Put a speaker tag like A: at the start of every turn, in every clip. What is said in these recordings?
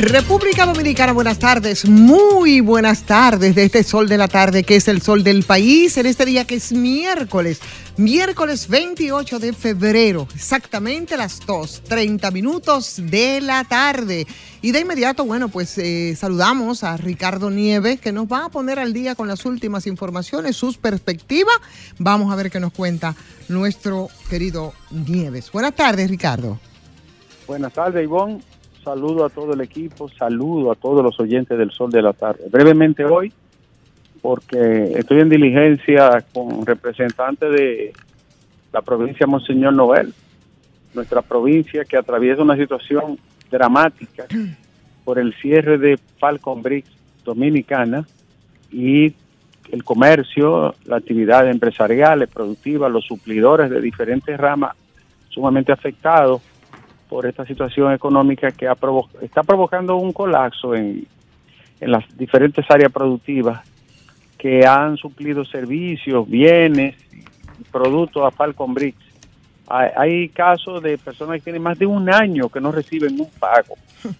A: República Dominicana, buenas tardes, muy buenas tardes de este sol de la tarde que es el sol del país en este día que es miércoles, miércoles 28 de febrero, exactamente las 2, 30 minutos de la tarde. Y de inmediato, bueno, pues eh, saludamos a Ricardo Nieves que nos va a poner al día con las últimas informaciones, sus perspectivas. Vamos a ver qué nos cuenta nuestro querido Nieves. Buenas tardes, Ricardo.
B: Buenas tardes, Ivonne saludo a todo el equipo, saludo a todos los oyentes del Sol de la Tarde. Brevemente hoy, porque estoy en diligencia con representantes de la provincia Monseñor Noel, nuestra provincia que atraviesa una situación dramática por el cierre de Falcon Bricks Dominicana y el comercio, la actividad empresarial, productiva, los suplidores de diferentes ramas sumamente afectados por esta situación económica que ha está provocando un colapso en, las diferentes áreas productivas que han suplido servicios, bienes, productos a Falcon Bricks. Hay, hay, casos de personas que tienen más de un año que no reciben un pago.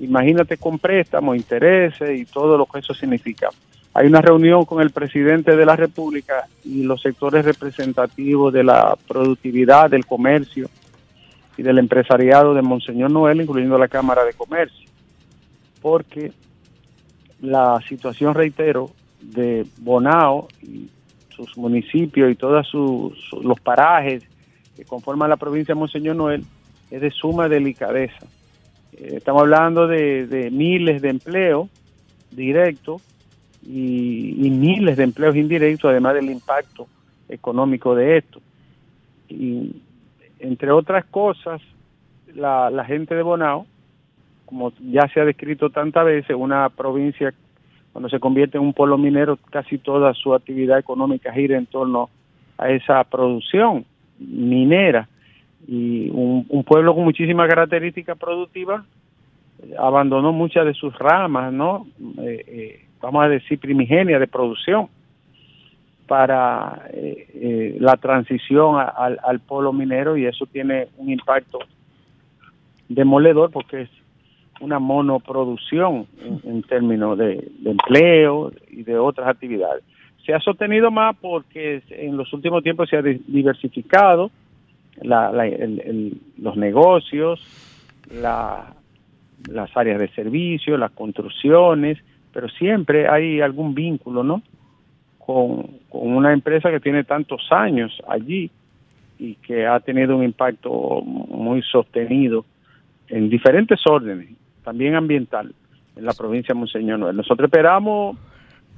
B: Imagínate con préstamos, intereses y todo lo que eso significa. Hay una reunión con el presidente de la República y los sectores representativos de la productividad, del comercio, y del empresariado de Monseñor Noel, incluyendo la Cámara de Comercio, porque la situación, reitero, de Bonao y sus municipios y todos los parajes que conforman la provincia de Monseñor Noel es de suma delicadeza. Eh, estamos hablando de, miles de empleos directos y, y, miles de empleos indirectos, además del impacto económico de esto. Y entre otras cosas, la, gente de Bonao, como ya se ha descrito tantas veces, una provincia cuando se convierte en un pueblo minero, casi toda su actividad económica gira en torno a esa producción minera. Y un, pueblo con muchísimas características productivas eh, abandonó muchas de sus ramas, ¿no? Eh, eh, vamos a decir, primigenia de producción para eh, eh, la transición al, al polo minero y eso tiene un impacto demoledor porque es una monoproducción en, términos de, empleo y de otras actividades. Se ha sostenido más porque en los últimos tiempos se ha diversificado los negocios, las áreas de servicio, las construcciones, pero siempre hay algún vínculo, ¿no? Con, una empresa que tiene tantos años allí y que ha tenido un impacto muy sostenido en diferentes órdenes, también ambiental, en la provincia de Monseñor Noel. Nosotros esperamos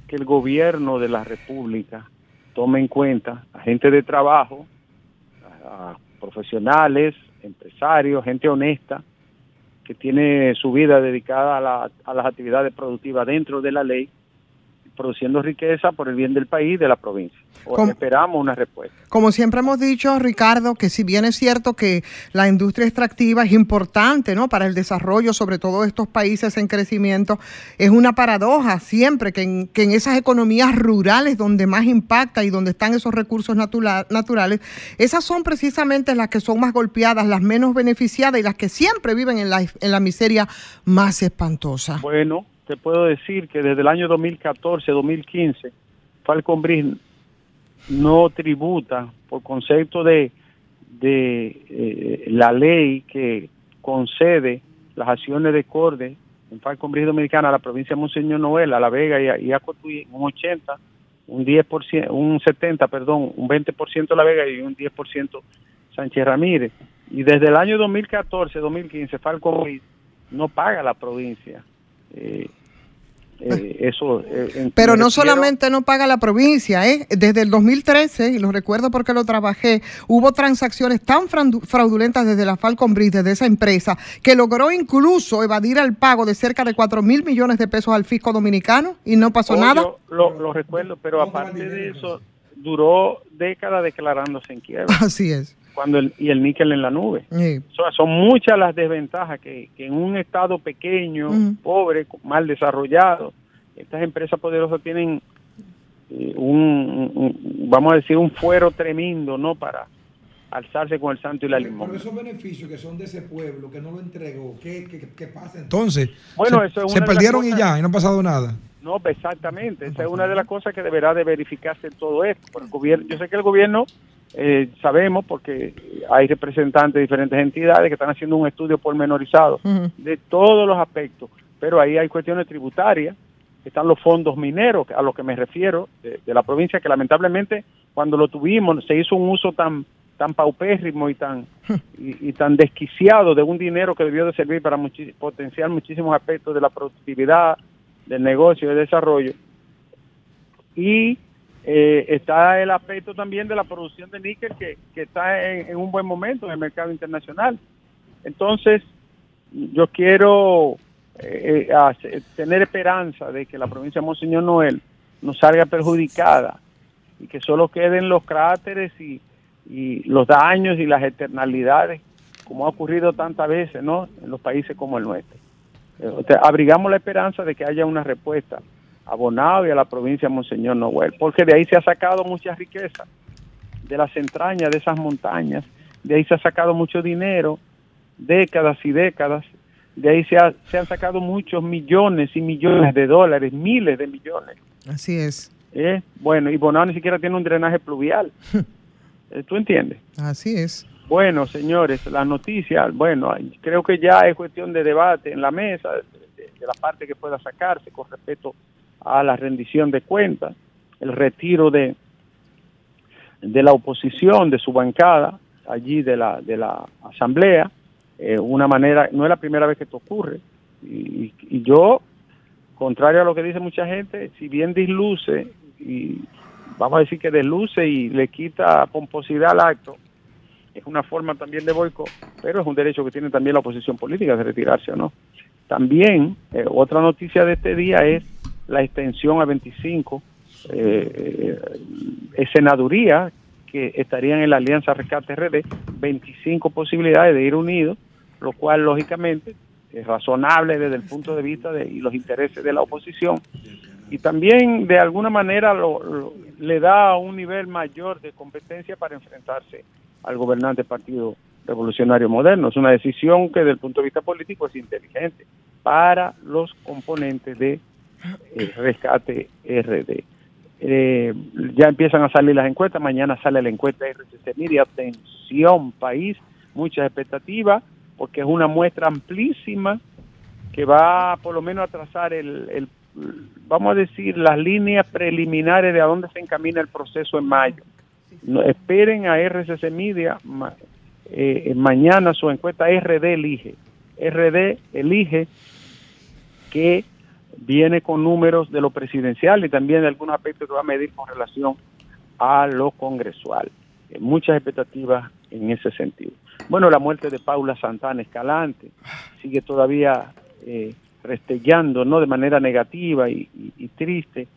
B: que el gobierno de la República tome en cuenta a gente de trabajo, a profesionales, empresarios, gente honesta, que tiene su vida dedicada a, a las actividades productivas dentro de la ley produciendo riqueza por el bien del país y de la provincia. Esperamos una respuesta.
A: Como siempre hemos dicho, Ricardo, que si bien es cierto que la industria extractiva es importante ¿no? para el desarrollo, sobre todo de estos países en crecimiento, es una paradoja siempre que en, que en esas economías rurales donde más impacta y donde están esos recursos naturales, esas son precisamente las que son más golpeadas, las menos beneficiadas y las que siempre viven en la, en la miseria más espantosa.
B: Bueno, te puedo decir que desde el año 2014-2015, Falcon Bridge no tributa por concepto de, de eh, la ley que concede las acciones de corde en Falcon Bridge Dominicana a la provincia de Monseñor Noel, a La Vega y a, Cotuí, un 80, un 10%, un 70, perdón, un 20% La Vega y un 10% Sánchez Ramírez. Y desde el año 2014-2015 Falcon Bridge no paga la provincia eh, eh, eso
A: eh, Pero no solamente no paga la provincia, ¿eh? desde el 2013, y lo recuerdo porque lo trabajé, hubo transacciones tan fraudulentas desde la Falcon Bridge, desde esa empresa, que logró incluso evadir el pago de cerca de 4 mil millones de pesos al fisco dominicano y no pasó nada.
B: lo, lo recuerdo, pero aparte de eso, duró décadas declarándose en quiebra.
A: Así es
B: cuando el, y el níquel en la nube. son muchas las desventajas que, en un estado pequeño, pobre, mal desarrollado, estas empresas poderosas tienen eh, un, vamos a decir, un fuero tremendo, ¿no? Para, alzarse con el santo y la limón.
C: Pero esos beneficios que son de ese pueblo, que no lo entregó, ¿qué, qué, qué pasa?
D: Entonces, bueno, se, eso se perdieron y ya, y no ha pasado nada.
B: No, exactamente. Esa es una de las cosas que deberá de verificarse en todo esto. el gobierno, yo sé que el gobierno, eh, sabemos, porque hay representantes de diferentes entidades que están haciendo un estudio pormenorizado de todos los aspectos, pero ahí hay cuestiones tributarias, están los fondos mineros, a los que me refiero, de, la provincia, que lamentablemente cuando lo tuvimos se hizo un uso tan tan paupérrimo y tan y, tan desquiciado de un dinero que debió de servir para potenciar muchísimos aspectos de la productividad, del negocio, del desarrollo. Y eh, está el aspecto también de la producción de níquel que, está en, un buen momento en el mercado internacional. Entonces, yo quiero eh, eh, tener esperanza de que la provincia de Monseñor Noel no salga perjudicada y que solo queden los cráteres y, los daños y las eternalidades, como ha ocurrido tantas veces ¿no? en los países como el nuestro. Eh, abrigamos la esperanza de que haya una respuesta a Bonao y a la provincia de Monseñor Noel, porque de ahí se ha sacado mucha riqueza, de las entrañas de esas montañas, de ahí se ha sacado mucho dinero, décadas y décadas, de ahí se, se han sacado muchos millones y millones de dólares, miles de millones.
A: Así es.
B: ¿Eh? Bueno, y Bonao ni siquiera tiene un drenaje pluvial. Eh, ¿Tú entiendes?
A: Así es.
B: Bueno, señores, las noticias, bueno, creo que ya es cuestión de debate en la mesa, de, la parte que pueda sacarse con respecto a la rendición de cuentas, el retiro de, de la oposición, de su bancada, allí de la, de la asamblea, eh, una manera, no es la primera vez que esto ocurre, y, y, yo, contrario a lo que dice mucha gente, si bien disluce y vamos a decir que desluce y le quita pomposidad al acto, es una forma también de boicot, pero es un derecho que tiene también la oposición política de retirarse o no. También, eh, otra noticia de este día es la extensión a 25 eh, eh, senaduría que estarían en la Alianza Rescate RD, 25 posibilidades de ir unidos, lo cual lógicamente es razonable desde el punto de vista de los intereses de la oposición y también de alguna manera lo, le da un nivel mayor de competencia para enfrentarse al gobernante Partido Revolucionario Moderno. Es una decisión que desde el punto de vista político es inteligente para los componentes de eh, rescate RD. Eh, ya empiezan a salir las encuestas, mañana sale la encuesta de RCC Media, atención país, muchas expectativas, porque es una muestra amplísima que va por lo menos a trazar el, el vamos a decir, las líneas preliminares de a dónde se encamina el proceso en mayo. No, esperen a RCC Media eh, mañana su encuesta RD elige. RD elige que viene con números de lo presidencial y también de algunos aspectos que va a medir con relación a lo congresual. Eh, muchas expectativas en ese sentido. Bueno, la muerte de Paula Santana Escalante sigue todavía eh, restellando ¿no? de manera negativa y, triste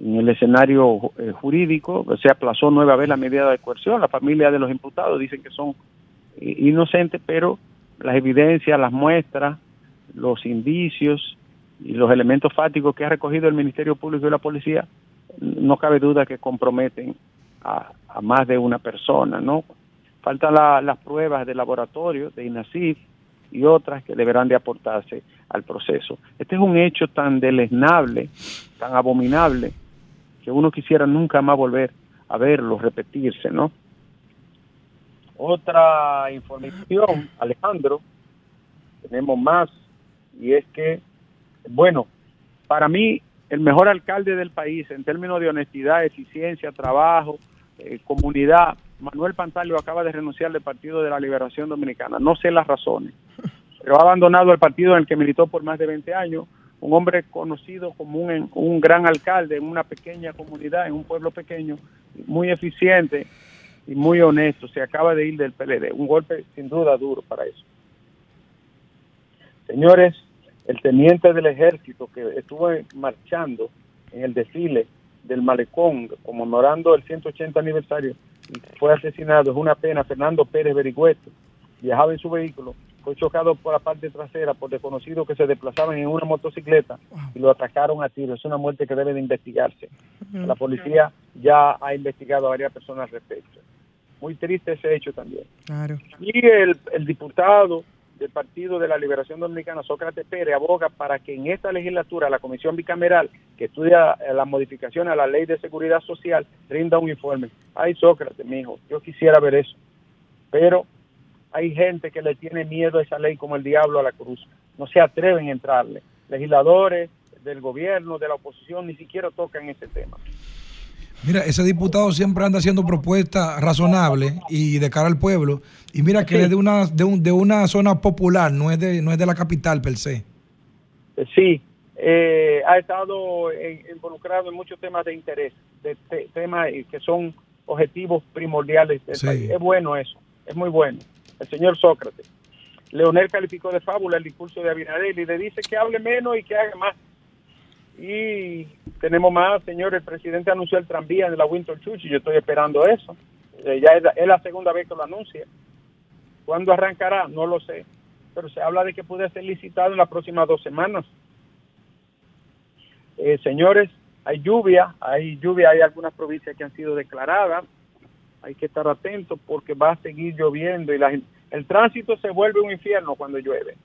B: en el escenario eh, jurídico, se aplazó nueva vez la medida de coerción, la familia de los imputados dicen que son inocentes, pero las evidencias, las muestras, los indicios y los elementos fáticos que ha recogido el Ministerio Público y la policía, no cabe duda que comprometen a, más de una persona, ¿no? Faltan las pruebas de laboratorio, de INASIF, y otras que deberán de aportarse al proceso. Este es un hecho tan deleznable, tan abominable, que uno quisiera nunca más volver a verlo repetirse, ¿no? Otra información, Alejandro, tenemos más, y es que, bueno, para mí el mejor alcalde del país en términos de honestidad, eficiencia, trabajo, eh, comunidad, Manuel Pantalio acaba de renunciar del Partido de la Liberación Dominicana. No sé las razones, pero ha abandonado el partido en el que militó por más de 20 años. Un hombre conocido como un, un gran alcalde en una pequeña comunidad, en un pueblo pequeño, muy eficiente y muy honesto. Se acaba de ir del PLD. Un golpe sin duda duro para eso. Señores, el teniente del ejército que estuvo marchando en el desfile del malecón conmemorando el 180 aniversario fue asesinado. Es una pena. Fernando Pérez Berigüeto viajaba en su vehículo, fue chocado por la parte trasera por desconocidos que se desplazaban en una motocicleta y lo atacaron a tiro. Es una muerte que debe de investigarse. La policía ya ha investigado a varias personas al respecto. Muy triste ese hecho también. Claro. Y el, el diputado del Partido de la Liberación Dominicana, Sócrates Pérez, aboga para que en esta legislatura la Comisión Bicameral que estudia eh, la modificación a la Ley de Seguridad Social rinda un informe. Ay, Sócrates, mi hijo, yo quisiera ver eso. Pero hay gente que le tiene miedo a esa ley como el diablo a la cruz. No se atreven a entrarle. Legisladores del gobierno, de la oposición, ni siquiera tocan ese tema.
D: Mira, ese diputado siempre anda haciendo propuestas razonables y de cara al pueblo. Y mira que es de una, de, un, de una zona popular, no es, de, no es de la capital per se.
B: Eh, sí, eh, ha estado involucrado en muchos temas de interés, de temas que son objetivos primordiales Es bueno eso, es muy bueno. El señor Sócrates. Leonel calificó de fábula el discurso de Abinadel y le dice que hable menos y que haga más. Y tenemos más, señor, el presidente anunció el tranvía de la Winter Church y yo estoy esperando eso. Eh, ya es la, segunda vez que lo anuncia. ¿Cuándo arrancará? No lo sé. Pero se habla de que puede ser licitado en las próximas dos semanas. Eh, señores, hay lluvia, hay lluvia, hay algunas provincias que han sido declaradas. Hay que estar atentos porque va a seguir lloviendo y la, el tránsito se vuelve un infierno cuando llueve.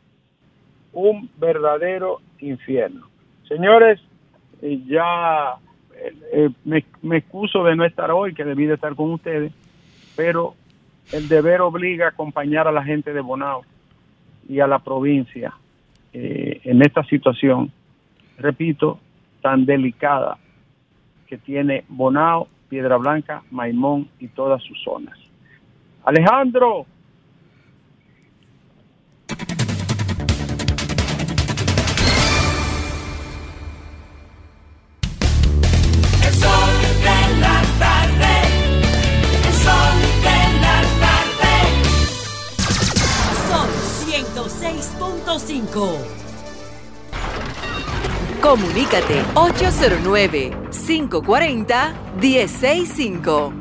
B: Un verdadero infierno. Señores, ya eh, eh, me, excuso de no estar hoy, que debí de estar con ustedes, pero el deber obliga a acompañar a la gente de Bonao y a la provincia eh, en esta situación, repito, tan delicada que tiene Bonao, Piedra Blanca, Maimón y todas sus zonas. Alejandro,
E: Comunícate 809-540-1065.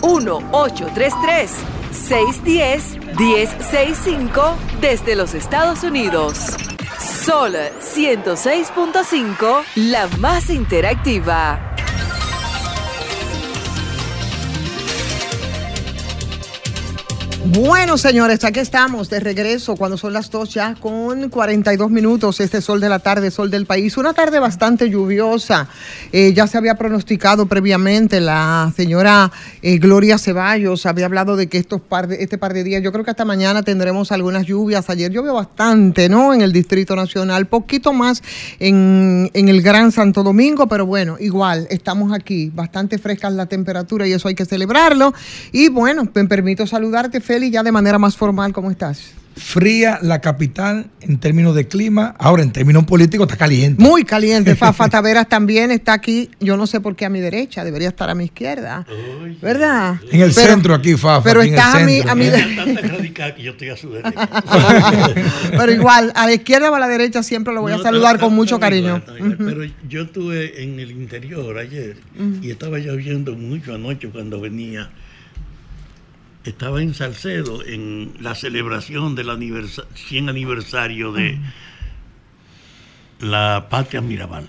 E: 1-833-610-1065 desde los Estados Unidos. Sol 106.5, la más interactiva.
A: Bueno, señores, aquí estamos de regreso cuando son las 2 ya con 42 minutos. Este sol de la tarde, sol del país. Una tarde bastante lluviosa. Eh, ya se había pronosticado previamente. La señora eh, Gloria Ceballos había hablado de que estos par de, este par de días, yo creo que hasta mañana tendremos algunas lluvias. Ayer llovió bastante, ¿no? En el Distrito Nacional, poquito más en, en el Gran Santo Domingo, pero bueno, igual, estamos aquí. Bastante fresca la temperatura y eso hay que celebrarlo. Y bueno, me permito saludarte, Félix y ya de manera más formal, ¿cómo estás?
D: Fría la capital en términos de clima, ahora en términos políticos está caliente.
A: Muy caliente. Fafa Taveras también está aquí, yo no sé por qué a mi derecha, debería estar a mi izquierda. ¿Verdad?
D: En el centro aquí, Fafa.
A: Pero
D: está
A: a mi, a mi derecha. que yo estoy a su derecha. pero igual, a la izquierda o a la derecha siempre lo voy a saludar con mucho cariño.
F: Pero yo estuve en el interior ayer y estaba lloviendo mucho anoche cuando venía estaba en Salcedo en la celebración del 100 aniversario de la Patria Mirabal.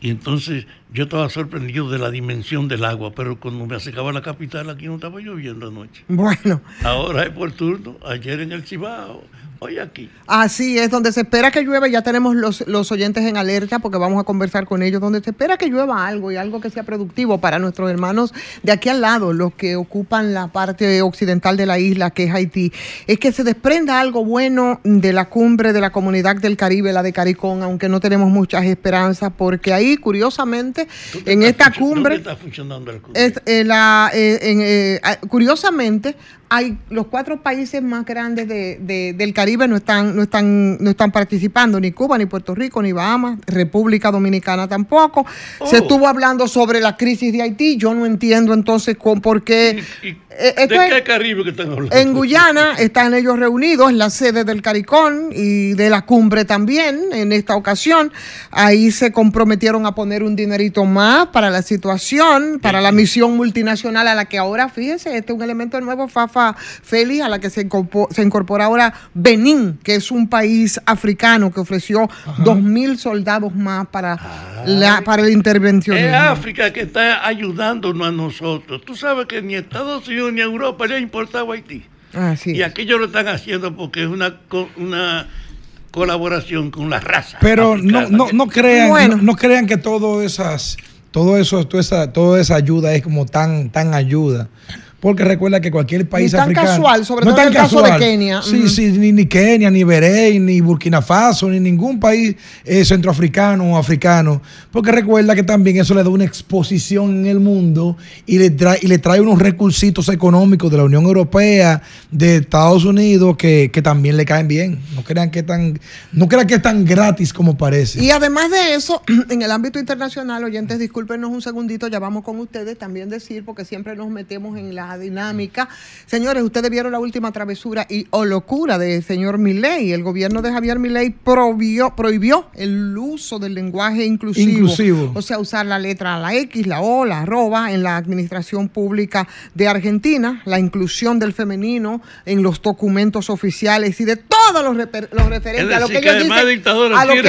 F: Y entonces yo estaba sorprendido de la dimensión del agua, pero cuando me acercaba a la capital aquí no estaba lloviendo anoche.
A: Bueno.
F: Ahora es por turno, ayer en el Cibao, hoy aquí.
A: Así es, donde se espera que llueva, ya tenemos los, los oyentes en alerta porque vamos a conversar con ellos, donde se espera que llueva algo y algo que sea productivo para nuestros hermanos de aquí al lado, los que ocupan la parte occidental de la isla, que es Haití, es que se desprenda algo bueno de la cumbre de la comunidad del Caribe, la de Caricón, aunque no tenemos muchas esperanzas, porque ahí, curiosamente, en esta cumbre...
F: está funcionando el
A: Es, eh, la, eh, eh, ah, curiosamente, hay los cuatro países más grandes de, del Caribe no están, no están, no están participando, ni Cuba, ni Puerto Rico, ni Bahamas, República Dominicana tampoco. Se oh. estuvo hablando sobre la crisis de Haití. Yo no entiendo entonces con, por qué.
F: Eh, ¿De qué Caribe que están hablando?
A: En Guyana están ellos reunidos, en la sede del CARICON y de la cumbre también, en esta ocasión. Ahí se comprometieron a poner un dinerito más para la situación, para la misión multinacional a la que ahora, fíjese, este es un elemento nuevo, FAFA Fafa Félix, a la que se incorpo- se incorpora ahora Benín, que es un país africano que ofreció dos mil soldados más para, la, para el intervencionismo.
F: Es África que está ayudándonos a nosotros. Tú sabes que ni Estados Unidos ni Europa le ha importado Haití.
A: Así
F: Y
A: es.
F: aquello lo están haciendo porque es una, una colaboración con la raza.
D: Pero no,
F: africana.
D: no, no crean,
A: Bueno.
D: no, no crean que todo esas, todo eso, toda esa, toda esa ayuda es como tan, tan ayuda. Porque recuerda que cualquier país
A: tan
D: africano.
A: casual, sobre
D: no
A: todo
D: tan
A: en el caso de
D: casual.
A: Kenia.
D: Sí, sí, ni, ni Kenia, ni Bahrein, ni Burkina Faso, ni ningún país eh, centroafricano o africano. Porque recuerda que también eso le da una exposición en el mundo y le trae, y le trae unos recursitos económicos de la Unión Europea, de Estados Unidos, que, que también le caen bien. No crean que tan, no crean que es tan gratis como parece.
A: Y además de eso, en el ámbito internacional, oyentes, discúlpenos un segundito, ya vamos con ustedes, también decir, porque siempre nos metemos en la dinámica. Señores, ustedes vieron la última travesura y o locura del señor Milei. El gobierno de Javier Milei prohibió, prohibió el uso del lenguaje inclusivo.
D: Inclusivo.
A: O sea, usar la letra la X, la O, la arroba en la administración pública de Argentina, la inclusión del femenino en los documentos oficiales y de todos los, referentes a lo que
F: que
A: ellos
F: de
A: dicen,
F: dictador,
A: a lo que
F: tigre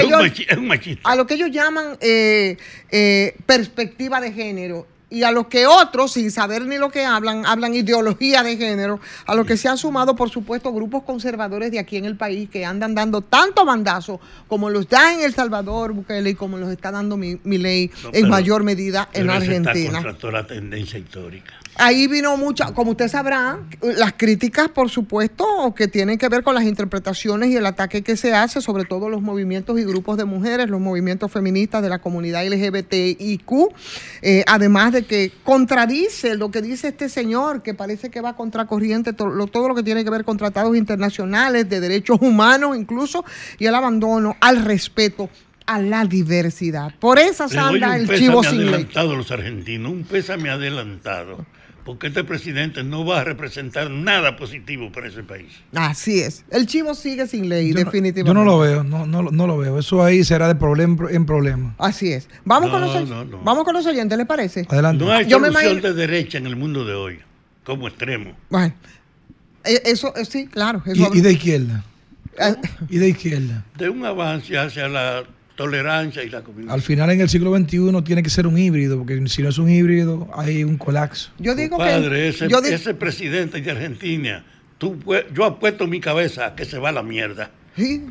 F: es un
A: ellos- a lo que ellos llaman eh, eh, perspectiva de género y a los que otros, sin saber ni lo que hablan, hablan ideología de género, a los que se han sumado, por supuesto, grupos conservadores de aquí en el país que andan dando tanto mandazo como los da en El Salvador, Bukele, y como los está dando mi, ley
F: No,
A: en mayor medida en
F: está
A: Argentina.
F: contra toda la tendencia histórica.
A: Ahí vino mucha, como usted sabrá, las críticas, por supuesto, que tienen que ver con las interpretaciones y el ataque que se hace, sobre todo los movimientos y grupos de mujeres, los movimientos feministas de la comunidad LGBTIQ, eh, además de que contradice lo que dice este señor, que parece que va contracorriente to- lo- todo lo que tiene que ver con tratados internacionales de derechos humanos incluso, y el abandono al respeto a la diversidad. Por anda
F: un
A: el chivo sin
F: adelantado a los argentinos, un pésame adelantado, porque este presidente no va a representar nada positivo para ese país.
A: Así es. El chivo sigue sin ley,
D: Yo no-
A: definitivamente.
D: Yo no lo veo, no, no, lo- no lo veo. Eso ahí será de problema en problema.
A: Así es. Vamos, con los, oy-
F: no, no.
A: vamos con los oyentes, ¿les parece?
D: Adelante.
F: No hay
A: Yo me imagino-
F: de derecha en el mundo de hoy, como extremo.
A: Bueno, eh, eso eh, sí, claro. Eso
D: Y, de izquierda.
A: eh,
D: Y de izquierda.
F: De un avance hacia la tolerancia y la comunidad.
D: Al final en el siglo XXI tiene que ser un híbrido, porque si no es un híbrido hay un colapso.
A: yo digo
F: Padre,
A: que.
F: ese,
A: yo di-
F: ese presidente de Argentina, tú, pue- yo apuesto mi cabeza a que se va a la mierda.
A: Sí,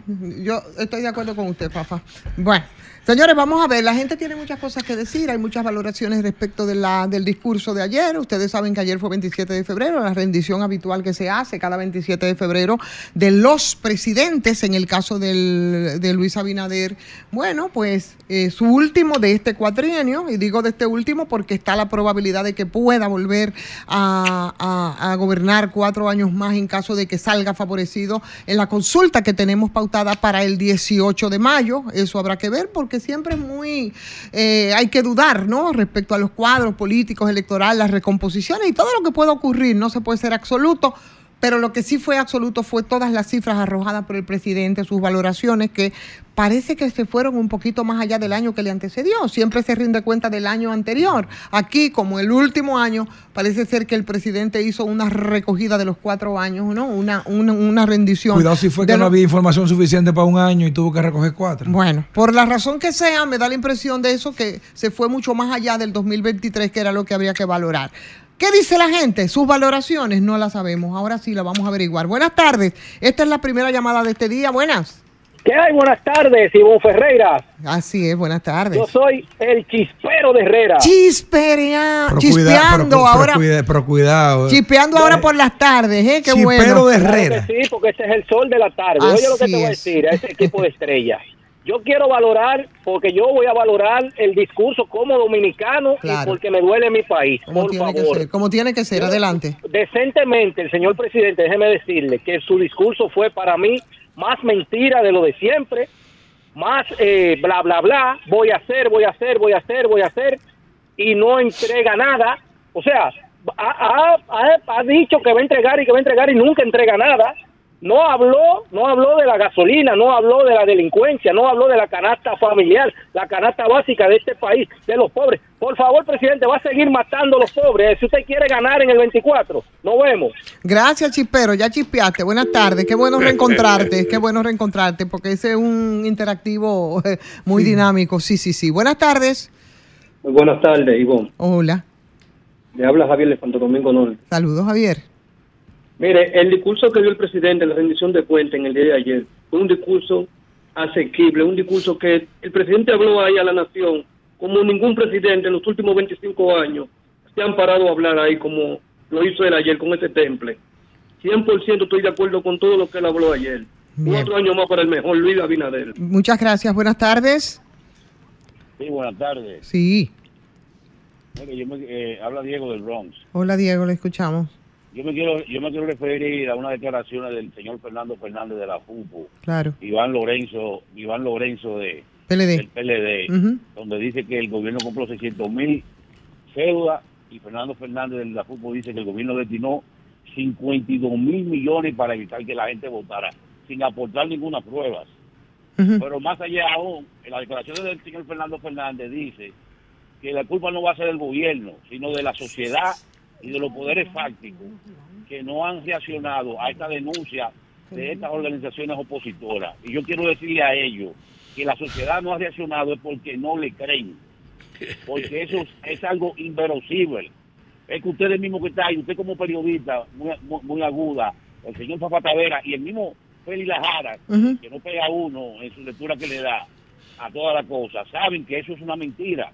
A: yo estoy de acuerdo con usted, Fafa. Bueno, señores, vamos a ver. La gente tiene muchas cosas que decir. Hay muchas valoraciones respecto de la, del discurso de ayer. Ustedes saben que ayer fue 27 de febrero, la rendición habitual que se hace cada 27 de febrero de los presidentes. En el caso del, de Luis Abinader, bueno, pues eh, su último de este cuatrienio, y digo de este último porque está la probabilidad de que pueda volver a, gobernar cuatro años más en caso de que salga favorecido en la consulta que tenemos pautada para el 18 de mayo. Eso habrá que ver porque siempre es muy, eh, hay que dudar, ¿no? Respecto a los cuadros políticos, electorales, las recomposiciones y todo lo que pueda ocurrir. No se puede ser absoluto. Pero lo que sí fue absoluto fue todas las cifras arrojadas por el presidente, sus valoraciones, que parece que se fueron un poquito más allá del año que le antecedió. Siempre se rinde cuenta del año anterior. Aquí, como el último año, parece ser que el presidente hizo una recogida de los cuatro años, ¿no? Una, una, una rendición.
D: Cuidado si fue que no había información suficiente para un año y tuvo que recoger cuatro.
A: bueno, por la razón que sea, me da la impresión de eso que se fue mucho más allá del 2023, que era lo que habría que valorar. ¿Qué dice la gente? Sus valoraciones no las sabemos. Ahora sí la vamos a averiguar. Buenas tardes. Esta es la primera llamada de este día. Buenas.
G: ¿Qué hay? Buenas tardes, Ivonne Ferreira.
A: Así es, buenas tardes.
G: Yo soy el chispero de Herrera.
A: Chisperea,
D: Pero
A: chispeando
D: cuida- pero- pero
A: ahora,
D: cuida- pero cuidado.
A: chispeando ahora por las tardes, ¿eh? Qué
D: Chispero
A: bueno.
D: de Herrera.
G: sí, porque este es el sol de la tarde. Oye lo que
A: Así
G: te voy a
A: es.
G: decir a ese equipo de estrellas. Yo quiero valorar, porque yo voy a valorar el discurso como dominicano
A: Claro.
G: y porque me duele mi país.
A: Como
G: por
A: tiene que ser, como tiene que ser, adelante.
G: Decentemente, el señor presidente, déjeme decirle que su discurso fue para mí más mentira de lo de siempre, más eh, bla, bla, bla, voy a hacer, voy a hacer, voy a hacer, voy a hacer, y no entrega nada. O sea, ha, ha- ha- ha dicho que va a entregar y que va a entregar y nunca entrega nada. No habló, no habló de la gasolina, no habló de la delincuencia, no habló de la canasta familiar, la canasta básica de este país, de los pobres. Por favor, presidente, va a seguir matando a los pobres. Si usted quiere ganar en el 24, nos vemos.
A: Gracias, Chispero. Ya chispeaste. Buenas tardes. Qué bueno reencontrarte. Qué bueno reencontrarte, porque ese es un interactivo eh, muy dinámico. Sí, sí, sí. Buenas tardes.
H: Muy buenas tardes, Ivonne.
A: Hola.
H: Le habla Javier de Santo Domingo Norte.
A: Saludos, Javier.
H: Mire, el discurso que dio el presidente en la rendición de cuentas en el día de ayer fue un discurso asequible, un discurso que el presidente habló ahí a la nación como ningún presidente en los últimos 25 años se han parado a hablar ahí como lo hizo él ayer con ese temple. 100% estoy de acuerdo con todo lo que él habló ayer.
A: Bien.
H: Cuatro años más para el mejor Luis Abinader.
A: Muchas gracias. Buenas tardes.
I: Sí, buenas tardes.
A: Sí.
I: Mire, yo me, eh, habla Diego del Bronx.
A: Hola, Diego. Le escuchamos.
I: Yo me quiero yo me quiero referir a unas declaraciones del señor Fernando Fernández de la FUPO,
A: Claro.
I: Iván Lorenzo, Iván Lorenzo de
A: PLD.
I: del PLD, donde dice que el gobierno compró 600 mil cédulas y Fernando Fernández de la FUPO dice que el gobierno destinó 52 mil millones para evitar que la gente votara, sin aportar ninguna prueba. Pero más allá aún, en las declaraciones del señor Fernando Fernández dice que la culpa no va a ser del gobierno, sino de la sociedad y de los poderes fácticos que no han reaccionado a esta denuncia de estas organizaciones opositoras. Y yo quiero decirle a ellos que la sociedad no ha reaccionado es porque no le creen, porque eso es, algo inverosímil. Es que ustedes mismos que están, y usted como periodista muy, muy, muy aguda, el señor Papa Tavera y el mismo Félix Lajara,
A: Ujú.
I: que no pega uno en su lectura que le da a toda la cosa, saben que eso es una mentira.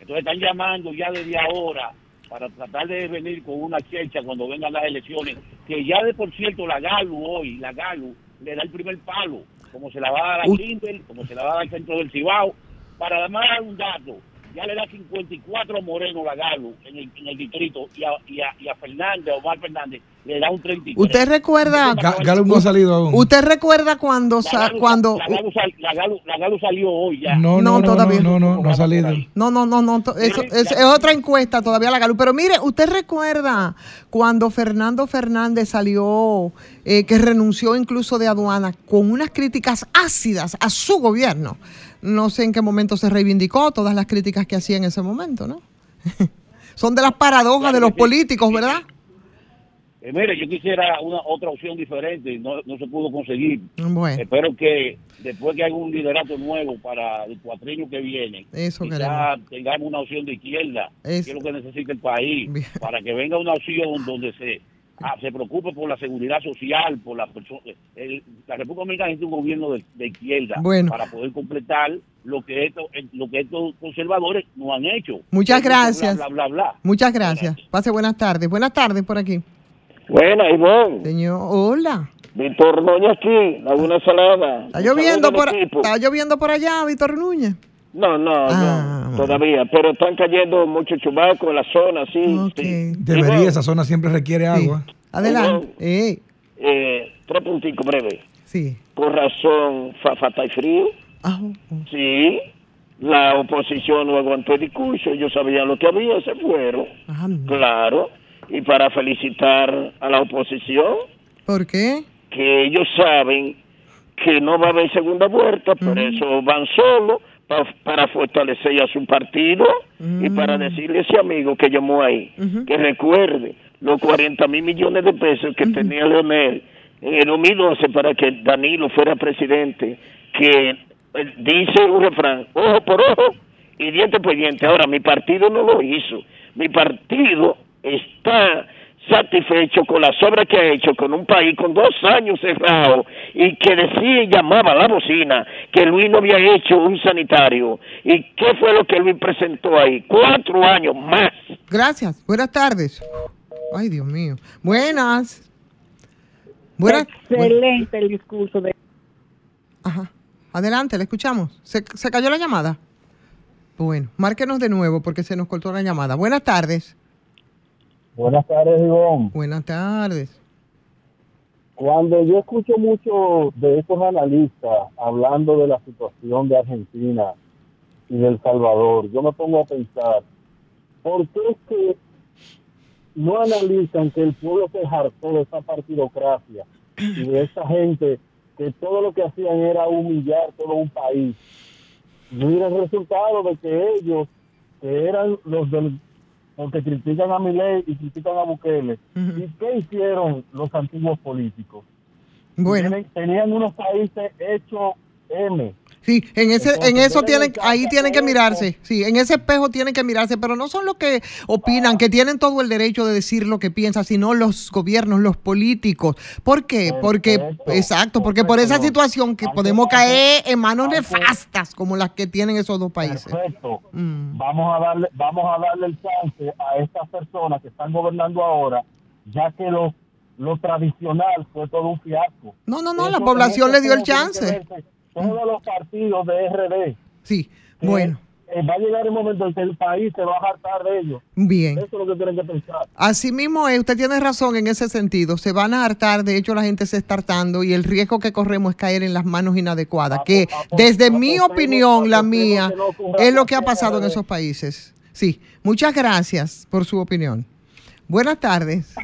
I: Entonces están llamando ya desde ahora para tratar de venir con una checha cuando vengan las elecciones, que ya de por cierto la Galu hoy, la Galu, le da el primer palo, como se la va a dar a Kimber, como se la va a dar al centro del Cibao. Para además dar un dato, ya le da 54 a Moreno la Galu en el, en el distrito y a, y, a, y a Fernández, a Omar Fernández, le da un 33.
A: ¿Usted recuerda?
D: Ga- Galo no ha salido aún.
A: ¿Usted recuerda cuando,
I: La Galu-
A: cuando
I: la Galu sal- la Galu- la Galu salió hoy ya.
D: No,
A: No,
D: no, no,
A: todavía.
D: no, no, no, no ha salido.
A: No, no, no, no. Eso, es, es otra encuesta todavía la Galu. Pero mire, ¿usted recuerda cuando Fernando Fernández salió, eh, que renunció incluso de aduana, con unas críticas ácidas a su gobierno? No sé en qué momento se reivindicó todas las críticas que hacía en ese momento, ¿no? Son de las paradojas
I: Claro
A: de los
I: sí.
A: políticos, ¿verdad?
I: Eh, mire, yo quisiera una otra opción diferente y no, no se pudo conseguir.
A: Bueno,
I: Espero que después que haya un liderato nuevo para el cuatrienio que viene,
A: Eso
I: quizá tengamos una opción de izquierda,
A: Es-
I: que es lo que necesita el país,
A: Bien.
I: para que venga una opción donde se ah, se preocupe por la seguridad social, por la persona. La República Dominicana necesita un gobierno de, de izquierda
A: Bueno.
I: para poder completar lo que estos lo que estos conservadores no han hecho.
A: Muchas gracias.
I: Bla, bla, bla, bla.
A: muchas gracias. Pase buenas tardes. Buenas tardes por aquí.
J: Buena, Ivonne.
A: Señor, hola.
J: Víctor Noña aquí, Laguna Salada.
A: ¿Está lloviendo, por. ¿Está lloviendo por allá, Víctor Núñez?
J: No, no,
A: Ah,
J: no, todavía. Pero están cayendo muchos chubacos en la zona, sí. Sí.
D: Debería,
J: Ivonne,
D: esa zona siempre requiere agua.
A: Adelante. Ey,
J: eh, tres punticos breves.
A: sí.
J: Por razón, fa, y frío.
A: Ah, oh.
J: Sí. La oposición no aguantó el discurso. Ellos sabían lo que había, se fueron.
A: Ah, no.
J: Claro. Y para felicitar a la oposición,
A: ¿Por qué?
J: que ellos saben que no va a haber segunda vuelta, por eso van solos pa- para fortalecer a su partido y para decirle a ese amigo que llamó ahí
A: Ujú.
J: que recuerde los 40 mil millones de pesos que tenía Leonel en el 2012 para que Danilo fuera presidente, que eh, dice un refrán, ojo por ojo y diente por diente. Ahora, mi partido no lo hizo. Mi partido está satisfecho con las obras que ha hecho con un país con dos años cerrado y que decía y llamaba a la bocina que Luis no había hecho un sanitario. ¿Y qué fue lo que Luis presentó ahí? Cuatro años más.
A: Gracias. Buenas tardes. Ay, Dios mío. Buenas. Buenas.
K: Excelente el discurso de
A: Ajá. Adelante, le escuchamos. ¿Se, se cayó la llamada? Bueno, márquenos de nuevo porque se nos cortó la llamada. Buenas tardes.
L: Buenas tardes, Ivonne.
A: Buenas tardes.
L: Cuando yo escucho mucho de estos analistas hablando de la situación de Argentina y de El Salvador, yo me pongo a pensar, ¿por qué es que no analizan que el pueblo se hartó de esa partidocracia y de esta gente que todo lo que hacían era humillar todo un país. Mira el resultado de que ellos, que eran los del porque critican a Milei y critican a Bukele. ¿Y qué hicieron los antiguos políticos?
A: Bueno.
L: Tienen- tenían unos países hechos M.
A: Sí, en ese, en eso tienen, ahí tienen que mirarse, sí, en ese espejo tienen que mirarse, pero no son los que opinan, que tienen todo el derecho de decir lo que piensan, sino los gobiernos, los políticos. ¿Por qué? Porque, exacto, porque por esa situación que podemos caer en manos nefastas como las que tienen esos dos países.
L: Perfecto.
A: Mm.
L: Vamos a darle, vamos a darle el chance a estas personas que están gobernando ahora, ya que lo, lo tradicional fue todo un fiasco.
A: No, no, no,
L: Eso-
A: la población le dio el chance.
L: Todos los partidos de RD.
A: Sí,
L: que,
A: bueno.
L: eh, va a llegar el momento en que el país se va a hartar de ellos.
A: Bien.
L: Eso es lo que tienen que pensar.
A: Así mismo es, usted tiene razón en ese sentido. Se van a hartar, de hecho la gente se está hartando y el riesgo que corremos es caer en las manos inadecuadas, que desde mi opinión, la mía, es lo que ha pasado en esos países. Sí, muchas gracias por su opinión. Buenas tardes.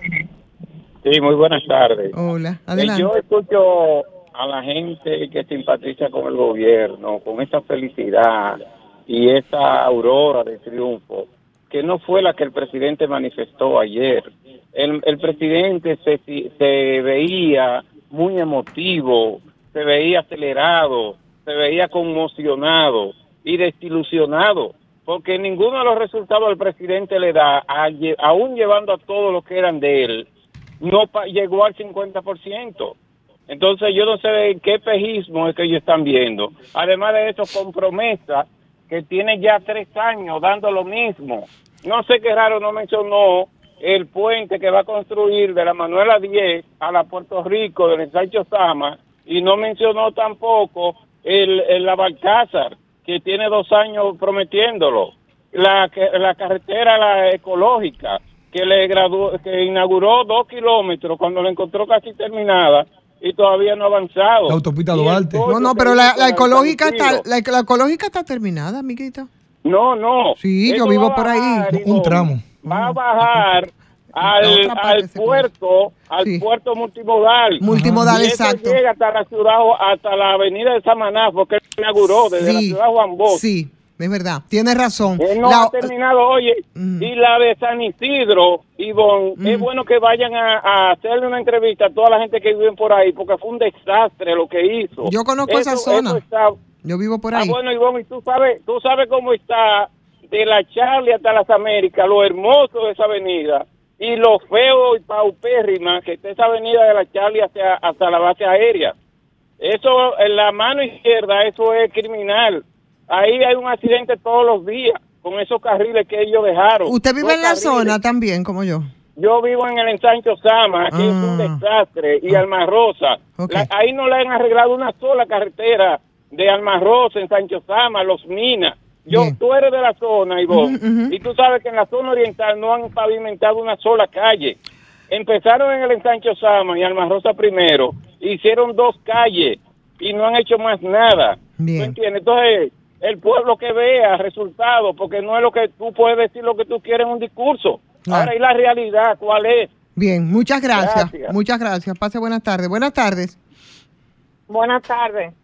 M: Sí, muy buenas tardes.
A: Hola,
M: Eh,
A: adelante.
M: Yo escucho a la gente que simpatiza con el gobierno, con esa felicidad y esa aurora de triunfo, que no fue la que el presidente manifestó ayer. El, el presidente se, veía muy emotivo, se veía acelerado, se veía conmocionado y desilusionado, porque ninguno de los resultados del presidente le da, aún llevando a todos los que eran de él, no llegó al 50%. Entonces yo no sé de qué pejismo es que ellos están viendo. Además de eso, con promesa que tiene ya tres años dando lo mismo. No sé qué raro no mencionó el puente que va a construir de la Manuela 10 a la Puerto Rico, del ensancho Sama, y no mencionó tampoco el, el la Balcázar, que tiene dos años prometiéndolo. La, la carretera la ecológica, que le graduó, que inauguró dos kilómetros cuando la encontró casi terminada y todavía no ha avanzado.
D: La autopista Duarte.
A: No, no, pero la, la ecológica está, la, la ecológica está terminada, amiguita.
M: No, no.
A: Sí, yo vivo por ahí.
M: bajar,
A: Un tramo.
M: Va a bajar al, al puerto, al puerto multimodal.
A: Multimodal,
M: Y
A: exacto.
M: llega hasta la ciudad, hasta la avenida de Samaná, porque él inauguró desde la ciudad Juan Bosch.
A: Sí, es verdad, tienes razón.
M: Él no
A: La-
M: ha terminado, oye, y la de San Isidro, Ivonne, es bueno que vayan a, a hacerle una entrevista a toda la gente que vive por ahí, porque fue un desastre lo que hizo.
A: Yo conozco esa zona.
M: está-
A: Yo vivo por
M: Ah,
A: ahí.
M: bueno, Ivonne, y tú sabes, tú sabes cómo está de la Charlie hasta las Américas, lo hermoso de esa avenida y lo feo y paupérrima que está esa avenida de la Charlie hasta, hasta la base aérea. Eso, en la mano izquierda, eso es criminal. Ahí hay un accidente todos los días con esos carriles que ellos dejaron.
A: Usted vive en la
M: carriles.
A: zona también, como yo.
M: Yo vivo en el ensancho Sama, que es un
A: Ah.
M: desastre, y Alma Rosa.
A: Ok.
M: La- ahí no le han arreglado una sola carretera de Alma Rosa, en Sancho Sama, Los Minas. Yo, tú eres de la zona, y vos, y tú sabes que en la zona oriental no han pavimentado una sola calle. Empezaron en el ensancho Sama y Alma Rosa primero, hicieron dos calles y no han hecho más nada. ¿Tú entiendes? Entonces, el pueblo que vea resultados, porque no es lo que tú puedes decir lo que tú quieres en un discurso. Ahora, ¿y la realidad cuál es?
A: Bien, muchas gracias.
M: Gracias.
A: Muchas gracias. Pase buenas tardes. Buenas tardes.
K: Buenas tardes.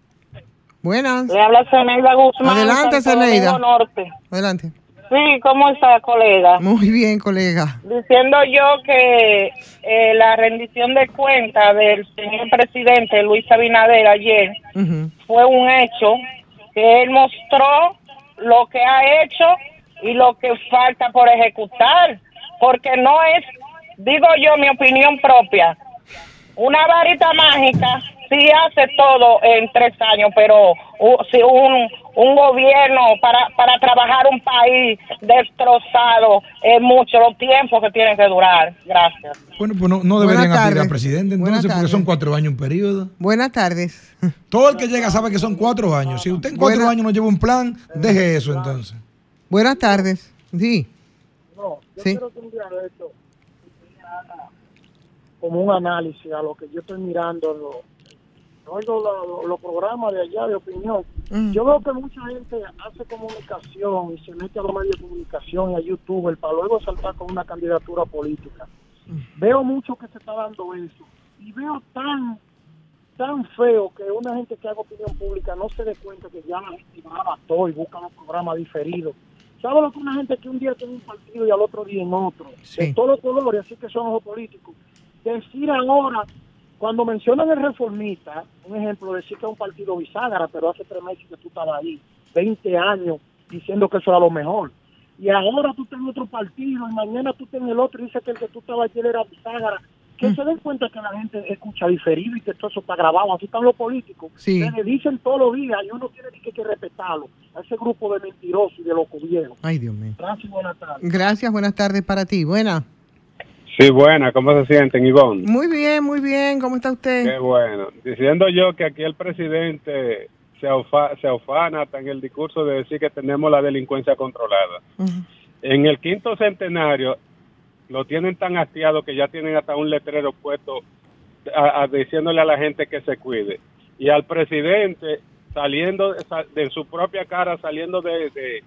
A: Buenas.
K: Le habla Zeneida Guzmán.
A: Adelante, Zeneida.
K: Norte.
A: Adelante.
K: Sí, ¿cómo está, colega?
A: Muy bien, colega.
K: Diciendo yo que eh, la rendición de cuentas del señor presidente Luis Abinader ayer fue un hecho que él mostró lo que ha hecho y lo que falta por ejecutar, porque no es, digo yo, mi opinión propia, una varita mágica sí hace todo en tres años, pero u- si un, un gobierno para, para trabajar un país destrozado es mucho los tiempos que tienen que durar. Gracias.
D: Bueno, pues no, no deberían aspirar a presidente entonces, porque son cuatro años un periodo.
A: Buenas tardes.
D: Todo el que llega sabe que son cuatro años. Si usted en cuatro años no lleva un plan, deje eso entonces.
A: Buenas tardes. Sí.
N: No, yo
A: Sí.
N: quiero que un día de esto como un análisis a lo que yo estoy mirando en los oigo lo- lo- los programas de allá de opinión.
A: Mm.
N: Yo veo que mucha gente hace comunicación y se mete a los medios de comunicación y a YouTube para luego saltar con una candidatura política.
A: Mm.
N: Veo mucho que se está dando eso. y veo tan tan feo que una gente que haga opinión pública no se dé cuenta que ya la gente va a todo y busca los programas diferidos. ¿Sabes lo que una gente que un día tiene un partido y al otro día en otro? De todos los colores, así que son ojos políticos. Decir ahora, cuando mencionan el reformista, un ejemplo, decir que es un partido bisagra, pero hace tres meses que tú estabas ahí, 20 años, diciendo que eso era lo mejor. Y ahora tú estás en otro partido y mañana tú estás en el otro y dices que el que tú estabas ayer era bisagra que se den cuenta que la gente escucha diferido y que todo eso está grabado. Así están los políticos.
A: Sí.
N: Que le dicen todos los días y uno tiene que, que respetarlo. A ese grupo de mentirosos y de locos viejos.
A: Ay, Dios mío.
N: Gracias buenas tardes.
A: Gracias, buenas tardes para ti. Buena.
O: Sí, buena, ¿cómo se sienten, Ivonne?
A: Muy bien, muy bien. ¿Cómo está usted?
O: Qué bueno. Diciendo yo que aquí el presidente se, aufa- se hasta en el discurso de decir que tenemos la delincuencia controlada. En el quinto centenario lo tienen tan hastiado que ya tienen hasta un letrero puesto a- a- diciéndole a la gente que se cuide. Y al presidente saliendo de, su propia cara, saliendo de, de-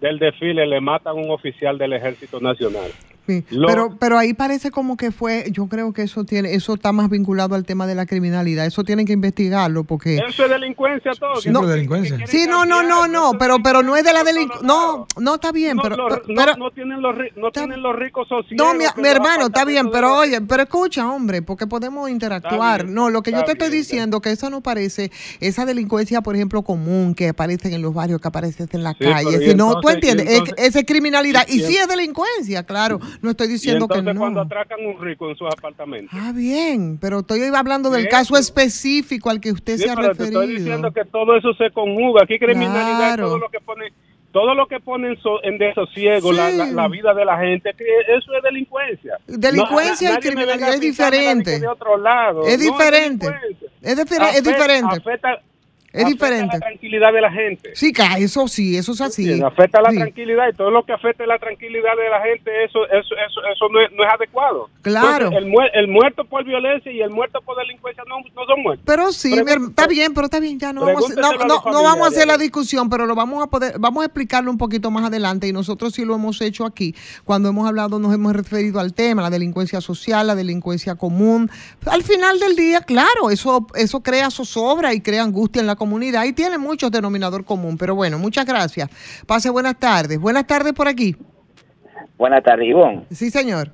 O: del desfile, le matan un oficial del Ejército Nacional.
A: Sí,
O: Lo-
A: pero, pero ahí parece como que fue, yo creo que eso tiene, eso está más vinculado al tema de la criminalidad. Eso tienen que investigarlo porque.
O: Eso es delincuencia todo.
A: No.
D: delincuencia.
A: Sí, no, no, no, no, pero, pero no es de la delincuencia. No, no está bien, pero,
O: no,
A: pero,
O: no-
A: pero-
O: no tienen los, ri- no tienen los ricos sociales.
A: no, mi, mi hermano, está bien, pero oye, pero escucha, hombre, porque podemos interactuar.
O: bien,
A: no, lo que yo te estoy
O: bien,
A: diciendo que eso no parece esa delincuencia, por ejemplo, común que aparece en los barrios, que aparece en la
O: Sí,
A: calle.
O: pero y
A: Si no, tú
O: entonces-
A: entiendes, es-
O: entonces-
A: esa es criminalidad y
O: y-
A: sí es delincuencia, claro. No estoy
O: Y
A: diciendo que
O: entonces
A: no.
O: cuando atracan un rico en sus apartamentos.
A: Ah, bien, pero estoy hablando del
O: Eso.
A: caso específico al que usted
O: Sí,
A: se ha
O: pero te
A: referido.
O: estoy diciendo que todo eso se conjuga. Aquí criminalidad
A: Claro.
O: es todo lo que pone todo lo que pone en, so- en desosiego la,
A: Sí.
O: la, la vida de la gente, que eso es delincuencia.
A: Delincuencia
O: No,
A: y criminalidad es
O: la
A: diferente.
O: de que otro lado.
A: Es
O: No,
A: diferente.
O: delincuencia.
A: Es, es
O: Afecta-
A: diferente.
O: Afecta,
A: Es
O: afecta
A: diferente.
O: la tranquilidad de la gente.
A: Sí, eso sí, eso es así.
O: Sí, afecta la
A: Sí.
O: tranquilidad y todo lo que afecte la tranquilidad de la gente, eso eso eso, eso no, es, no es adecuado.
A: Claro.
O: Entonces, el, muer- el muerto por violencia y el muerto por delincuencia no, no son muertos.
A: Pero sí, está bien, pero está bien, ya no vamos, no, no, no vamos a hacer la discusión, pero lo vamos a poder, vamos a explicarlo un poquito más adelante y nosotros sí lo hemos hecho aquí. Cuando hemos hablado, nos hemos referido al tema, la delincuencia social, la delincuencia común. Al final del día, claro, eso, eso crea zozobra y crea angustia en la comunidad y tiene muchos denominador común. Pero bueno, muchas gracias. Pase buenas tardes. Buenas tardes por aquí.
P: Buenas tardes, Ivonne.
A: Sí, señor.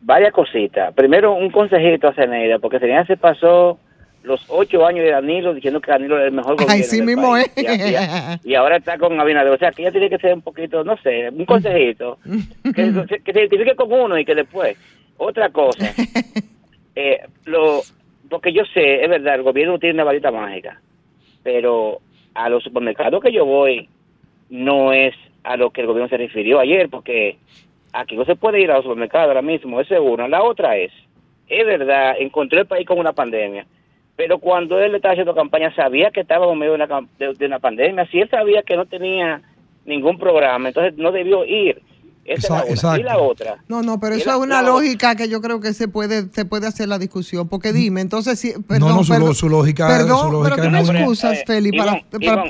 P: Varias cositas. Primero, un consejito a Ceneida, porque Ceneida se pasó los ocho años de Danilo diciendo que Danilo era el mejor gobierno
A: Ay, sí
P: del
A: mismo
P: país.
A: es.
P: Y, ahora está con Abinader. O sea, que ella tiene que ser un poquito, no sé, un consejito. que, que se identifique con uno y que después. Otra cosa. eh, lo Porque yo sé, es verdad, el gobierno no tiene una varita mágica. Pero a los supermercados que yo voy, no es a lo que el gobierno se refirió ayer, porque aquí no se puede ir a los supermercados ahora mismo, esa es una. La otra es, es verdad, encontró el país con una pandemia, pero cuando él estaba haciendo campaña sabía que estábamos en medio de una, de, de una pandemia, si él sabía que no tenía ningún programa, entonces no debió ir. Esa es la una. Y la otra,
A: No, no, pero eso
P: la-
A: es una lógica que yo creo que se puede se puede hacer la discusión. Porque dime, entonces sí, perdón,
D: no, no, su,
A: perdón,
D: su lógica,
A: perdón,
D: su lógica
A: pero tú
D: es
A: me
D: muy-
A: excusas, Feli, para,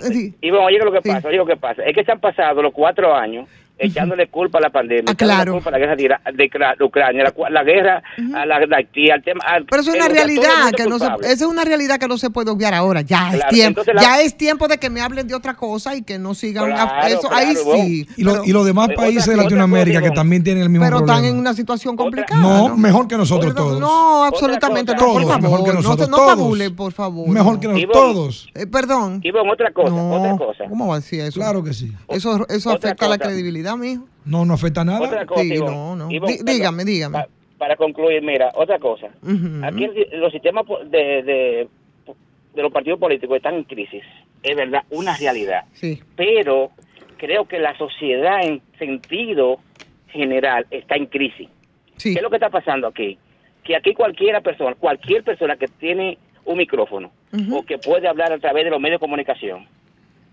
A: sí.
P: Oye lo que pasa, oye lo que pasa, es que se han pasado los cuatro años echándole culpa a la pandemia, echándole
A: claro.
P: culpa a la guerra de, Ucrania, la, guerra a la de Haití, al tema... al-
A: Pero es una realidad que no se, esa es una realidad que no se puede obviar ahora. Ya es tiempo,
P: la-
A: ya es tiempo de que me hablen de otra cosa y que no sigan a- eso. ahí
P: claro,
A: sí.
D: Y, lo-
A: pero-
D: y los demás
A: Otra
D: países de
A: cosa,
D: Latinoamérica que también tienen el mismo
A: pero
D: problema.
A: están en una situación complicada.
D: no, mejor que nosotros todos.
A: No, absolutamente no, por favor.
D: mejor que
A: no,
D: nosotros,
A: no
D: todos.
A: fabule, por favor.
D: Mejor que nosotros todos.
A: Eh, perdón.
P: Ivonne, otra cosa, otra cosa.
A: ¿Cómo va a decir eso?
D: Claro que sí.
A: Eso, eso afecta a la
P: cosa.
A: Mijo.
D: No, no afecta nada.
P: Otra cosa,
A: Sí,
P: Ivonne.
A: no, no.
P: Ivonne,
A: dígame, dígame.
P: pa- para concluir, mira, otra cosa. Aquí el- los sistemas de, de, de los partidos políticos están en crisis. Es verdad, una realidad.
A: Sí.
P: Pero creo que la sociedad en sentido general está en crisis. ¿Qué es lo que está pasando aquí? Que aquí cualquiera persona, cualquier persona que tiene un micrófono o que puede hablar a través de los medios de comunicación,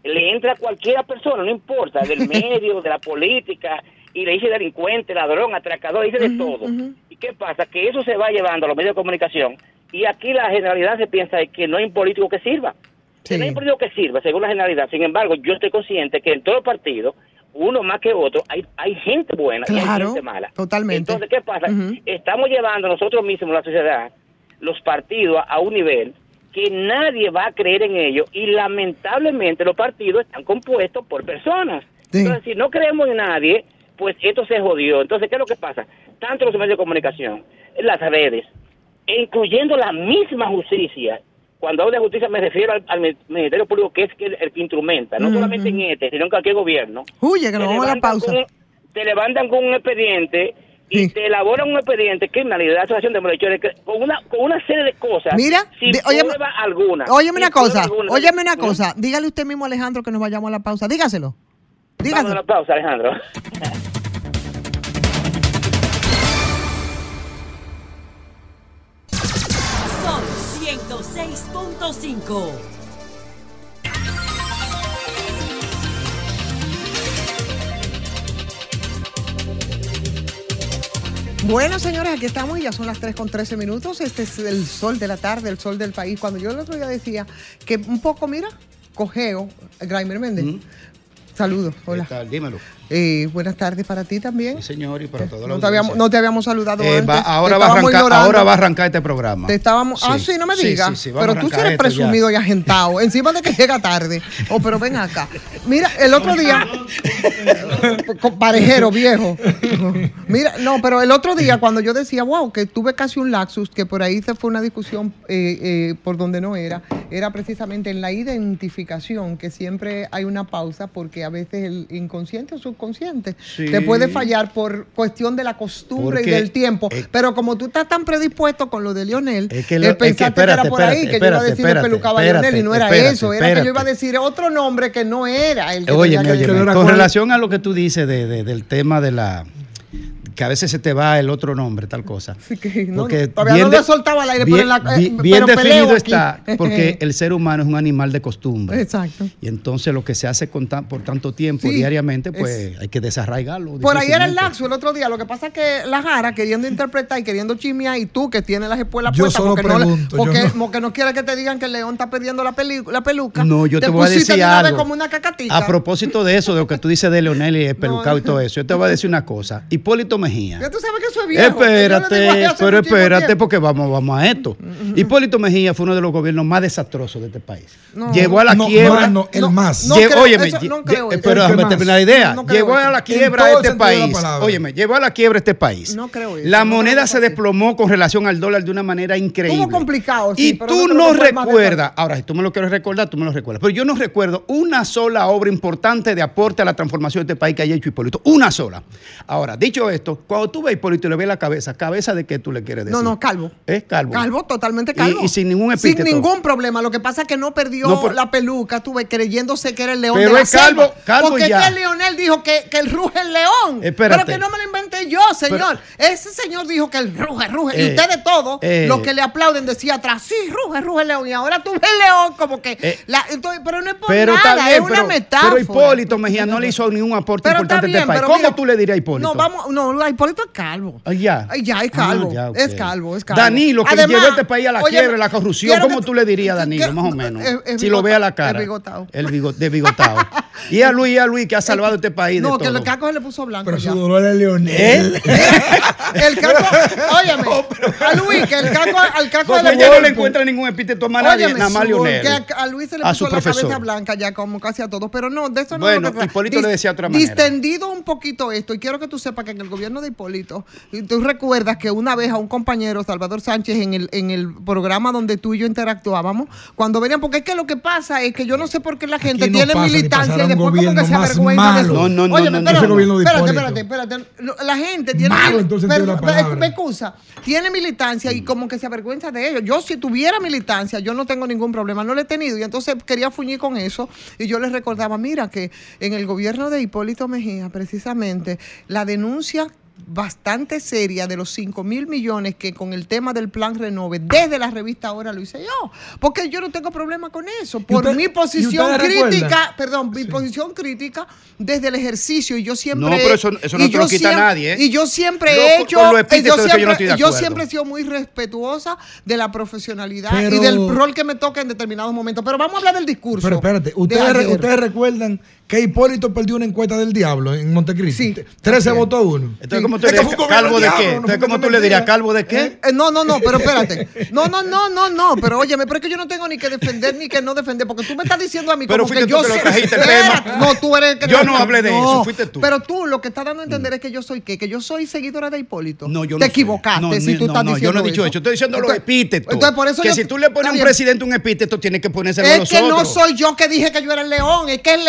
P: le entra a cualquiera persona, no importa, del medio, de la política, y le dice delincuente, ladrón, atracador, le dice de todo. ¿Y qué pasa? Que eso se va llevando a los medios de comunicación y aquí la generalidad se piensa que no hay un político que sirva. Que No hay un político que sirva, según la generalidad. Sin embargo, yo estoy consciente que en todos los partidos, uno más que otro, hay, hay gente buena y hay gente mala.
A: totalmente.
P: Entonces, ¿qué pasa? Estamos llevando nosotros mismos, la sociedad, los partidos a un nivel que nadie va a creer en ellos y lamentablemente los partidos están compuestos por personas. Entonces, si no creemos en nadie, pues esto se jodió. Entonces, ¿qué es lo que pasa? Tanto los medios de comunicación, las redes, incluyendo la misma justicia, cuando hablo de justicia me refiero al, al Ministerio Público, que es el, el que instrumenta, no solamente en este, sino en cualquier gobierno.
A: Huye, que nos vamos a la pausa.
P: con- te levantan con un expediente y te elaboran un expediente criminalidad, asociación de malhechores, con una, con una serie de cosas.
A: Mira,
P: sin
A: de- óyeme-
P: prueba alguna.
A: Óyeme una cosa,
P: alguna.
A: óyeme una cosa. Dígale usted mismo, Alejandro, que nos vayamos a la pausa. Dígaselo.
P: Vamos a
A: Dígaselo.
P: la pausa, Alejandro.
Q: Sol 106.5.
A: Bueno, señores, aquí estamos y ya son las 3 con 13 minutos. Este es el sol de la tarde, el sol del país. Cuando yo el otro día decía que un poco, mira, cojeo, Graimer Méndez. Saludos, hola.
R: ¿Qué tal? Dímelo.
A: Eh, buenas tardes para ti también.
R: Sí, señor, y para todos
A: No te, habíamos, no te habíamos saludado
R: Eh,
A: antes.
R: va- ahora, va arrancar, ahora va a arrancar este programa.
A: Te estábamos. Ah, sí, no me
R: Sí,
A: digas.
R: sí, sí, vamos
A: pero tú eres
R: ya.
A: presumido y agentado. Encima de que llega tarde. Oh, pero ven acá. Mira, el otro día. con parejero viejo. Mira, no, pero el otro día cuando yo decía, wow, que tuve casi un laxus, que por ahí se fue una discusión eh, eh, por donde no era, era precisamente en la identificación, que siempre hay una pausa porque a veces el inconsciente o subconsciente
R: Sí.
A: te puede fallar por cuestión de la costumbre
R: Porque,
A: y del tiempo.
R: eh,
A: pero como tú estás tan predispuesto con lo de Lionel,
R: Es que
A: él
R: lo- es que
A: pensaste que,
R: espérate,
A: era por ahí,
R: espérate,
A: que yo iba a
R: espérate,
A: decir
R: espérate,
A: pelucaba a
R: espérate,
A: Lionel y no era
R: espérate,
A: eso, era que yo iba a
R: espérate.
A: decir otro nombre que no era el que
R: Oye,
A: tenía que decir.
R: con relación a lo que tú dices de- de- del tema de la que a veces se te va el otro nombre, tal cosa.
A: no,
R: Porque
A: todavía
R: bien
A: no
R: de-
A: lo he soltado al aire,
R: bien,
A: pero, en la, eh,
R: bien-
A: pero
R: definido está, porque el ser humano es un animal de costumbre.
A: Exacto.
R: Y entonces lo que se hace con tan- por tanto tiempo,
A: Sí,
R: diariamente, pues
A: es-
R: hay que desarraigarlo.
A: Por ahí era el laxo el otro día. Lo que pasa es que la Jara queriendo interpretar y queriendo chismear, y tú que tienes las espuelas
R: Yo
A: puestas
R: solo
A: porque, no, le-
R: pregunto, yo
A: porque,
R: no.
A: porque no quiere que te digan que el león está perdiendo la, peli- la peluca.
R: No, yo te, voy a decir
A: de una vez
R: algo.
A: como una cacatica.
R: A propósito de eso, de lo que tú dices de Leonel y el pelucado y todo eso, yo te voy a decir una cosa. Hipólito Mejía.
A: Ya tú sabes que eso es viejo. que yo le digo
R: Espérate, pero espérate,
A: tiempo.
R: porque vamos, vamos a esto. Hipólito Mejía fue uno de los gobiernos más desastrosos de este país.
A: No.
R: Llevó a la
D: No,
R: quiebra.
D: no, no, el más.
A: creo,
R: óyeme,
A: eso creo eso.
R: pero déjame terminar la idea. Llevó a la quiebra este país. Óyeme, llevó a la quiebra este país.
A: No creo eso.
R: La moneda se desplomó con relación al dólar de una manera increíble.
A: Estuvo complicado, sí,
R: y
A: pero
R: tú
A: no
R: recuerdas, ahora si tú me lo quieres recordar, tú me lo recuerdas, pero yo no recuerdo una sola obra importante de aporte a la transformación de este país que haya hecho Hipólito. Una sola. Ahora, dicho esto, cuando tú ves a Hipólito y le ves la cabeza, ¿cabeza de qué tú le quieres decir?
A: No, no, calvo.
R: Es calvo.
A: Calvo, totalmente
R: Y-
A: calvo.
R: y sin ningún
A: Sin
R: epíteto.
A: ningún problema. Lo que pasa es que no perdió
R: No,
A: la peluca, tuve creyéndose que era el león
R: Pero
A: de la
R: es calvo,
A: selva.
R: calvo
A: Porque
R: ya.
A: es que Leonel dijo que, que el ruge el león.
R: Espérate.
A: Pero que no me lo inventé yo, señor. Ese señor dijo que el ruge, ruge. y
R: Eh,
A: ustedes todos,
R: eh.
A: los que le aplauden, decía atrás, sí, ruge, ruge el león. Y ahora tú ves el león como que...
R: Eh,
A: la- entonces, pero no es por
R: Pero
A: nada,
R: bien,
A: es una
R: pero,
A: metáfora.
R: pero Hipólito Mejía no le hizo ningún aporte
A: Pero está
R: importante a este país.
A: pero
R: ¿Cómo
A: mira-
R: tú le dirías a Hipólito?
A: No, vamos, no, Hipólito es calvo.
R: Ah, ya.
A: Ay, ya, es calvo.
R: Ah, ya.
A: Es calvo, es calvo.
R: Danilo, que
A: Además,
R: llevó este país a la
A: oye,
R: quiebra, la corrupción, ¿cómo
A: que
R: tú le dirías a Danilo,
A: que-
R: más o menos? si lo ve a la cara.
A: es bigotado.
R: El bigo- de bigotado. y a Luis, a Luis, que ha salvado este país
A: No,
R: de
A: que
R: todo.
A: el caco se le puso blanco
D: Pero
A: ya.
D: su dolor es Leonel.
A: El caco, óyeme, a Luis, que el caco, al caco de
R: ella no le encuentra ningún epíteto más a nadie, nada más Leonel.
A: que a, Luis se le puso la cabeza blanca ya, como casi a todos. Pero no, de eso no
R: Bueno, Hipólito le decía de otra manera.
A: Distendido un poquito esto, y quiero que tú sepas que en el gobierno de Hipólito, y tú recuerdas que una vez a un compañero, Salvador Sánchez, en el, en el programa donde tú y yo interactuábamos, cuando venían, porque es que lo que pasa es que yo no sé por qué la gente
D: no
A: tiene militancia y después como que
D: gobierno
A: se avergüenza de
R: No, no, no,
A: Óyeme,
R: no, no.
A: espérate,
D: gobierno de
A: espérate, espérate, espérate. La gente tiene.
D: Malo, la palabra.
A: me excusa, tiene militancia y como que se avergüenza de ellos. Yo, si tuviera militancia, yo no tengo ningún problema, no lo he tenido. Y entonces quería fuñir con eso. Y yo les recordaba, mira, que en el gobierno de Hipólito Mejía, precisamente, la denuncia bastante seria de los 5 mil millones que con el tema del plan Renove, desde la revista ahora lo hice yo. Porque yo no tengo problema con eso. Por
D: usted-
A: mi posición crítica, perdón, mi posición crítica desde el ejercicio. Y yo siempre.
R: No, pero eso- eso no
A: y
R: te lo
A: yo
R: quita
A: siempre-
R: nadie, ¿eh?
A: Y yo siempre
R: Yo
A: he hecho.
R: epítetos
A: yo siempre,
R: yo no
A: yo siempre he sido muy respetuosa de la profesionalidad
D: Pero-
A: y del rol que me toca en determinados momentos. Pero vamos a hablar del discurso.
D: Pero espérate,
A: de
D: ¿ustedes, ustedes recuerdan que Hipólito perdió una encuesta del diablo en Montecristi?
A: Sí.
D: 13
A: Así es.
D: votó uno.
R: Entonces, ¿cómo tú
A: Es
R: le dirías?
A: un
R: ¿Calvo de qué?
A: no
R: Entonces,
A: fue
R: ¿cómo tú le dirías? ¿Calvo de qué?
A: Eh, no, no, no, pero espérate. No, no, no, no, no. Pero óyeme, pero es que yo no tengo ni que defender ni que no defender, porque tú me estás diciendo a mí
R: Pero
A: como que
R: tú
A: yo soy-. No, tú eres el que
R: Yo no hablé de eso, fuiste tú. Mm.
A: Pero tú lo que estás dando a entender es que yo soy qué, que yo soy seguidora de Hipólito.
R: No, yo no
A: Te equivocaste
R: No,
A: si tú
R: no,
A: estás
R: no,
A: diciendo
R: yo no he dicho eso. Estoy diciendo los epítetos.
A: entonces, por eso
R: que si tú le pones a un
A: bien.
R: presidente un epíteto, tiene que ponérselo a
A: Es
R: los
A: que no soy yo que dije que yo era el león, es que es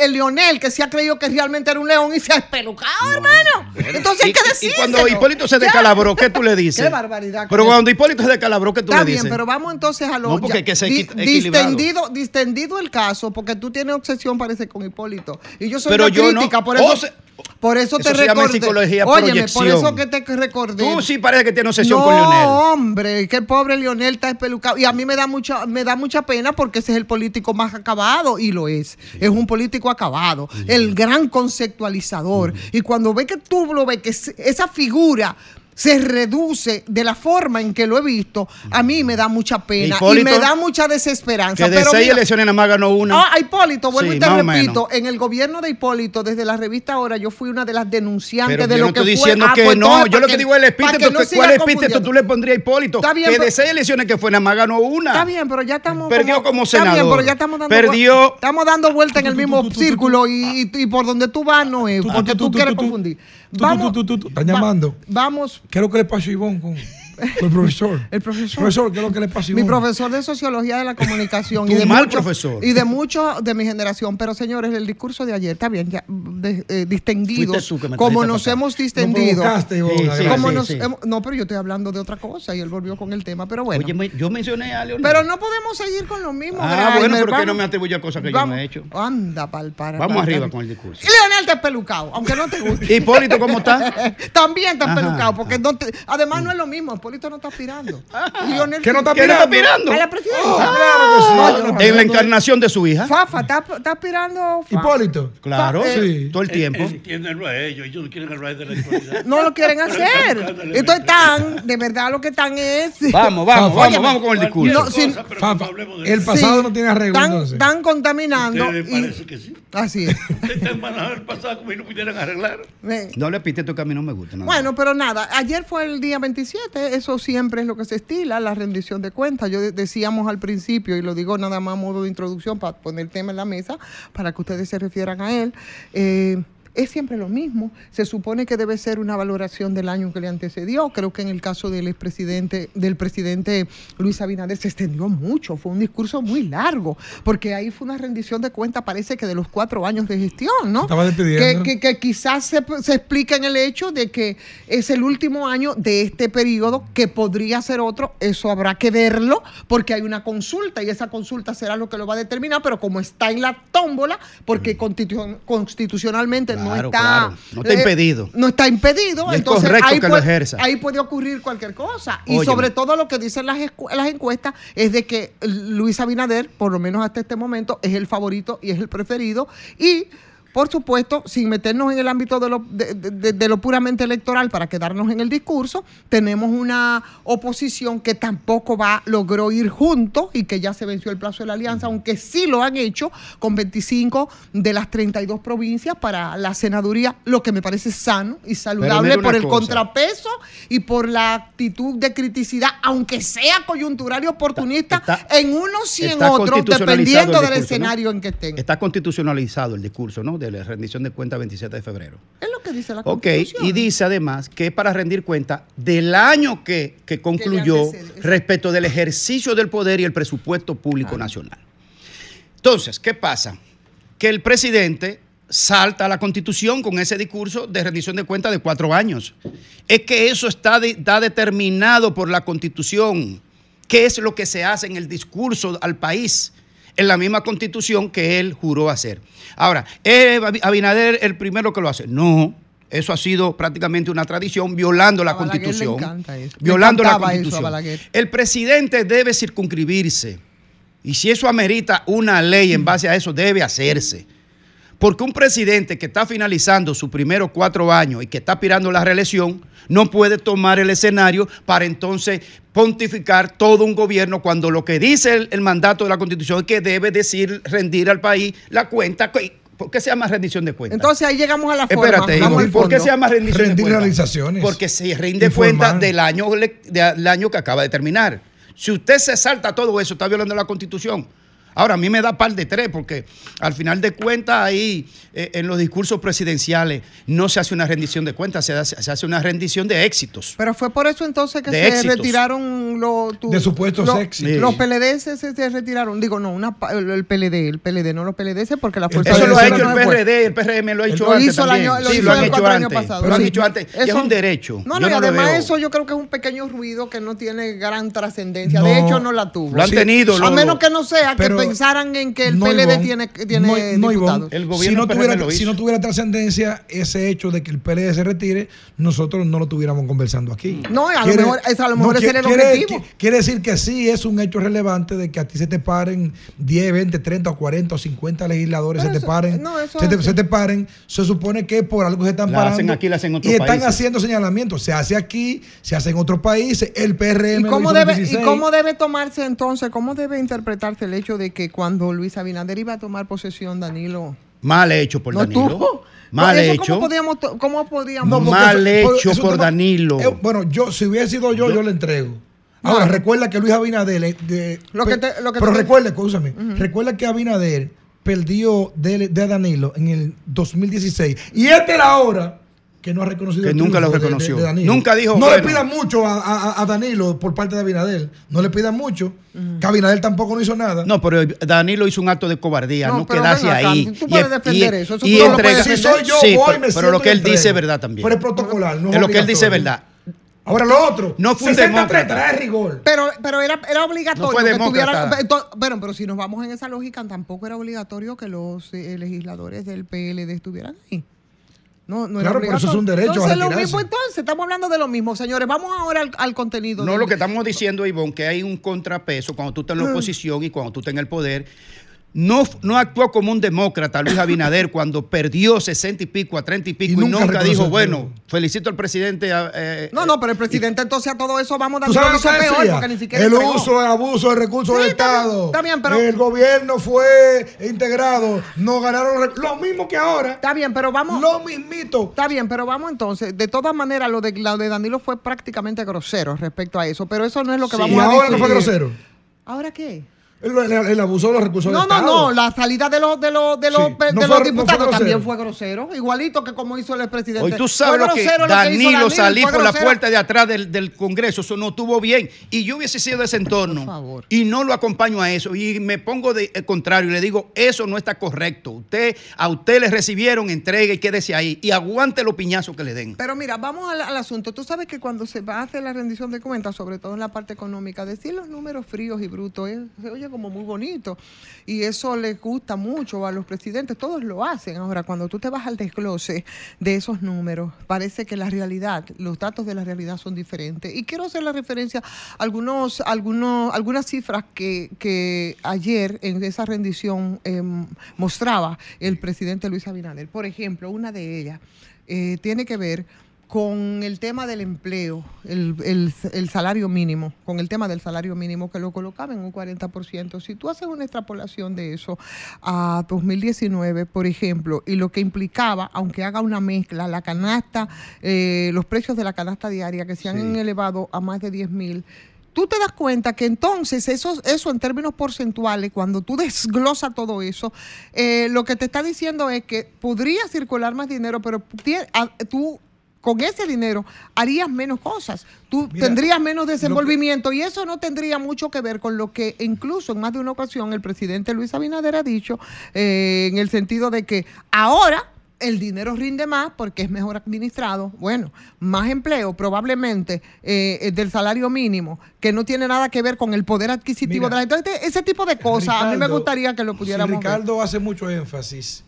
A: el Leonel que se ha creído que realmente era un león y se ha espelucado, hermano. Entonces hay que decir.
R: Y cuando Hipólito se descalabró, ¿qué tú le dices?
A: Qué barbaridad.
R: Pero cuando Hipólito se descalabró, ¿qué tú
A: Está
R: le
A: bien,
R: dices?
A: pero vamos entonces a lo
R: No, porque
A: ya,
R: que sea
A: di- distendido, distendido el caso, porque tú tienes obsesión, parece, con Hipólito. Y yo soy
R: Pero
A: una
R: yo no-
A: crítica, por
R: Oh,
A: eso,
R: se-
A: por eso, te
R: Eso se llama en
A: recordé.
R: psicología
A: Óyeme, por eso que te recordé.
R: Tú sí parece que tienes obsesión
A: no,
R: con Lionel.
A: hombre, que el pobre Lionel está espelucado. Y a mí me da mucha, me da mucha pena porque ese es el político más acabado, y lo es. Es un político acabado, el gran conceptualizador. Y cuando ve que tú lo ves, que esa figura se reduce de la forma en que lo he visto, a mí me da mucha pena y me da mucha desesperanza.
R: Que de
A: Pero
R: seis
A: mira,
R: elecciones nada más ganó una.
A: Ah, a Hipólito, vuelvo
R: Sí,
A: y te repito, en el gobierno de Hipólito, desde la revista Ahora, yo fui una de las denunciantes
R: Pero
A: de
R: yo
A: lo
R: no
A: que
R: estoy
A: fue.
R: diciendo
A: Ah,
R: que
A: pues
R: no.
A: entonces,
R: Yo lo que digo es el epíteto.
A: no
R: ¿Cuál
A: confundiendo.
R: tú le pondrías a Hipólito?
A: Está bien,
R: que de seis elecciones que fue nada más ganó una.
A: Está bien, pero ya estamos.
R: Perdió como
A: está bien,
R: senador.
A: pero ya estamos dando
R: Perdió-
A: Estamos dando vuelta en el mismo círculo y por donde tú vas no es, porque tú, quieres confundir. Vamos,
D: Tú, tú, tú, Están llamando.
A: vamos.
D: ¿Qué es lo que le pasó a Ivonne con el profesor?
A: El profesor.
D: Profesor, ¿qué es lo que le pasó
A: Mi profesor de Sociología de la Comunicación. Y de
R: mal
A: mucho-
R: profesor.
A: Y de muchos de mi generación. Pero señores, el discurso de ayer, está bien, ya, de- eh, distendidos.
R: Fuiste tú que me
A: como nos
R: acá.
A: hemos distendido.
D: Ivonne,
R: Sí, sí,
A: como
R: sí,
A: nos
R: sí.
A: hemos- no, pero yo estoy hablando de otra cosa y él volvió con el tema. Pero bueno.
R: Oye, me- yo mencioné a Leonel.
A: pero no podemos seguir con lo mismo.
R: Ah,
A: Grimer.
R: bueno, pero que
A: Vamos-
R: no me atribuye a cosas que yo
A: vamos-
R: no he hecho.
A: Anda, pal, para.
R: Vamos
A: para-
R: arriba con el discurso.
A: Y Leonel está pelucado, aunque no te guste.
R: Hipólito, ¿cómo está?
A: También está pelucado, porque no te- además no es lo mismo. Hipólito no está aspirando. Lionel
D: ¿Que no está
A: sí.
R: ¿Quién está
D: aspirando?
A: A la presidencia.
D: Oh, claro que sí.
A: No,
R: En la encarnación de su hija.
A: Fafa, está, está aspirando. Fafa.
D: Hipólito.
R: Claro,
A: Fa- eh,
D: Sí.
R: todo el tiempo.
F: Entiéndanlo a ellos, ellos no quieren hablar de la actualidad.
A: No lo quieren hacer. Entonces están, de verdad lo que están es.
R: Vamos, vamos,
D: Fafa.
R: vamos,
A: Óyeme,
R: vamos con el discurso.
A: No, sin-
D: Fafa,
F: no hablemos de
D: el pasado
A: Sí,
D: no tiene arreglo
A: Están,
D: entonces.
A: están contaminando. Y-
F: parece que sí.
A: así es.
F: Están manejando el pasado como si no pudieran arreglar.
R: No le epíteto que a mí no me gusta. nada.
A: Bueno, pero nada, ayer fue el día 27, eso siempre es lo que se estila, la rendición de cuentas. Yo de- decíamos al principio, y lo digo nada más a modo de introducción para poner el tema en la mesa, para que ustedes se refieran a él. eh, es siempre lo mismo. Se supone que debe ser una valoración del año que le antecedió. Creo que en el caso del expresidente, del presidente Luis Abinader se extendió mucho. Fue un discurso muy largo, porque ahí fue una rendición de cuentas, parece que de los cuatro años de gestión, ¿no?
D: Estaba despidiendo.
A: Que, que- que quizás se, se explica en el hecho de que es el último año de este periodo, que podría ser otro, eso habrá que verlo, porque hay una consulta y esa consulta será lo que lo va a determinar, pero como está en la tómbola, porque constitu- constitucionalmente no
R: Claro,
A: está...
R: claro. No está
A: eh,
R: impedido.
A: No está impedido,
R: es
A: entonces
R: correcto
A: ahí,
R: que lo
A: puede,
R: ejerza.
A: ahí puede ocurrir cualquier cosa. Y sobre todo lo que dicen las, las encuestas es de que Luis Abinader, por lo menos hasta este momento, es el favorito y es el preferido. Y por supuesto, sin meternos en el ámbito de lo, de, de- de lo puramente electoral para quedarnos en el discurso, tenemos una oposición que tampoco va, logró ir juntos y que ya se venció el plazo de la alianza, aunque sí lo han hecho con 25 de las 32 provincias para la senaduría, lo que me parece sano y saludable por el
R: cosa.
A: contrapeso y por la actitud de criticidad, aunque sea coyuntural y oportunista,
R: Está-
A: en unos y en otros, dependiendo
R: el
A: del
R: discurso, ¿no?
A: escenario en que estén.
R: Está constitucionalizado el discurso, ¿no? De la rendición de cuentas 27 de febrero.
A: Es lo que dice la
R: Ok,
A: Constitución.
R: y dice además que es para rendir cuenta del año que, que concluyó respecto del ejercicio del poder y el presupuesto público nacional. Entonces, ¿qué pasa? Que el presidente salta a la constitución con ese discurso de rendición de cuentas de cuatro años. Es que eso está, de- está determinado por la constitución. ¿Qué es lo que se hace en el discurso al país? En la misma constitución que él juró hacer. Ahora, ¿es Abinader el primero que lo hace? No. Eso ha sido prácticamente una tradición violando la constitución. Violando la constitución. El presidente debe circunscribirse. Y si eso amerita una ley en base a eso, debe hacerse. Porque un presidente que está finalizando sus primeros cuatro años y que está aspirando a la reelección, no puede tomar el escenario para entonces pontificar todo un gobierno cuando lo que dice el, el mandato de la Constitución es que debe decir, rendir al país la cuenta que- ¿Por qué se llama rendición de cuentas?
A: Entonces ahí llegamos a la forma.
R: Espérate,
A: vamos al
R: ¿por qué se llama rendición
D: Rendir
R: de cuentas?
D: realizaciones.
R: Porque se rinde cuenta del año, del año que acaba de terminar. Si usted se salta todo eso, está violando la Constitución. Ahora, a mí me da par de tres, porque al final de cuentas, ahí eh, en los discursos presidenciales no se hace una rendición de cuentas, se hace, se hace una rendición de éxitos.
A: Pero fue por eso entonces que
R: De
A: se
R: éxitos.
A: retiraron los tu-
D: De supuestos
A: lo-
D: éxitos.
A: Los. PLDs se, se retiraron. Digo, no, una, pa- el, PLD, el PLD, no los PLDs, porque la fuerza
R: Eso lo ha hecho el
A: no.
R: PRD, el PRM lo ha hecho
A: Lo
R: antes
A: hizo el año- lo
R: sí,
A: hizo
R: lo han hecho antes.
A: pasado,
R: Lo han
A: sí.
R: hecho antes. y es
A: Eso-
R: un derecho.
A: No,
R: Yo
A: no, y
R: lo
A: además eso yo creo que es un pequeño ruido que no tiene gran trascendencia.
D: No.
A: de hecho, no la tuvo.
R: Lo han tenido,
A: A menos que no sea
D: Pero-
A: que pensaran en que el
D: No,
A: PLD tiene, tiene
D: no, no,
A: diputados.
R: El
D: si
R: gobierno
D: no,
R: PRM
D: tuviera, si no tuviera trascendencia ese hecho de que el PLD se retire, nosotros no lo tuviéramos conversando aquí.
A: No, a lo mejor- es- a lo mejor ese era el
D: quiere,
A: objetivo.
D: qui- quiere decir que sí es un hecho relevante de que a ti se te paren 10, 20, 30, o 40 o 50 legisladores,
A: Pero
D: se te paren.
A: no,
D: se, te, se te paren. Se supone que por algo se están
R: La
D: parando.
R: hacen aquí, la hacen en otros
D: y están haciendo señalamientos. Se hace aquí, se hace en otros países. El PRM.
A: ¿Y
D: lo
A: cómo, debe, ¿Y
D: 16.
A: cómo debe tomarse entonces, cómo debe interpretarse el hecho de que cuando Luis Abinader iba a tomar posesión, Danilo
R: Mal hecho por
A: no
R: Danilo.
A: tuvo?
R: Mal
A: ¿Eso
R: hecho.
A: ¿Cómo podíamos, cómo podíamos
D: No, porque
R: Mal
D: eso-
R: hecho
D: eso
R: por
D: tema-
R: Danilo.
D: Eh, bueno, yo, si hubiera sido yo, yo, le entrego. Ahora, recuerda que Luis Abinader. eh, de-
A: Lo que te- lo que
D: pero
A: te-
D: recuerda, escúchame. Recuerda que Abinader perdió de, de Danilo en el 2016. Y esta es la hora que no ha reconocido
R: Que
D: el
R: nunca lo
D: triunfo de- de-
R: reconoció. Nunca dijo,
D: No
R: bueno.
D: le pidan mucho a, a- a Danilo por parte de Abinader. No le pidan mucho. Que Abinader tampoco no hizo nada.
R: No, pero Danilo hizo un acto de cobardía,
A: No,
R: no, quedarse ahí.
A: tú puedes defender eso, eso
R: y
A: puedes
D: si soy yo,
R: Sí,
D: voy,
R: pero,
D: me
R: pero lo que
D: y
R: él dice es verdad también.
D: Pero es protocolar. No
R: Es lo que él dice es verdad.
D: Ahora lo otro.
R: No fue un
D: 60-30,
R: demócrata.
D: es rigor.
A: Pero, pero era, era obligatorio
R: No fue
A: que Bueno, pero si nos vamos en esa lógica, tampoco era obligatorio que los eh, legisladores del PLD estuvieran ahí. No, no
D: Claro, pero eso es un derecho a
A: Entonces, lo
D: retirarse.
A: mismo entonces, estamos hablando de lo mismo, señores. Vamos ahora al, al contenido.
R: No,
A: del-
R: lo que estamos diciendo, Ivonne, que hay un contrapeso cuando tú estás en la oposición y cuando tú estás en el poder. No, no actuó como un demócrata Luis Abinader cuando perdió 60 y pico a 30 y pico y,
D: nunca
R: dijo, bueno, felicito al presidente. eh,
A: No, no, pero el presidente entonces a todo eso vamos
D: ¿Tú
A: dando
D: sabes lo que
A: peor porque ni siquiera
D: El
A: entregó.
D: uso, el abuso de recursos
A: Sí,
D: del Estado.
A: está bien, pero-
D: El gobierno fue integrado. No ganaron lo mismo que ahora.
A: Está bien, pero vamos.
D: Lo mismito.
A: Está bien, pero vamos entonces. De todas maneras, lo de, lo de Danilo fue prácticamente grosero respecto a eso, pero eso no es lo que
R: Sí.
D: Y
A: vamos a
D: ahora no fue grosero.
A: ¿Ahora qué?
D: El, el- el abuso de los recursos
A: No,
D: del
A: no,
D: Estado.
A: no, la salida de los de los de los,
D: Sí,
A: de
D: no
A: los
D: fue- no fue
A: diputados también fue grosero, igualito que como hizo el presidente.
R: Hoy tú sabes lo que
A: grosero lo que
R: Danilo salí por la puerta de atrás del, del Congreso, eso no estuvo bien. Y yo hubiese sido de ese entorno y no lo acompaño a eso. Y me pongo de el contrario y le digo, eso no está correcto. Usted, a usted le recibieron, entregue y quédese ahí. Y aguante los piñazos que le den.
A: Pero mira, vamos al, al asunto. Tú sabes que cuando se va a hacer la rendición de cuentas, sobre todo en la parte económica, decir los números fríos y brutos es- se oye como muy bonito. Y eso les gusta mucho a los presidentes, todos lo hacen. Ahora, cuando tú te vas al desglose de esos números, parece que la realidad, los datos de la realidad son diferentes. Y quiero hacer la referencia a algunos, algunos, algunas cifras que, que ayer en esa rendición em, mostraba el presidente Luis Abinader. Por ejemplo, una de ellas eh, tiene que ver con el tema del empleo, el, el- el salario mínimo, con el tema del salario mínimo que lo colocaba en un 40%. Si tú haces una extrapolación de eso a 2019, por ejemplo, y lo que implicaba, aunque haga una mezcla, la canasta, eh, los precios de la canasta diaria que se han elevado a más de 10 mil, tú te das cuenta que entonces eso, eso en términos porcentuales, cuando tú desglosas todo eso, eh, lo que te está diciendo es que podría circular más dinero, pero tú con ese dinero harías menos cosas, tú
D: Mira,
A: tendrías menos desenvolvimiento y eso no tendría mucho que ver con lo que incluso en más de una ocasión el presidente Luis Abinader ha dicho, eh, en el sentido de que ahora el dinero rinde más porque es mejor administrado. Bueno, más empleo probablemente eh, eh, del salario mínimo, que no tiene nada que ver con el poder adquisitivo
D: Mira,
A: de la gente. Entonces, ese tipo de cosas, a mí me gustaría que lo pudiéramos ver.
D: Ricardo hace mucho énfasis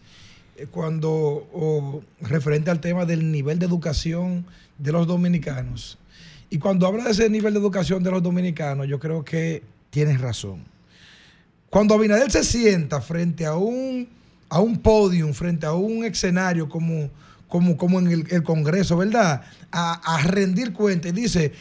D: cuando o, referente al tema del nivel de educación de los dominicanos. Y cuando habla de ese nivel de educación de los dominicanos, yo creo que tienes razón. Cuando Abinader se sienta frente a un, a un podium, frente a un escenario como, como, como en el, Congreso, ¿verdad? A, a rendir cuenta y dice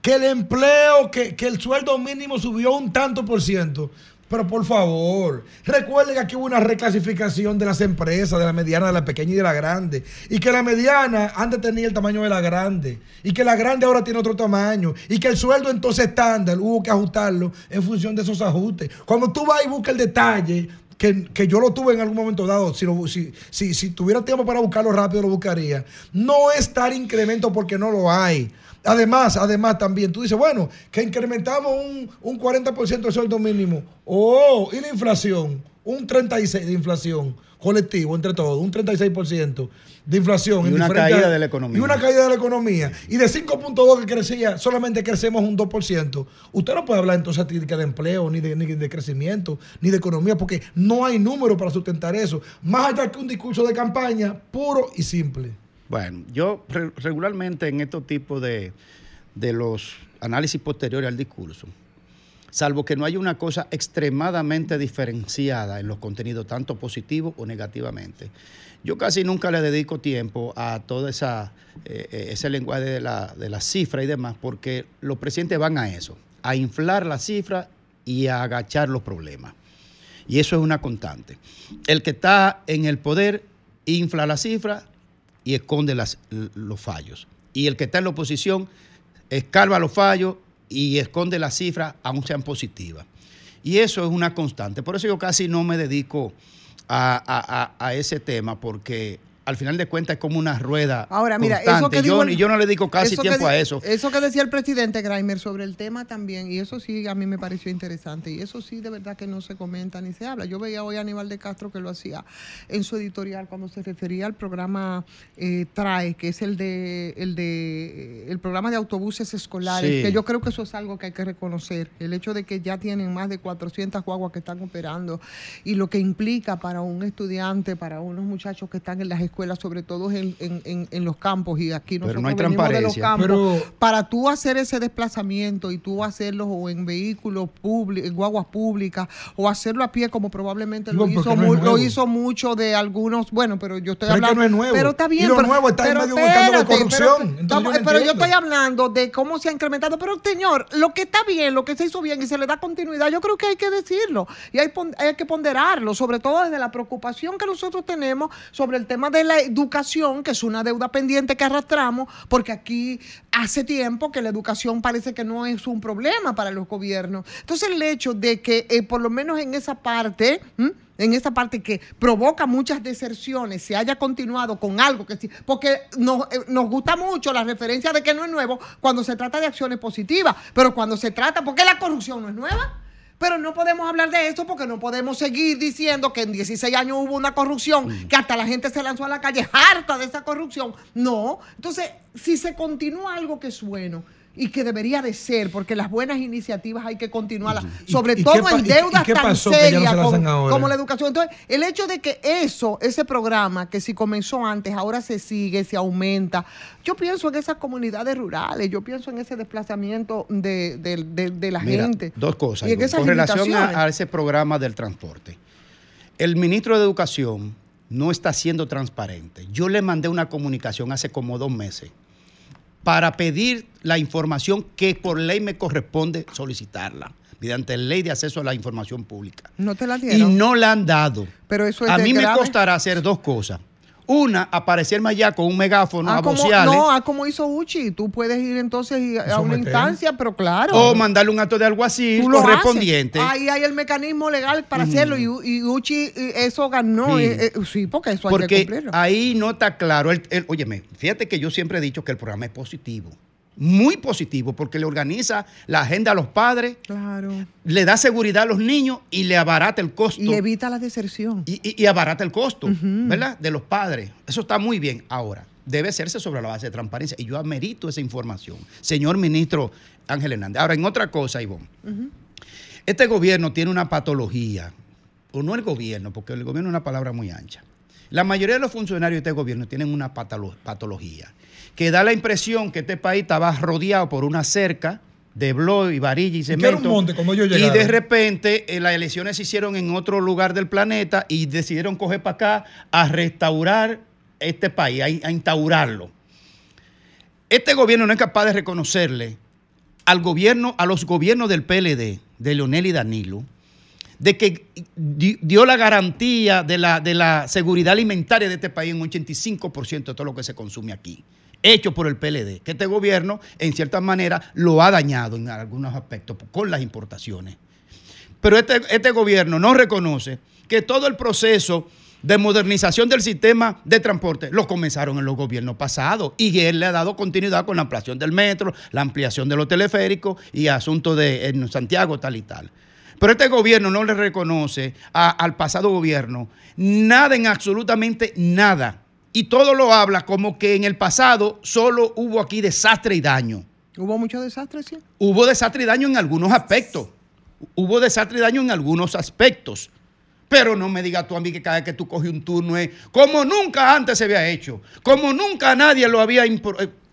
D: que el empleo, que, que el sueldo mínimo subió un tanto por ciento. Pero por favor, recuerden que aquí hubo una reclasificación de las empresas, de la mediana, de la pequeña y de la grande. Y que la mediana antes tenía el tamaño de la grande. Y que la grande ahora tiene otro tamaño. Y que el sueldo entonces estándar hubo que ajustarlo en función de esos ajustes. Cuando tú vas y buscas el detalle, que, que yo lo tuve en algún momento dado, si, lo- si, si, si tuviera tiempo para buscarlo rápido lo buscaría. No es tal incremento porque no lo hay. Además, además también, tú dices, bueno, que incrementamos un, un 40% del sueldo mínimo. Oh, y la inflación, un 36% de inflación colectivo entre todos, un 36% de inflación.
R: Y una caída de la economía.
D: Y una caída de la economía. Y de 5.2 que crecía, solamente crecemos un 2%. Usted no puede hablar entonces de empleo, ni de, ni de crecimiento, ni de economía, porque no hay número para sustentar eso. Más allá que un discurso de campaña puro y simple.
R: Bueno, yo re- regularmente en estos tipos de, de los análisis posteriores al discurso, salvo que no haya una cosa extremadamente diferenciada en los contenidos, tanto positivo o negativamente, yo casi nunca le dedico tiempo a todo esa, eh, eh, ese lenguaje de la, de la cifra y demás, porque los presidentes van a eso, a inflar la cifra y a agachar los problemas. Y eso es una constante. El que está en el poder infla la cifra y esconde los fallos. Y el que está en la oposición escarba los fallos y esconde las cifras, aun sean positivas. Y eso es una constante. Por eso yo casi no me dedico a ese tema, porque al final de cuentas es como una rueda.
A: Ahora, mira, eso
R: constante.
A: que digo
R: yo,
A: el-
R: y yo no le dedico casi
A: que
R: tiempo a eso.
A: Eso que decía el presidente Grimer sobre el tema también, y eso sí a mí me pareció interesante, y eso sí de verdad que no se comenta ni se habla. Yo veía hoy a Aníbal de Castro que lo hacía en su editorial cuando se refería al programa eh, TRAE, que es el de el de el programa de autobuses escolares,
Q: Sí.
A: que yo creo que eso es algo que hay que reconocer, el hecho de que ya tienen más de 400 guaguas que están operando y lo que implica para un estudiante, para unos muchachos que están en las escuelas, sobre todo en, en- en- en los campos, y aquí
R: Pero
A: nosotros
R: no hay
A: venimos de los
R: transparencia.
A: campos,
R: Pero-
A: para tú hacer ese desplazamiento y tú hacerlo o en vehículos públicos, en guaguas públicas, o hacerlo a pie como probablemente lo,
D: No, porque
A: hizo,
D: no
A: lo hizo mucho de algunos, bueno, pero yo estoy
D: Pero es que
A: hablando...
D: no es nuevo.
A: Pero está
D: Y
A: bien,
D: lo
A: pero,
D: nuevo está en
A: pero
D: medio de un escándalo de
A: espérate,
D: corrupción.
A: pero-
D: Entonces yo
A: yo estoy hablando de cómo se ha incrementado, pero señor, lo que está bien, lo que se hizo bien y se le da continuidad, yo creo que hay que decirlo y hay, pon- hay que ponderarlo, sobre todo desde la preocupación que nosotros tenemos sobre el tema de la educación, que es una deuda pendiente que arrastramos, porque aquí hace tiempo que la educación parece que no es un problema para los gobiernos. Entonces el hecho de que eh, por lo menos en esa parte... en esa parte que provoca muchas deserciones, se haya continuado con algo que sí, porque nos, eh, nos gusta mucho la referencia de que no es nuevo cuando se trata de acciones positivas, pero cuando se trata, porque la corrupción no es nueva. Pero no podemos hablar de eso porque no podemos seguir diciendo que en 16 años hubo una corrupción, que hasta la gente se lanzó a la calle harta de esa corrupción. No. Entonces, si se continúa algo que es bueno y que debería de ser, porque las buenas iniciativas hay que continuarlas, sobre
D: y
A: todo en deudas
D: y
A: tan
D: no
A: serias
D: se
A: como, la educación. Entonces, el hecho de que eso, ese programa que si comenzó antes, ahora se sigue, se aumenta. Yo pienso en esas comunidades rurales, yo pienso en ese desplazamiento de, de- de- de la
R: Mira,
A: gente.
R: Dos cosas.
A: Y en
R: Ivonne.
A: esas
R: Con relación a, a ese programa del transporte. El ministro de Educación no está siendo transparente. Yo le mandé una comunicación hace como dos meses para pedir la información que por ley me corresponde solicitarla, mediante ley de acceso a la información pública.
A: No te la
R: Y
A: dieron.
R: no la han dado.
A: Pero eso es
R: a mí me costará hacer dos cosas. Una, aparecerme allá con un megáfono
A: Ah,
R: a
A: como, no, ah, como hizo Uchi, tú puedes ir entonces a una
R: Someter.
A: instancia, pero claro.
R: O mandarle un acto de alguacil
A: Tú lo
R: correspondiente.
A: haces. Ahí hay el mecanismo legal para hacerlo y, y Uchi eh, eso ganó.
R: Sí.
A: eh, eh, Sí, porque eso hay que
R: Porque
A: cumplirlo.
R: ahí no está claro. El, el- óyeme, fíjate que yo siempre he dicho que el programa es positivo. Muy positivo, porque le organiza la agenda a los padres,
A: Claro.
R: le da seguridad a los niños y le abarata el costo.
A: Y evita la deserción.
R: Y, y- y abarata el costo, ¿verdad? De los padres. Eso está muy bien. Ahora, debe hacerse sobre la base de transparencia. Y yo amerito esa información. Señor ministro Ángel Hernández. Ahora, en otra cosa, Ivonne. Este gobierno tiene una patología, o no el gobierno, porque el gobierno es una palabra muy ancha. La mayoría de los funcionarios de este gobierno tienen una patolo- patología que da la impresión que este país estaba rodeado por una cerca de blog y varilla y
D: que era un
R: cemento.
D: monte cuando ellos
R: y de repente eh, las elecciones se hicieron en otro lugar del planeta y decidieron coger para acá a restaurar este país, a, a instaurarlo. Este gobierno no es capaz de reconocerle al gobierno, a los gobiernos del PLD, de Leonel y Danilo, de que di- dio la garantía de la, de la seguridad alimentaria de este país en un 85% de todo lo que se consume aquí, hecho por el PLD, que este gobierno en cierta manera lo ha dañado en algunos aspectos con las importaciones. Pero este, este gobierno no reconoce que todo el proceso de modernización del sistema de transporte lo comenzaron en los gobiernos pasados y él le ha dado continuidad con la ampliación del metro, la ampliación de los teleféricos y asuntos de en Santiago tal y tal. Pero este gobierno no le reconoce a- al pasado gobierno nada en absolutamente nada. Y todo lo habla como que en el pasado solo hubo aquí desastre y daño.
A: ¿Hubo mucho desastre, sí?
R: Hubo desastre y daño en algunos aspectos. Hubo desastre y daño en algunos aspectos. Pero no me digas tú a mí que cada vez que tú coges un turno es como nunca antes se había hecho, como nunca nadie lo había...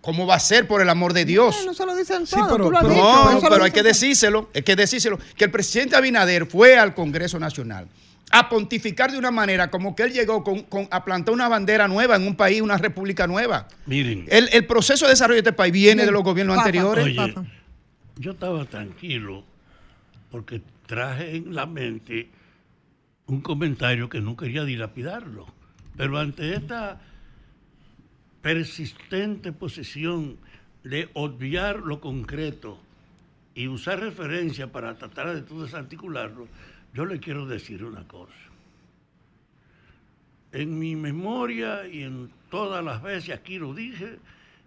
R: ¿Cómo va a ser, por el amor de Dios?
A: No se lo dicen
R: Sí,
A: todo,
R: pero,
A: tú lo has
R: pero-
A: dicho,
R: no, pero hay que decírselo, hay que decírselo, que el presidente Abinader fue al Congreso Nacional a pontificar de una manera como que él llegó con, con- a plantar una bandera nueva en un país, una república nueva.
F: Miren.
R: El, el proceso de desarrollo de este país viene de los gobiernos anteriores.
F: Oye, yo estaba tranquilo porque traje en la mente un comentario que no quería dilapidarlo. Pero ante esta persistente posición de obviar lo concreto y usar referencia para tratar de todo desarticularlo, yo le quiero decir una cosa. En mi memoria y en todas las veces aquí lo dije,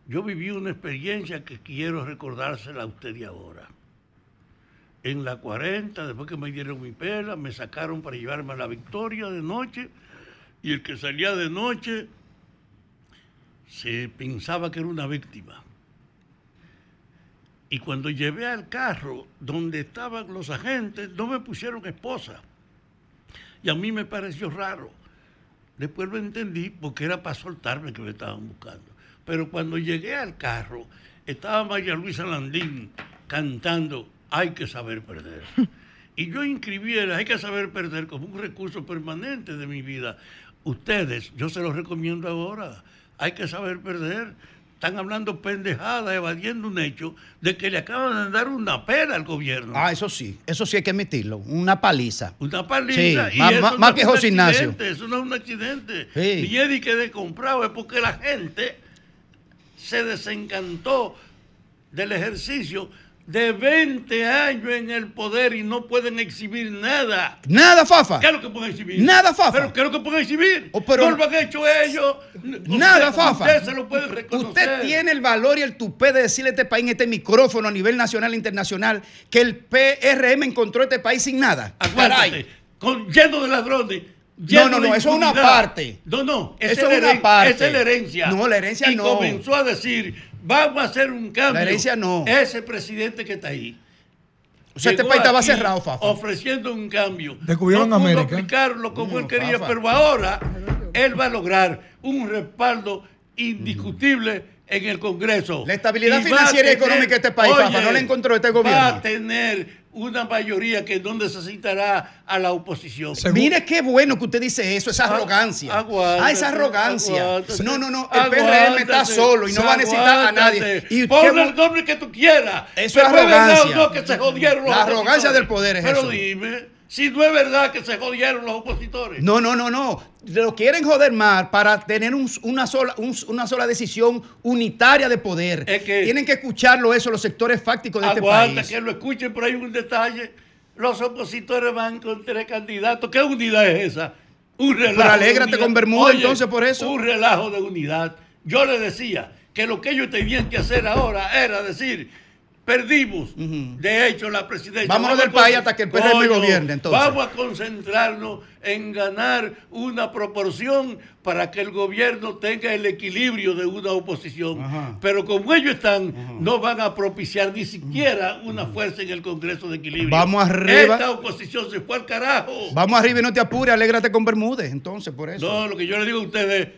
F: yo viví una experiencia que quiero recordársela a usted de ahora. En la 40, después que me dieron mi pela, me sacaron para llevarme a la victoria de noche y el que salía de noche se pensaba que era una víctima. Y cuando llevé al carro donde estaban los agentes, no me pusieron esposa. Y a mí me pareció raro. Después lo entendí porque era para soltarme que me estaban buscando. Pero cuando llegué al carro, estaba María Luisa Landín cantando Hay que saber perder. Y yo inscribí el Hay que saber perder como un recurso permanente de mi vida. Ustedes, yo se los recomiendo ahora, hay que saber perder. Están hablando pendejada, evadiendo un hecho de que le acaban de dar una pena al gobierno.
R: Ah, eso sí, eso sí hay que admitirlo. Una paliza.
F: Una paliza.
R: Sí,
F: y
R: más-
F: eso
R: más-
F: no
R: más que José Ignacio.
F: Eso no es un accidente.
R: Sí.
F: Ni Eddie quedé comprado, es porque la gente se desencantó del ejercicio de 20 años en el poder y no pueden exhibir nada.
R: Nada, Fafa.
F: ¿Qué es lo que pueden exhibir?
R: Nada, Fafa.
F: ¿Pero qué es lo que pueden exhibir?
R: pero-
F: no lo han hecho ellos.
R: Nada,
F: Usted-
R: Fafa.
F: Usted se lo puede reconocer.
R: Usted tiene el valor y el tupé de decirle a este país en este micrófono a nivel nacional e internacional que el PRM encontró este país sin nada.
F: Aguántate, con, lleno de ladrones.
R: No, no, no, eso es una parte.
F: No, no,
R: Eso es una parte.
F: esa es la herencia.
R: No, la herencia
F: y
R: no.
F: comenzó a decir, vamos a hacer un cambio.
R: La herencia no.
F: Ese presidente que está ahí.
R: O sea, este país estaba cerrado, Fafa.
F: Ofreciendo un cambio.
D: Descubrieron
F: no pudo
D: América.
F: aplicarlo como él quería,
D: Fafa.
F: pero ahora él va a lograr un respaldo indiscutible en el Congreso.
R: La estabilidad
F: Y
R: financiera y económica de este país, Fafa, no la encontró este gobierno.
F: Va a tener una mayoría que no necesitará a la oposición.
R: Mire qué bueno que usted dice eso, esa
F: Ah,
R: arrogancia.
F: aguántate,
R: ah, esa arrogancia.
F: aguántate.
R: No, no, no. El PRM está solo y no va a necesitar a nadie. Y
F: Ponle
R: qué
F: el nombre que tú quieras.
R: Eso es arrogancia.
F: o no que se jodieron
R: La arrogancia del poder es
F: Pero
R: eso.
F: dime, si no es verdad que se jodieron los opositores.
R: No, no, no, no. Lo quieren joder más para tener un- una, sola, un- una sola decisión unitaria de poder. Tienen que escucharlo eso los sectores fácticos de este
F: Aguanta
R: país.
F: que lo escuchen, pero hay un detalle. Los opositores van con tres candidatos. ¿Qué unidad es esa? Un relajo.
R: Pero alégrate con Bermuda, entonces, por eso.
F: Un relajo de unidad. Yo le decía que lo que ellos tenían que hacer ahora era decir, perdimos, de hecho, la presidencia.
R: Vámonos
F: Vamos
R: del país hasta que el PRM
F: Coño,
R: gobierne, entonces.
F: Vamos a concentrarnos en ganar una proporción para que el gobierno tenga el equilibrio de una oposición. Pero como ellos están, no van a propiciar ni siquiera una fuerza en el Congreso de equilibrio.
R: Vamos arriba.
F: Esta oposición se fue al carajo.
R: Vamos arriba y no te apures, alégrate con Bermúdez, entonces, por eso.
F: No, lo que yo le digo a ustedes,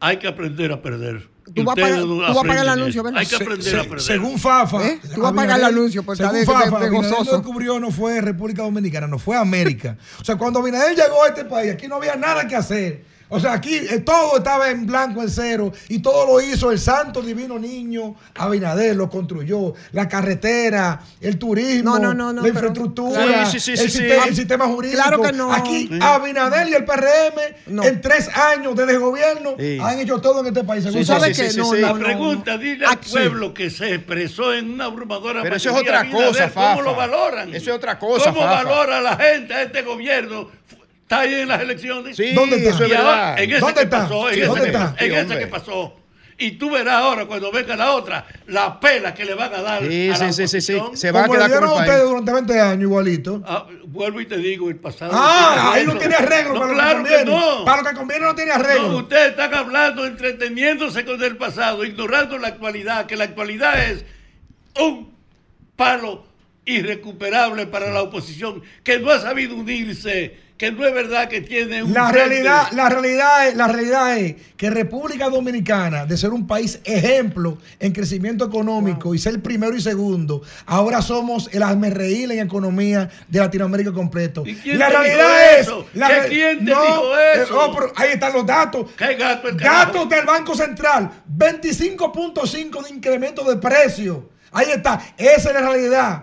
F: hay que aprender a perder.
A: Tú vas a pagar-
F: no
A: tú vas a pagar el anuncio.
F: Hay que aprender
A: se-
F: a perder.
D: Según Fafa,
A: ¿Eh? Tú vas a pagar el anuncio estar
D: según
A: de-
D: Fafa,
A: de- de gozoso.
D: lo descubrió no fue República Dominicana, no fue América. O sea, cuando Abinader llegó a este país, aquí no había nada que hacer. O sea, aquí eh, todo estaba en blanco, en cero, y todo lo hizo el santo divino niño Abinader, lo construyó. La carretera, el turismo,
A: No, no, no, no,
D: la
A: pero-
D: infraestructura,
R: Sí, sí, sí,
D: el,
R: sí,
D: sistema,
R: sí.
D: el sistema jurídico.
A: Claro que no.
D: Aquí
R: Sí.
D: Abinader y el PRM, en tres años desde el gobierno,
R: Sí.
D: han hecho todo en este país.
R: Sí,
D: según
R: sí,
D: sabes
R: sí,
D: que
R: sí,
D: no,
F: La
D: no,
F: pregunta,
D: no.
F: dile al
D: Aquí-
F: pueblo que se expresó en una abrumadora
R: Pero eso es otra
F: Abinader,
R: cosa,
F: ¿Cómo
R: Fafa.
F: lo valoran?
R: Eso es otra cosa,
F: ¿Cómo
R: Fafa.
F: valora la gente a este gobierno? ¿Está ahí en las elecciones?
R: Sí,
D: ¿Dónde está?
R: eso es
F: Y ahora,
R: verdad.
F: en ese
D: ¿Dónde
F: que
D: está?
F: pasó, en
D: Sí,
F: ese,
D: ¿dónde
F: que,
D: está?
F: en
R: Sí,
F: ese
R: hombre.
F: que pasó. Y tú verás ahora, cuando venga la otra, la pela que le van a dar
R: Sí,
F: a la
R: sí, sí, sí. Se va a
D: Como le
R: quedar
D: dieron
R: con el
D: ustedes durante 20 años, igualito.
F: Ah, vuelvo y te digo, el pasado.
D: Ah, ahí no tiene arreglo
F: No,
D: para
F: claro
D: lo que
F: que
D: conviene.
F: no.
D: Para lo que conviene no tiene arreglo.
F: No, ustedes están hablando, entreteniéndose con el pasado, ignorando la actualidad, que la actualidad es un palo irrecuperable para la oposición, que no ha sabido unirse, que no es verdad que tiene un
D: La
F: frente.
D: realidad, la, realidad es, la realidad es que República Dominicana, de ser un país ejemplo en crecimiento económico y ser primero y segundo, ahora somos el reír en economía de Latinoamérica completo.
F: ¿Y quién
D: la
F: te
D: realidad
F: dijo
D: es. la
F: ¿Que
D: re-
F: quién te
D: no,
F: dijo
D: eh,
F: eso?
D: oh, pero ahí están los datos.
F: ¿Qué gato el carajo?
D: Datos del Banco Central, 25.5 de incremento de precio. Ahí está, esa es la realidad.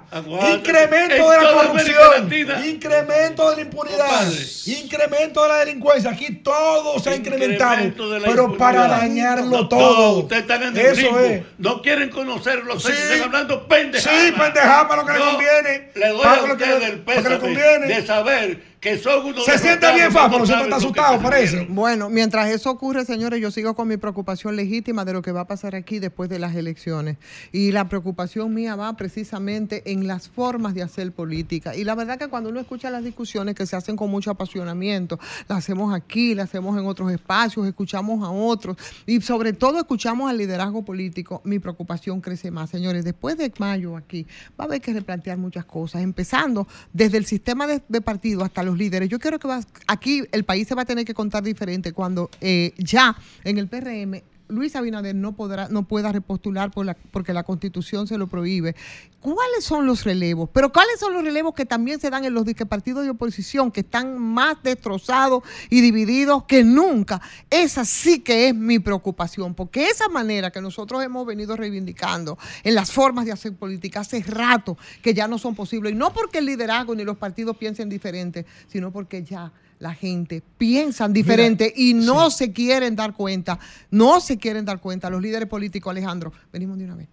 D: Incremento
F: En
D: de la corrupción, incremento de la impunidad,
F: Compadre.
D: incremento de la delincuencia. Aquí todo se ha incrementado, pero
F: impunidad.
D: para dañarlo
F: No,
D: todo.
F: No, ustedes están en el
D: Eso
F: ritmo.
D: es.
F: No quieren conocer los
D: Sí.
F: están hablando pendejadas.
D: Sí, pendejada para lo que le
F: Yo
D: conviene.
F: Le doy
D: Para
F: a
D: lo que
F: el
D: que le conviene.
F: de saber que son unos
D: Se siente bien,
F: que
D: Fafa,
F: no
D: no siempre está asustado, parece.
A: Bueno, mientras eso ocurre, señores, yo sigo con mi preocupación legítima de lo que va a pasar aquí después de las elecciones. Y la preocupación mía va precisamente en las formas de hacer política. Y la verdad que cuando uno escucha las discusiones que se hacen con mucho apasionamiento, las hacemos aquí, las hacemos en otros espacios, escuchamos a otros y sobre todo escuchamos al liderazgo político, mi preocupación crece más. Señores, después de mayo aquí va a haber que replantear muchas cosas, empezando desde el sistema de, partido hasta los líderes. Yo quiero que va- aquí el país se va a tener que contar diferente cuando eh, ya en el PRM Luis Abinader no podrá, no pueda repostular por la, porque la constitución se lo prohíbe. ¿Cuáles son los relevos? Pero ¿cuáles son los relevos que también se dan en los partidos de oposición, que están más destrozados y divididos que nunca? Esa sí que es mi preocupación, porque esa manera que nosotros hemos venido reivindicando en las formas de hacer política hace rato que ya no son posibles. Y no porque el liderazgo ni los partidos piensen diferente, sino porque ya la gente piensan diferente y no se quieren dar cuenta, no se quieren dar cuenta. Los líderes políticos, Alejandro, venimos de una vez.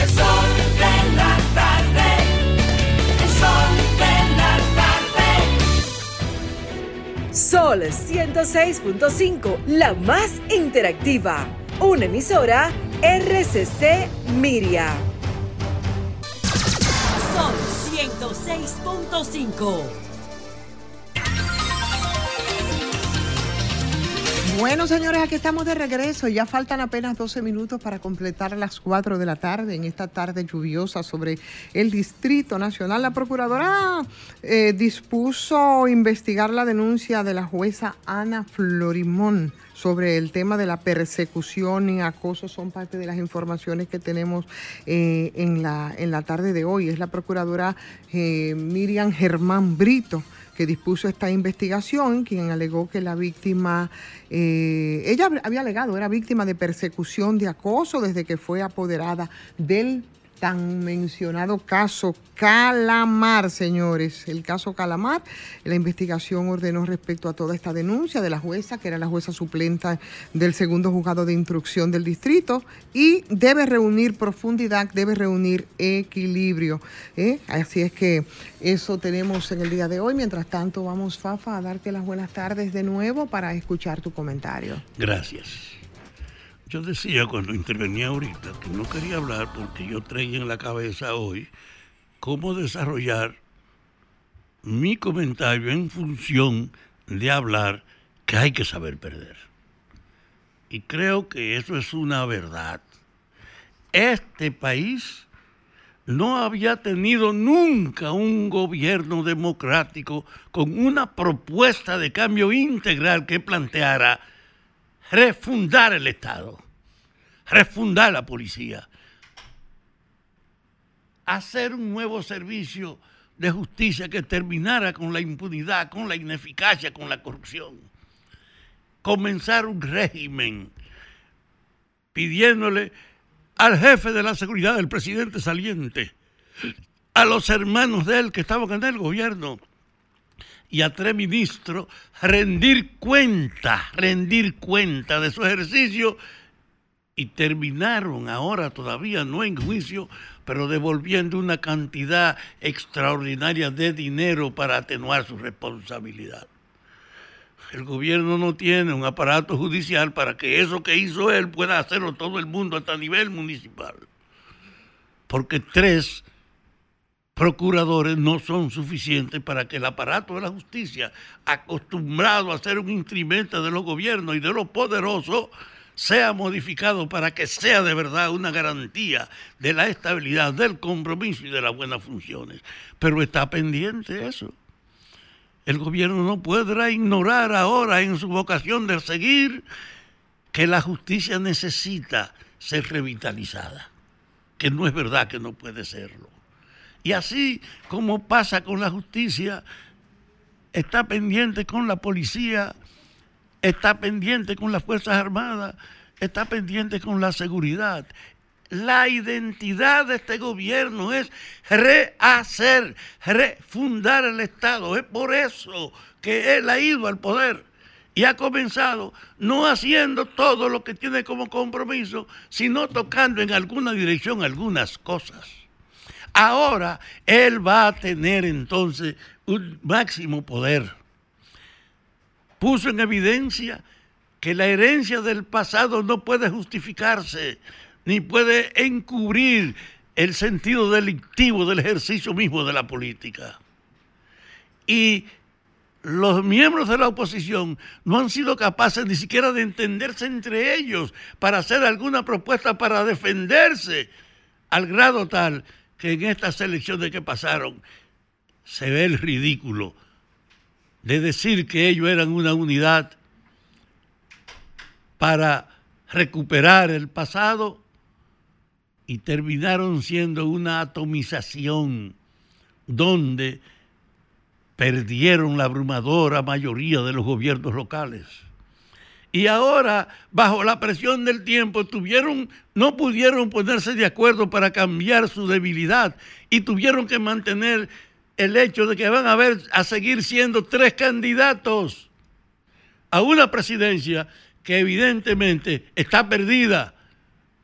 Q: El sol de la tarde. El sol de la tarde.
E: Sol 106.5, la más interactiva. Una emisora RCC Miria.
Q: Sol 106.5.
A: Bueno, señores, aquí estamos de regreso. Ya faltan apenas 12 minutos para completar las 4 de la tarde en esta tarde lluviosa sobre el Distrito Nacional. La Procuradora eh, dispuso investigar la denuncia de la jueza Ana Florimón sobre el tema de la persecución y acoso. Son parte de las informaciones que tenemos eh, en, la, en la tarde de hoy. Es la Procuradora eh, Miriam Germán Brito que dispuso esta investigación, quien alegó que la víctima, eh, ella había alegado, era víctima de persecución, de acoso desde que fue apoderada del tan mencionado caso Calamar, señores. El caso Calamar, la investigación ordenó respecto a toda esta denuncia de la jueza, que era la jueza suplenta del segundo juzgado de instrucción del distrito, y debe reunir profundidad, debe reunir equilibrio. ¿eh? Así es que eso tenemos en el día de hoy. Mientras tanto, vamos, Fafa, a darte las buenas tardes de nuevo para escuchar tu comentario.
F: Gracias. Yo decía cuando intervenía ahorita que no quería hablar porque yo traía en la cabeza hoy cómo desarrollar mi comentario en función de hablar que hay que saber perder. Y creo que eso es una verdad. Este país no había tenido nunca un gobierno democrático con una propuesta de cambio integral que planteara refundar el Estado, refundar la policía, hacer un nuevo servicio de justicia que terminara con la impunidad, con la ineficacia, con la corrupción. Comenzar un régimen pidiéndole al jefe de la seguridad, el presidente saliente, a los hermanos de él que estaban en el gobierno y a tres ministros rendir cuenta, rendir cuenta de su ejercicio y terminaron ahora todavía no en juicio, pero devolviendo una cantidad extraordinaria de dinero para atenuar su responsabilidad. El gobierno no tiene un aparato judicial para que eso que hizo él pueda hacerlo todo el mundo hasta nivel municipal. Porque tres procuradores no son suficientes para que el aparato de la justicia, acostumbrado a ser un instrumento de los gobiernos y de los poderosos, sea modificado para que sea de verdad una garantía de la estabilidad, del compromiso y de las buenas funciones. Pero está pendiente eso. El gobierno no podrá ignorar ahora en su vocación de seguir que la justicia necesita ser revitalizada, que no es verdad que no puede serlo. Y así como pasa con la justicia, está pendiente con la policía, está pendiente con las Fuerzas Armadas, está pendiente con la seguridad. La identidad de este gobierno es rehacer, refundar el Estado. Es por eso que él ha ido al poder y ha comenzado no haciendo todo lo que tiene como compromiso, sino tocando en alguna dirección algunas cosas. Ahora él va a tener entonces un máximo poder. Puso en evidencia que la herencia del pasado no puede justificarse ni puede encubrir el sentido delictivo del ejercicio mismo de la política. Y los miembros de la oposición no han sido capaces ni siquiera de entenderse entre ellos para hacer alguna propuesta para defenderse al grado tal en estas elecciones que pasaron se ve el ridículo de decir que ellos eran una unidad para recuperar el pasado y terminaron siendo una atomización donde perdieron la abrumadora mayoría de los gobiernos locales. Y ahora, bajo la presión del tiempo, tuvieron, no pudieron ponerse de acuerdo para cambiar su debilidad y tuvieron que mantener el hecho de que van a, a seguir siendo tres candidatos a una presidencia que evidentemente está perdida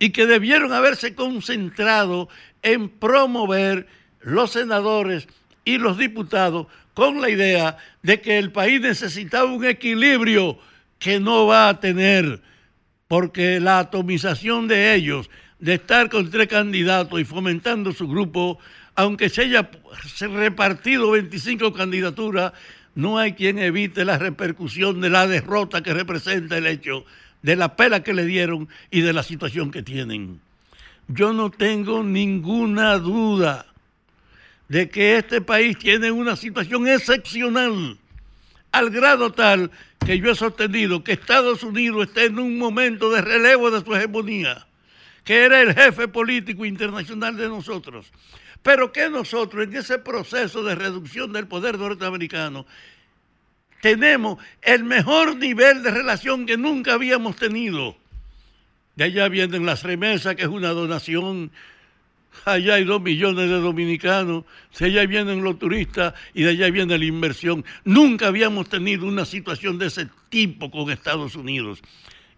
F: y que debieron haberse concentrado en promover los senadores y los diputados con la idea de que el país necesitaba un equilibrio que no va a tener, porque la atomización de ellos, de estar con tres candidatos y fomentando su grupo, aunque se haya repartido 25 candidaturas, no hay quien evite la repercusión de la derrota que representa el hecho de la pela que le dieron y de la situación que tienen. Yo no tengo ninguna duda de que este país tiene una situación excepcional, al grado tal que yo he sostenido que Estados Unidos está en un momento de relevo de su hegemonía, que era el jefe político internacional de nosotros, pero que nosotros en ese proceso de reducción del poder norteamericano tenemos el mejor nivel de relación que nunca habíamos tenido. De allá vienen las remesas, que es una donación. Allá hay dos millones de dominicanos. De allá vienen los turistas y de allá viene la inversión. Nunca habíamos tenido una situación de ese tipo con Estados Unidos.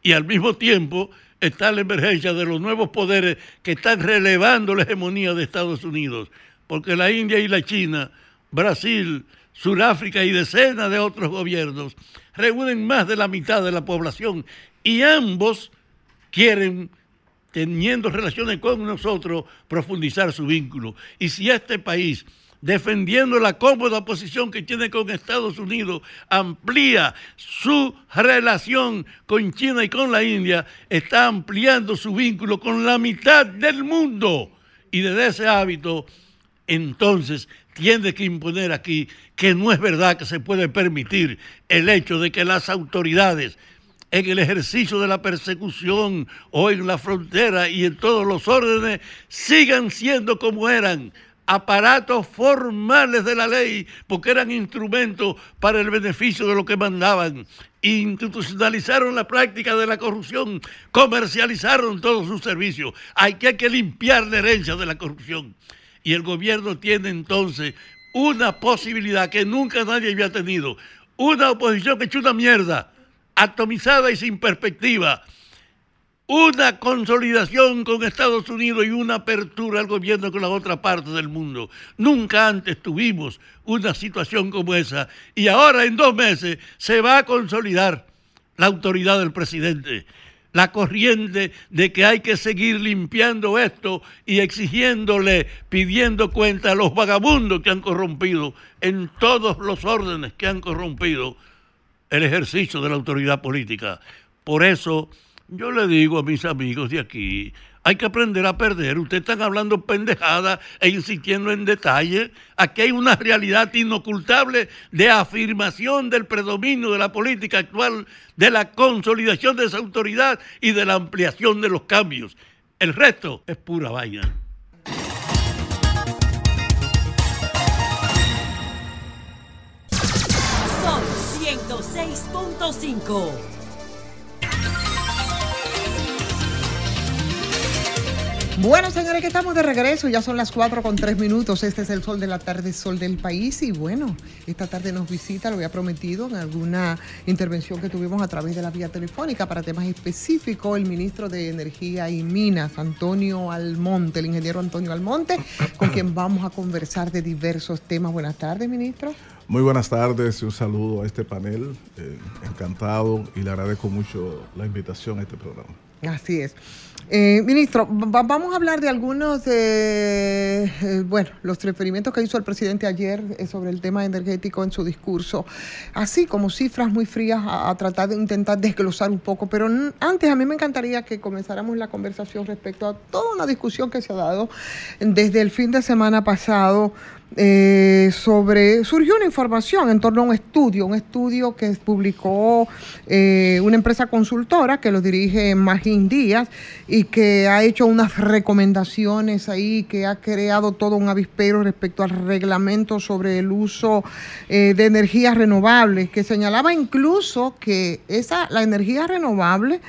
F: Y al mismo tiempo está la emergencia de los nuevos poderes que están relevando la hegemonía de Estados Unidos. Porque la India y la China, Brasil, Sudáfrica y decenas de otros gobiernos reúnen más de la mitad de la población y ambos quieren, teniendo relaciones con nosotros, profundizar su vínculo. Y si este país, defendiendo la cómoda posición que tiene con Estados Unidos, amplía su relación con China y con la India, está ampliando su vínculo con la mitad del mundo. Y desde ese hábito, entonces tiene que imponer aquí que no es verdad que se puede permitir el hecho de que las autoridades en el ejercicio de la persecución o en la frontera y en todos los órdenes sigan siendo como eran aparatos formales de la ley, porque eran instrumentos para el beneficio de lo que mandaban. Institucionalizaron la práctica de la corrupción, comercializaron todos sus servicios. Hay que, limpiar la herencia de la corrupción. Y el gobierno tiene entonces una posibilidad que nunca nadie había tenido. Una oposición que hecho una mierda, atomizada y sin perspectiva. Una consolidación con Estados Unidos y una apertura al gobierno con la otra parte del mundo. Nunca antes tuvimos una situación como esa. Y ahora en dos meses se va a consolidar la autoridad del presidente, la corriente de que hay que seguir limpiando esto y exigiéndole, pidiendo cuenta a los vagabundos que han corrompido en todos los órdenes que han corrompido el ejercicio de la autoridad política. Por eso yo le digo a mis amigos de aquí, hay que aprender a perder. Ustedes están hablando pendejada e insistiendo en detalle. Aquí hay una realidad inocultable de afirmación del predominio de la política actual, de la consolidación de esa autoridad y de la ampliación de los cambios. El resto es pura vaina.
E: 106.5.
A: Bueno, señores, que estamos de regreso. Ya son las 4 con 3 minutos. Este es el sol de la tarde, sol del país. Y bueno, esta tarde nos visita, lo había prometido en alguna intervención que tuvimos a través de la vía telefónica para temas específicos, el ministro de Energía y Minas, Antonio Almonte, el ingeniero Antonio Almonte, con quien vamos a conversar de diversos temas. Buenas tardes, ministro.
S: Muy buenas tardes y un saludo a este panel. eh, encantado y le agradezco mucho la invitación a este programa.
A: Así es. Eh, ministro, va- vamos a hablar de algunos de, eh, bueno, los referimentos que hizo el presidente ayer eh, sobre el tema energético en su discurso, así como cifras muy frías a, a tratar de intentar desglosar un poco, pero antes a mí me encantaría que comenzáramos la conversación respecto a toda una discusión que se ha dado desde el fin de semana pasado eh, sobre, surgió una información en torno a un estudio, un estudio que publicó eh, una empresa consultora que lo dirige Magín Díaz y que ha hecho unas recomendaciones ahí, que ha creado todo un avispero respecto al reglamento sobre el uso eh, de energías renovables, que señalaba incluso que esa, la energía renovable,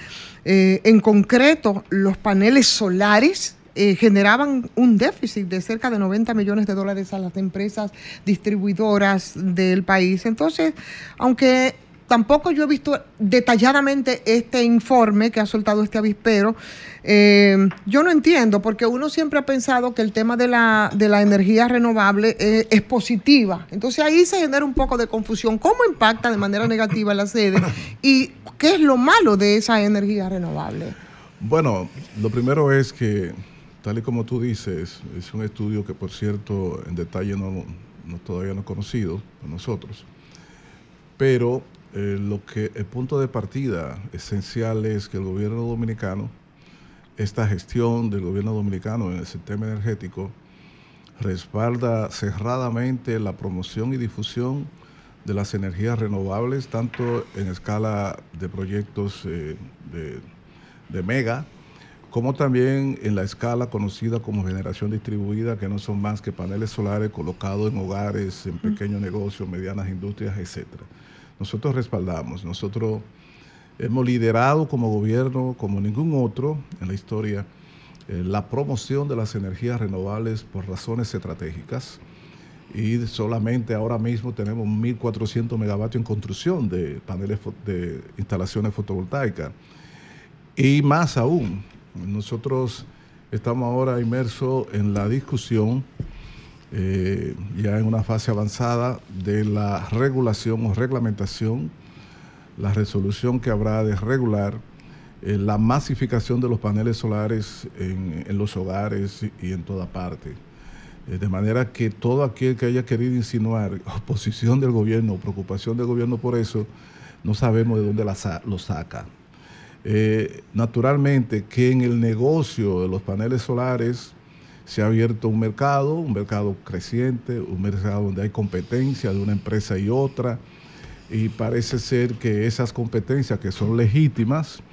A: en concreto los paneles solares, eh, generaban un déficit de cerca de 90 millones de dólares a las empresas distribuidoras del país. Entonces, aunque tampoco yo he visto detalladamente este informe que ha soltado este avispero, eh, yo no entiendo, porque uno siempre ha pensado que el tema de la, de la energía renovable eh, es positiva. Entonces ahí se genera un poco de confusión. ¿Cómo impacta de manera negativa la sede? ¿Y qué es lo malo de esa energía renovable?
S: Bueno, lo primero es que, tal y como tú dices, es un estudio que, por cierto, en detalle no, todavía no he conocido por nosotros, pero eh, lo que el punto de partida esencial es que el gobierno dominicano, esta gestión del gobierno dominicano en el sistema energético, respalda cerradamente la promoción y difusión de las energías renovables, tanto en escala de proyectos eh, de mega, como también en la escala conocida como generación distribuida, que no son más que paneles solares colocados en hogares, en pequeños negocios, medianas industrias, etcétera. Nosotros respaldamos, nosotros hemos liderado como gobierno, como ningún otro en la historia, eh, la promoción de las energías renovables por razones estratégicas y solamente ahora mismo tenemos 1.400 megavatios en construcción de paneles de instalaciones fotovoltaicas. Y más aún, nosotros estamos ahora inmersos en la discusión, eh, ya en una fase avanzada, de la regulación o reglamentación, la resolución que habrá de regular eh, la masificación de los paneles solares en, los hogares y, en toda parte. Eh, de manera que todo aquel que haya querido insinuar oposición del gobierno o preocupación del gobierno por eso, no sabemos de dónde la lo saca. Eh, naturalmente que en el negocio de los paneles solares se ha abierto un mercado, un mercado creciente, un mercado donde hay competencia de una empresa y otra, y parece ser que esas competencias que son legítimas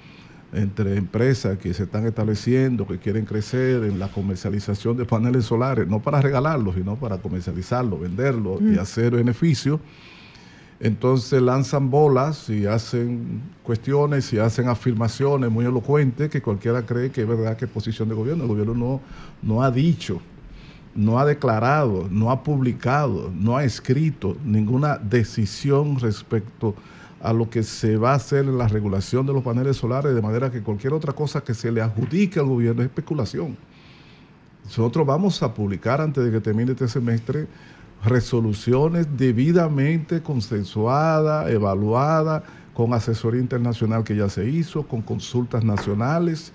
S: entre empresas que se están estableciendo, que quieren crecer en la comercialización de paneles solares, no para regalarlos, sino para comercializarlos, venderlos y
T: Mm.
S: hacer beneficio. Entonces lanzan bolas y hacen cuestiones y hacen afirmaciones muy elocuentes que cualquiera cree que es verdad que es posición de gobierno. El gobierno no, no ha dicho, no ha declarado, no ha publicado, no ha escrito ninguna decisión respecto a lo que se va a hacer en la regulación de los paneles solares, de manera que cualquier otra cosa que se le adjudique al gobierno es especulación. Nosotros vamos a publicar antes de que termine este semestre resoluciones debidamente consensuadas, evaluadas, con asesoría internacional que ya se hizo, con consultas nacionales,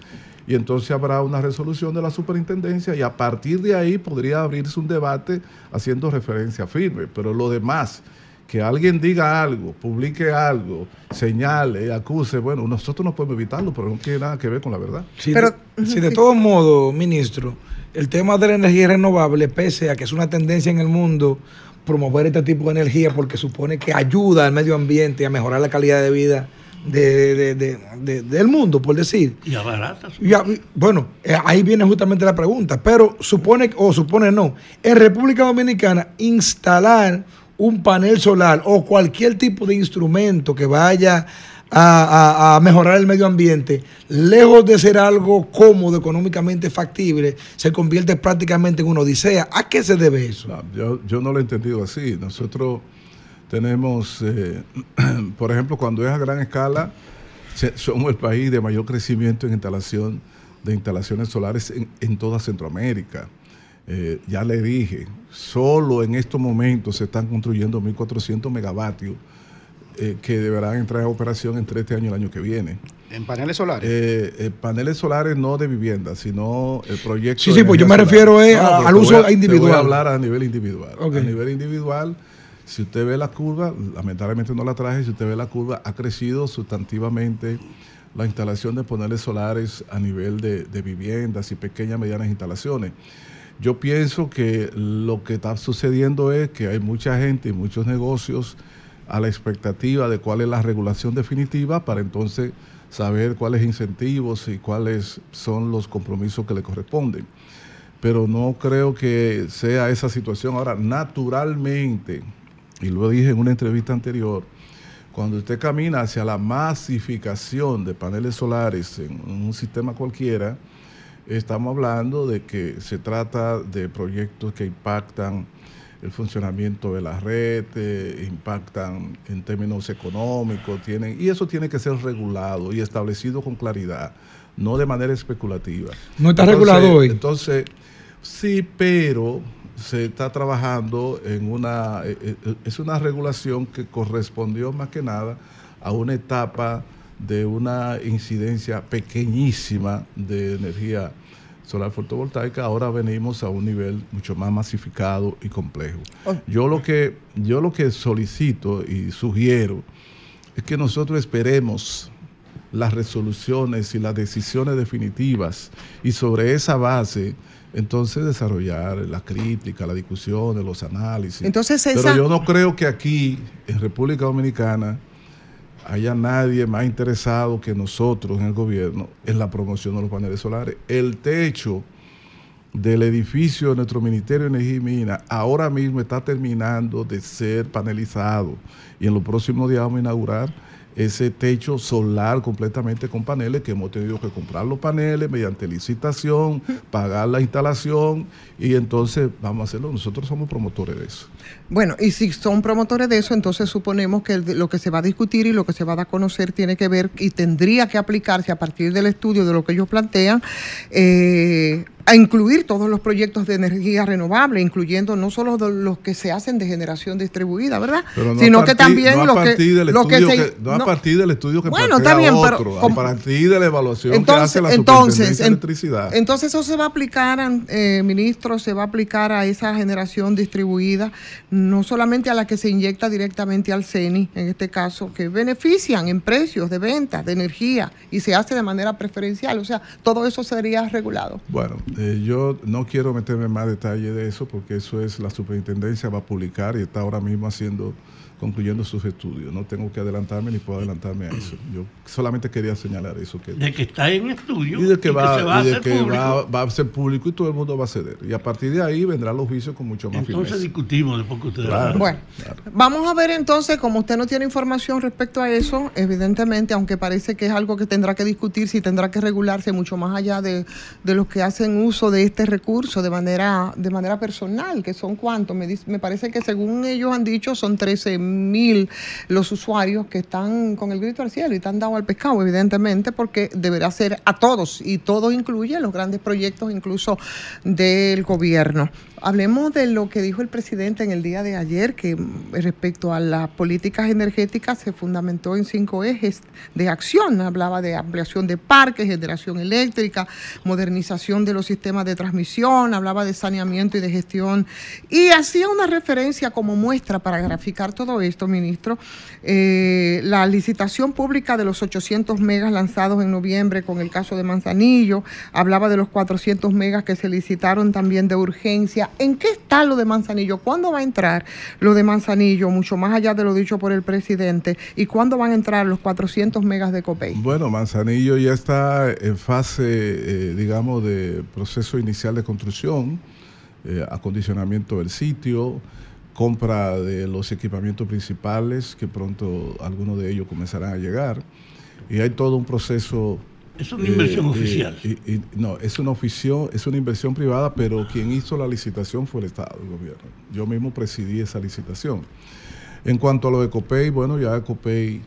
S: y entonces habrá una resolución de la superintendencia y a partir de ahí podría abrirse un debate haciendo referencia firme, pero lo demás, que alguien diga algo, publique algo, señale, acuse, bueno, nosotros no podemos evitarlo, pero no tiene nada que ver con la verdad.
D: Si, de, si de todos modos, ministro, el tema de la energía renovable, pese a que es una tendencia en el mundo promover este tipo de energía porque supone que ayuda al medio ambiente y a mejorar la calidad de vida de- de- de- de- del mundo, por decir.
F: Y a baratas.
D: Y a- bueno, eh, ahí viene justamente la pregunta, pero supone o supone no, en República Dominicana instalar un panel solar o cualquier tipo de instrumento que vaya a, mejorar el medio ambiente, lejos de ser algo cómodo, económicamente factible, se convierte prácticamente en una odisea. ¿A qué se debe eso?
S: Yo, yo no lo he entendido así. Nosotros tenemos, eh, por ejemplo, cuando es a gran escala, somos el país de mayor crecimiento en instalación de instalaciones solares en, en toda Centroamérica. Eh, ya le dije, solo en estos momentos se están construyendo 1.400 megavatios eh, que deberán entrar en operación entre este año y el año que viene.
R: En paneles solares.
S: Eh, eh, paneles solares no de vivienda, sino el proyecto.
D: Sí, sí, pues yo me refiero eh, al uso
S: voy a- Te voy
D: individual.
S: a hablar a nivel individual. A nivel individual, si usted ve la curva, lamentablemente no la traje, si usted ve la curva, ha crecido sustantivamente la instalación de paneles solares a nivel de, de viviendas y pequeñas y medianas instalaciones. Yo pienso que lo que está sucediendo es que hay mucha gente y muchos negocios a la expectativa de cuál es la regulación definitiva para entonces saber cuáles incentivos y cuáles son los compromisos que le corresponden. Pero no creo que sea esa situación. Ahora, naturalmente, y lo dije en una entrevista anterior, cuando usted camina hacia la masificación de paneles solares en un sistema cualquiera, estamos hablando de que se trata de proyectos que impactan el funcionamiento de la red, eh, impactan en términos económicos, tienen, y eso tiene que ser regulado y establecido con claridad, no de manera especulativa.
D: No está regulado hoy.
S: Entonces, sí, pero se está trabajando en una, eh, eh, es una regulación que correspondió más que nada a una etapa de una incidencia pequeñísima de energía solar fotovoltaica, ahora venimos a un nivel mucho más masificado y complejo. Yo lo que yo lo que solicito y sugiero es que nosotros esperemos las resoluciones y las decisiones definitivas y sobre esa base entonces desarrollar la crítica, la discusión, los análisis.
A: Entonces,
S: Pero
A: esa-
S: yo no creo que aquí en República Dominicana haya nadie más interesado que nosotros en el gobierno en la promoción de los paneles solares. El techo del edificio de nuestro Ministerio de Energía y Minas ahora mismo está terminando de ser panelizado y en los próximos días vamos a inaugurar ese techo solar completamente con paneles que hemos tenido que comprar los paneles mediante licitación, pagar la instalación y entonces vamos a hacerlo. Nosotros somos promotores de eso.
A: Bueno, y si son promotores de eso, entonces suponemos que lo que se va a discutir y lo que se va a dar a conocer tiene que ver y tendría que aplicarse a partir del estudio de lo que ellos plantean eh, a incluir todos los proyectos de energía renovable, incluyendo no solo los que se hacen de generación distribuida, ¿verdad?
S: Pero no
A: Sino que también
S: no a
A: lo que, lo que se-
S: que- no, a partir del estudio que
A: Bueno, está bien, pero
S: otro,
A: como-
S: a partir de la evaluación
A: Entonces,
S: que hace la
A: entonces,
S: de
A: en-
S: Electricidad.
A: entonces eso se va a aplicar, eh, ministro, se va a aplicar a esa generación distribuida, no solamente a la que se inyecta directamente al CENI, en este caso, que benefician en precios de venta de energía y se hace de manera preferencial. O sea, todo eso sería regulado.
S: Bueno, Eh, yo no quiero meterme en más detalle de eso porque eso es la superintendencia va a publicar y está ahora mismo haciendo concluyendo sus estudios. No tengo que adelantarme ni puedo adelantarme a eso. Yo solamente quería señalar eso. Que,
F: De que está en estudio
S: y de que, va,
F: se va a
S: y de
F: hacer
S: que va, va a ser público y todo el mundo va a ceder. Y a partir de ahí vendrán los juicios con mucho más
F: Entonces
S: firmeza.
F: discutimos después que ustedes
S: Claro.
A: Bueno, Vamos a ver entonces, como usted no tiene información respecto a eso, evidentemente, aunque parece que es algo que tendrá que discutirse y tendrá que regularse mucho más allá de, de los que hacen uso de este recurso de manera, de manera personal, que son cuántos, me, dice- me parece que según ellos han dicho son 13 mil los usuarios que están con el grito al cielo y están dado al pescado, evidentemente, porque deberá ser a todos y todo incluye los grandes proyectos incluso del gobierno. Hablemos de lo que dijo el presidente en el día de ayer, que mm, respecto a las políticas energéticas se fundamentó en cinco ejes de acción. Hablaba de ampliación de parques, generación eléctrica, modernización de los sistemas de transmisión, hablaba de saneamiento y de gestión. Y hacía una referencia como muestra para graficar todo esto, ministro, eh, la licitación pública de los 800 megas lanzados en noviembre con el caso de Manzanillo, hablaba de los 400 megas que se licitaron también de urgencia. ¿En qué está lo de Manzanillo? ¿Cuándo va a entrar lo de Manzanillo, mucho más allá de lo dicho por el presidente? ¿Y cuándo van a entrar los 400 megas de Copey?
S: Bueno, Manzanillo ya está en fase, eh, digamos, de proceso inicial de construcción, eh, acondicionamiento del sitio, compra de los equipamientos principales, que pronto algunos de ellos comenzarán a llegar. Y hay todo un proceso...
F: Es una inversión
S: eh,
F: oficial.
S: y- y- no, es una, oficio- es una inversión privada, pero quien hizo la licitación fue el Estado, el gobierno. Yo mismo presidí esa licitación. En cuanto a lo de Copey, bueno, ya Copey,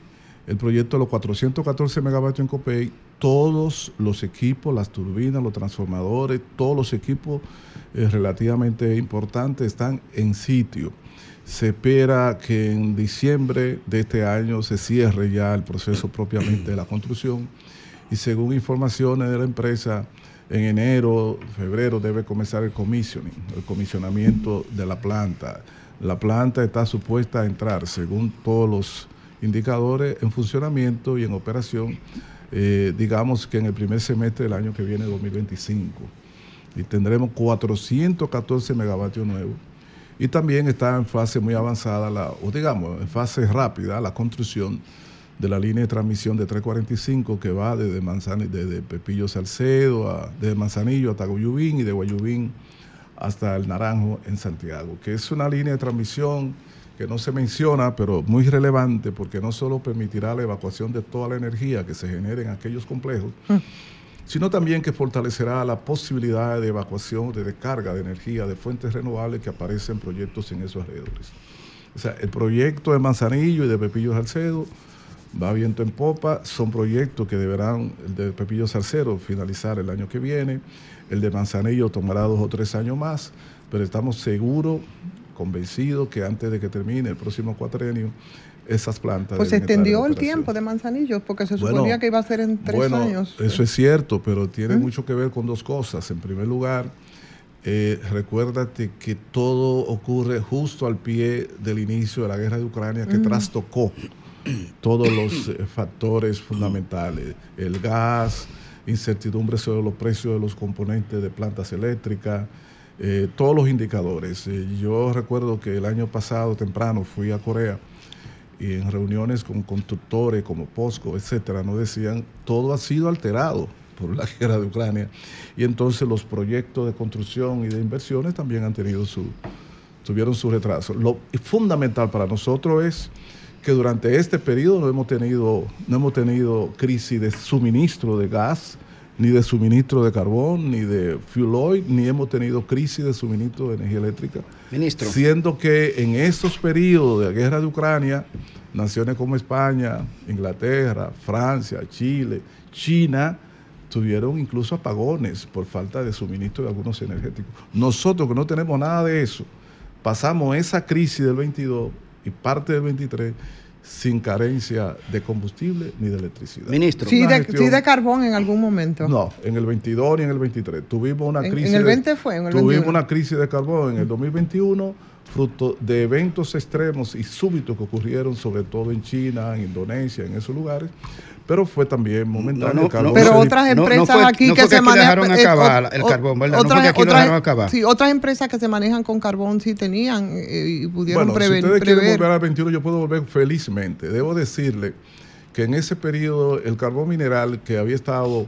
S: el proyecto de los 414 megavatios en Copey, todos los equipos, las turbinas, los transformadores, todos los equipos eh, relativamente importantes están en sitio. Se espera que en diciembre de este año se cierre ya el proceso propiamente de la construcción y según informaciones de la empresa, en enero, febrero debe comenzar el commissioning, el comisionamiento de la planta. La planta está supuesta a entrar, según todos los indicadores, en funcionamiento y en operación, eh, digamos que en el primer semestre del año que viene, 2025. Y tendremos 414 megavatios nuevos. Y también está en fase muy avanzada, la, o digamos, en fase rápida, la construcción de la línea de transmisión de 345 que va desde, desde Pepillo Salcedo, a, desde Manzanillo hasta Guayubín y de Guayubín hasta el Naranjo en Santiago, que es una línea de transmisión que no se menciona, pero muy relevante porque no solo permitirá la evacuación de toda la energía que se genere en aquellos complejos, sino también que fortalecerá la posibilidad de evacuación, de descarga de energía de fuentes renovables que aparecen en proyectos en esos alrededores. O sea, el proyecto de Manzanillo y de Pepillo Salcedo va viento en popa, son proyectos que deberán, el de Pepillo Salcedo, finalizar el año que viene, el de Manzanillo tomará dos o tres años más, pero estamos seguros, convencidos que antes de que termine el próximo cuatrenio, esas plantas...
A: Pues se extendió el tiempo de Manzanillo, porque se
S: Bueno,
A: suponía que iba a ser en tres
S: bueno,
A: años.
S: Eso es cierto, pero tiene
A: ¿Mm?
S: mucho que ver con dos cosas. En primer lugar, eh, recuérdate que todo ocurre justo al pie del inicio de la guerra de Ucrania que
A: Mm.
S: trastocó todos los eh, factores fundamentales. El gas, incertidumbre sobre los precios de los componentes de plantas eléctricas, eh, todos los indicadores. Eh, yo recuerdo que el año pasado temprano fui a Corea y en reuniones con constructores como POSCO, etcétera, nos decían todo ha sido alterado por la guerra de Ucrania y entonces los proyectos de construcción y de inversiones también han tenido su tuvieron su retraso. Lo fundamental para nosotros es que durante este periodo no hemos tenido no hemos tenido crisis de suministro de gas ni de suministro de carbón, ni de fuel oil, ni hemos tenido crisis de suministro de energía eléctrica.
R: Ministro.
S: Siendo que en estos periodos de guerra de Ucrania, naciones como España, Inglaterra, Francia, Chile, China, tuvieron incluso apagones por falta de suministro de algunos energéticos. Nosotros que no tenemos nada de eso, pasamos esa crisis del 22 y parte del 23 sin carencia de combustible ni de electricidad.
R: Ministro.
A: Sí de,
S: gestión-
A: sí de carbón en algún momento.
S: no, en el 22 ni en el 23. Tuvimos una
A: En-
S: crisis.
A: en el
S: de-
A: 20 fue, en el
S: Tuvimos
A: 21.
S: una crisis de carbón en el 2021, fruto de eventos extremos y súbitos que ocurrieron, sobre todo en China, en Indonesia, en esos lugares. Pero fue también momentáneo.
R: no,
S: el carbón
A: Pero otras
R: no
A: empresas aquí
R: no
A: que se manejan. eh,
R: acabar el carbón, ¿verdad? No
A: Otras,
R: aquí
A: otras-
R: dejaron acabar.
A: Sí, otras empresas que se manejan con carbón sí tenían eh, y pudieron
S: Bueno, si
A: preven-
S: ustedes quieren
A: prever.
S: volver al 21, yo puedo volver felizmente. Debo decirle que en ese periodo el carbón mineral que había estado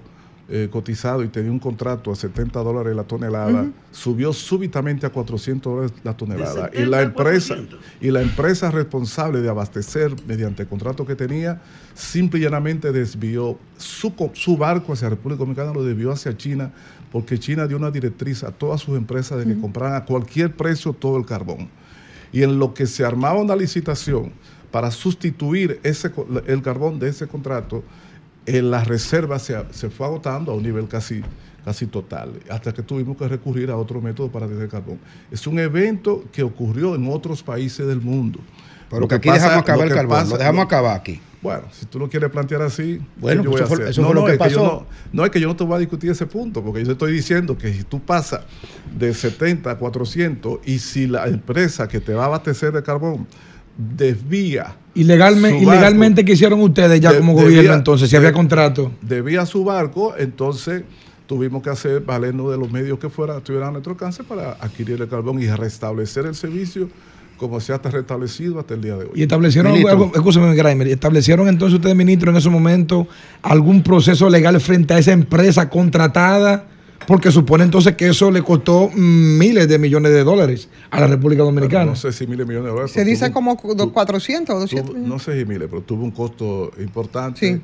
S: eh, cotizado y tenía un contrato a 70 dólares la tonelada, subió súbitamente a 400 dólares la tonelada. Y la
Q: 70 a
S: empresa
Q: 400.
S: y la empresa responsable de abastecer mediante el contrato que tenía, simple y llanamente desvió su, su barco hacia República Dominicana, lo desvió hacia China, porque China dio una directriz a todas sus empresas de que compraran a cualquier precio todo el carbón. Y en lo que se armaba una licitación para sustituir ese, el carbón de ese contrato, en la reserva se, se fue agotando a un nivel casi, casi total, hasta que tuvimos que recurrir a otro método para tener carbón. Es un evento que ocurrió en otros países del mundo.
R: Pero que aquí dejamos acabar el carbón, lo dejamos acabar aquí.
S: Bueno, si tú lo quieres plantear así,
R: Bueno,
S: ¿qué yo
R: pues
S: voy a
R: eso fue-
S: hacer?
R: eso fue lo que
S: es yo
R: pasó.
S: no, no es que yo no te voy a discutir ese punto, porque yo te estoy diciendo que si tú pasas de 70 a 400 y si la empresa que te va a abastecer de carbón desvía barco,
D: ilegalmente que hicieron ustedes ya
S: de-
D: como
S: debía-
D: gobierno entonces, si había contrato.
S: debía su barco, entonces tuvimos que hacer valernos de los medios que fuera, estuvieran a nuestro alcance para adquirir el carbón y restablecer el servicio como se ha restablecido hasta el día de hoy.
D: Y establecieron, algo, escúchame, establecieron entonces ustedes, ministro, en ese momento algún proceso legal frente a esa empresa contratada, porque supone entonces que eso le costó mm, miles de millones de dólares a la República Dominicana.
S: No sé si miles de millones de dólares.
A: Se dice
S: tuvo-
A: como do- 400 o 200.
S: tuvo- no sé si miles, pero tuvo un costo importante.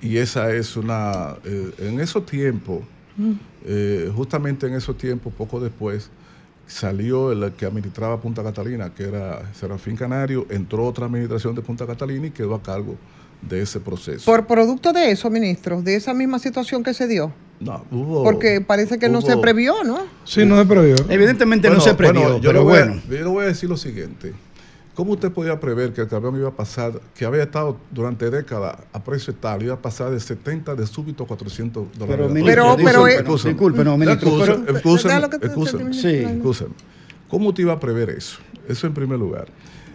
S: Y esa es una. eh, en esos tiempos,
A: Mm.
S: eh, justamente en esos tiempos, poco después, salió el que administraba Punta Catalina, que era Serafín Canario, entró otra administración de Punta Catalina y quedó a cargo de ese proceso.
A: Por producto de eso, ministro, de esa misma situación que se dio.
S: No, hubo-
A: Porque parece que no se previó, ¿no?
D: Sí, no se previó.
R: Evidentemente no se previó,
S: bueno, yo
R: pero
S: le voy a-
R: bueno.
S: yo le voy a decir lo siguiente. ¿Cómo usted podía prever que el carbón iba a pasar, que había estado durante décadas a precio tal, iba a pasar de 70 de súbito a 400 dólares?
R: Pero, ministro, pero, disculpe, no, ministro.
S: ¿Cómo te iba a prever eso? Eso en primer lugar.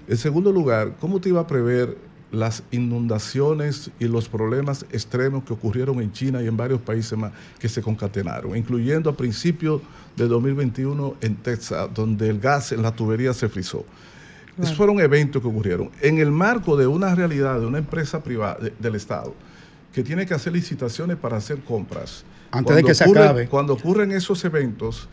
S: En segundo lugar, ¿cómo te iba a prever las inundaciones y los problemas extremos que ocurrieron en China y en varios países más que se concatenaron, incluyendo a principios de 2021 en Texas, donde el gas en la tubería se frizó? Esos fueron eventos que ocurrieron en el marco de una realidad de una empresa privada de- del Estado que tiene que hacer licitaciones para hacer compras.
R: Antes de que se
S: ocurre-
R: acabe.
S: Cuando ocurren esos eventos,